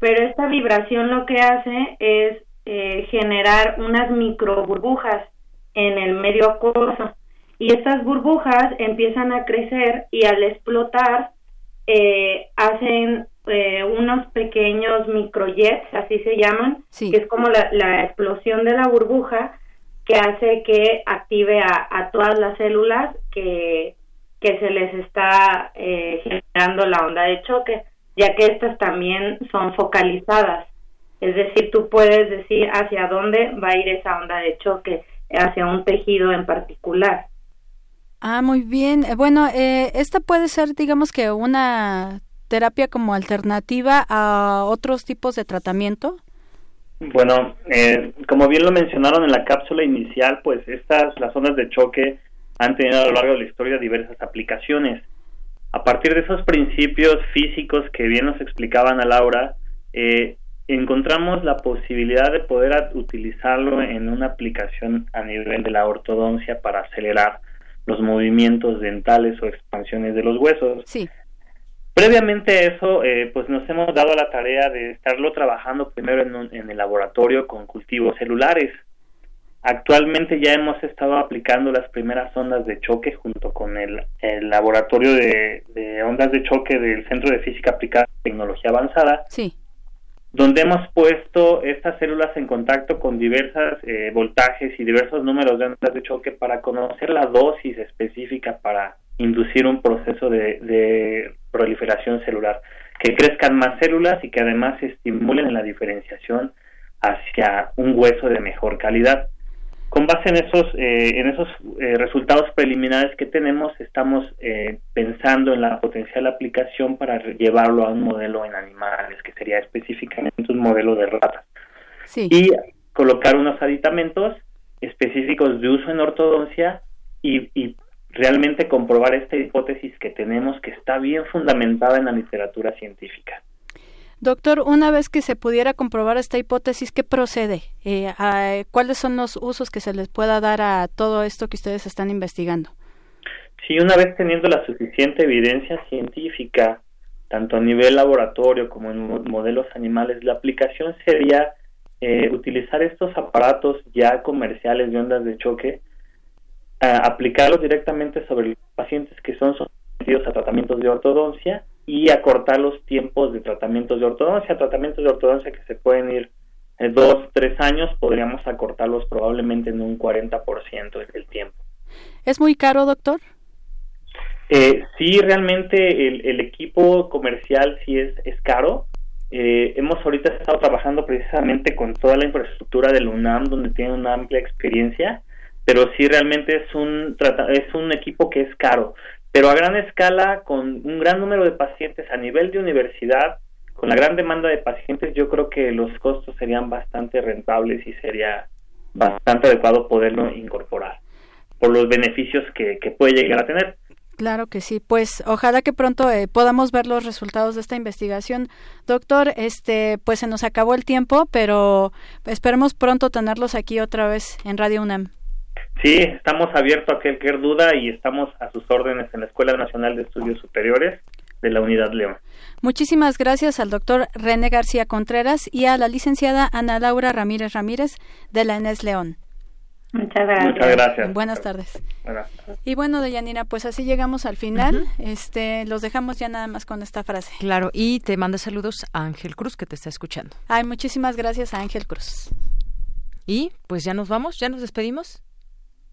pero esta vibración lo que hace es eh, generar unas micro burbujas en el medio acuoso y estas burbujas empiezan a crecer y al explotar eh, hacen eh, unos pequeños microjets, así se llaman, que es como la, explosión de la burbuja que hace que active a, todas las células que, que se les está eh, generando la onda de choque, ya que estas también son focalizadas. Es decir, tú puedes decir hacia dónde va a ir esa onda de choque, hacia un tejido en particular. Ah, muy bien. Eh, bueno, eh, esta puede ser, digamos que una terapia como alternativa a otros tipos de tratamiento. Bueno, eh, como bien lo mencionaron en la cápsula inicial, pues estas, las ondas de choque han tenido a lo largo de la historia diversas aplicaciones. A partir de esos principios físicos que bien nos explicaban a Laura, eh, encontramos la posibilidad de poder utilizarlo en una aplicación a nivel de la ortodoncia para acelerar los movimientos dentales o expansiones de los huesos. Sí. Previamente a eso, eh, pues nos hemos dado la tarea de estarlo trabajando primero en, en el laboratorio con cultivos celulares. Actualmente ya hemos estado aplicando las primeras ondas de choque junto con el, laboratorio de, de, ondas de choque del Centro de Física Aplicada y Tecnología Avanzada. Sí donde hemos puesto estas células en contacto con diversos eh, voltajes y diversos números de ondas de choque para conocer la dosis específica para inducir un proceso de, proliferación celular, que crezcan más células y que además se estimulen en la diferenciación hacia un hueso de mejor calidad. Con base en esos, eh, en esos eh, resultados preliminares que tenemos, estamos eh, pensando en la potencial aplicación para llevarlo a un modelo en animales, que sería específicamente un modelo de ratas. Y colocar unos aditamentos específicos de uso en ortodoncia y, y realmente comprobar esta hipótesis que tenemos que está bien fundamentada en la literatura científica. Doctor, una vez que se pudiera comprobar esta hipótesis, ¿qué procede? Eh, ¿Cuáles son los usos que se les pueda dar a todo esto que ustedes están investigando? Sí, una vez teniendo la suficiente evidencia científica, tanto a nivel laboratorio como en modelos animales, la aplicación sería eh, utilizar estos aparatos ya comerciales de ondas de choque, aplicarlos directamente sobre los pacientes que son sometidos a tratamientos de ortodoncia y acortar los tiempos de tratamientos de ortodoncia, tratamientos de ortodoncia que se pueden ir en dos, tres años, podríamos acortarlos probablemente en un 40% del tiempo. ¿Es muy caro, doctor? Eh, sí, realmente el, equipo comercial sí es, es caro. Eh, hemos ahorita estado trabajando precisamente con toda la infraestructura del UNAM, donde tiene una amplia experiencia, pero sí realmente es un, es un equipo que es caro pero a gran escala, con un gran número de pacientes a nivel de universidad, con la gran demanda de pacientes, yo creo que los costos serían bastante rentables y sería bastante adecuado poderlo incorporar por los beneficios que, puede llegar a tener. Claro que sí, pues ojalá que pronto eh, podamos ver los resultados de esta investigación. Doctor, este, pues se nos acabó el tiempo, pero esperemos pronto tenerlos aquí otra vez en Radio UNAM. Sí, estamos abiertos a cualquier duda y estamos a sus órdenes en la Escuela Nacional de Estudios Superiores de la Unidad León. Muchísimas gracias al doctor René García Contreras y a la licenciada Ana Laura Ramírez Ramírez de la ENES León. Muchas gracias. Muchas gracias. Buenas tardes. Y bueno, Deyanira, pues así llegamos al final. Este, los dejamos ya nada más con esta frase. Claro, y te manda saludos a Ángel Cruz que te está escuchando. Ay, muchísimas gracias a Ángel Cruz. Y pues ya nos vamos, ya nos despedimos.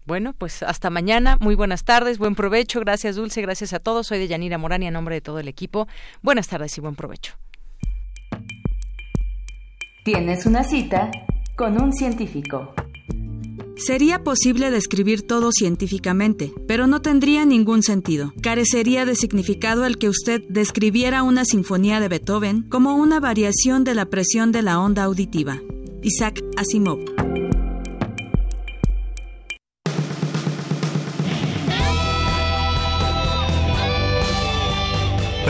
Bueno, pues hasta mañana. Muy buenas tardes, buen provecho. Gracias, Dulce. Gracias a todos. Soy de Yanira Morán y a nombre de todo el equipo. Buenas tardes y buen provecho. Tienes una cita con un científico. Sería posible describir todo científicamente, pero no tendría ningún sentido. Carecería de significado el que usted describiera una sinfonía de Beethoven como una variación de la presión de la onda auditiva. Isaac Asimov.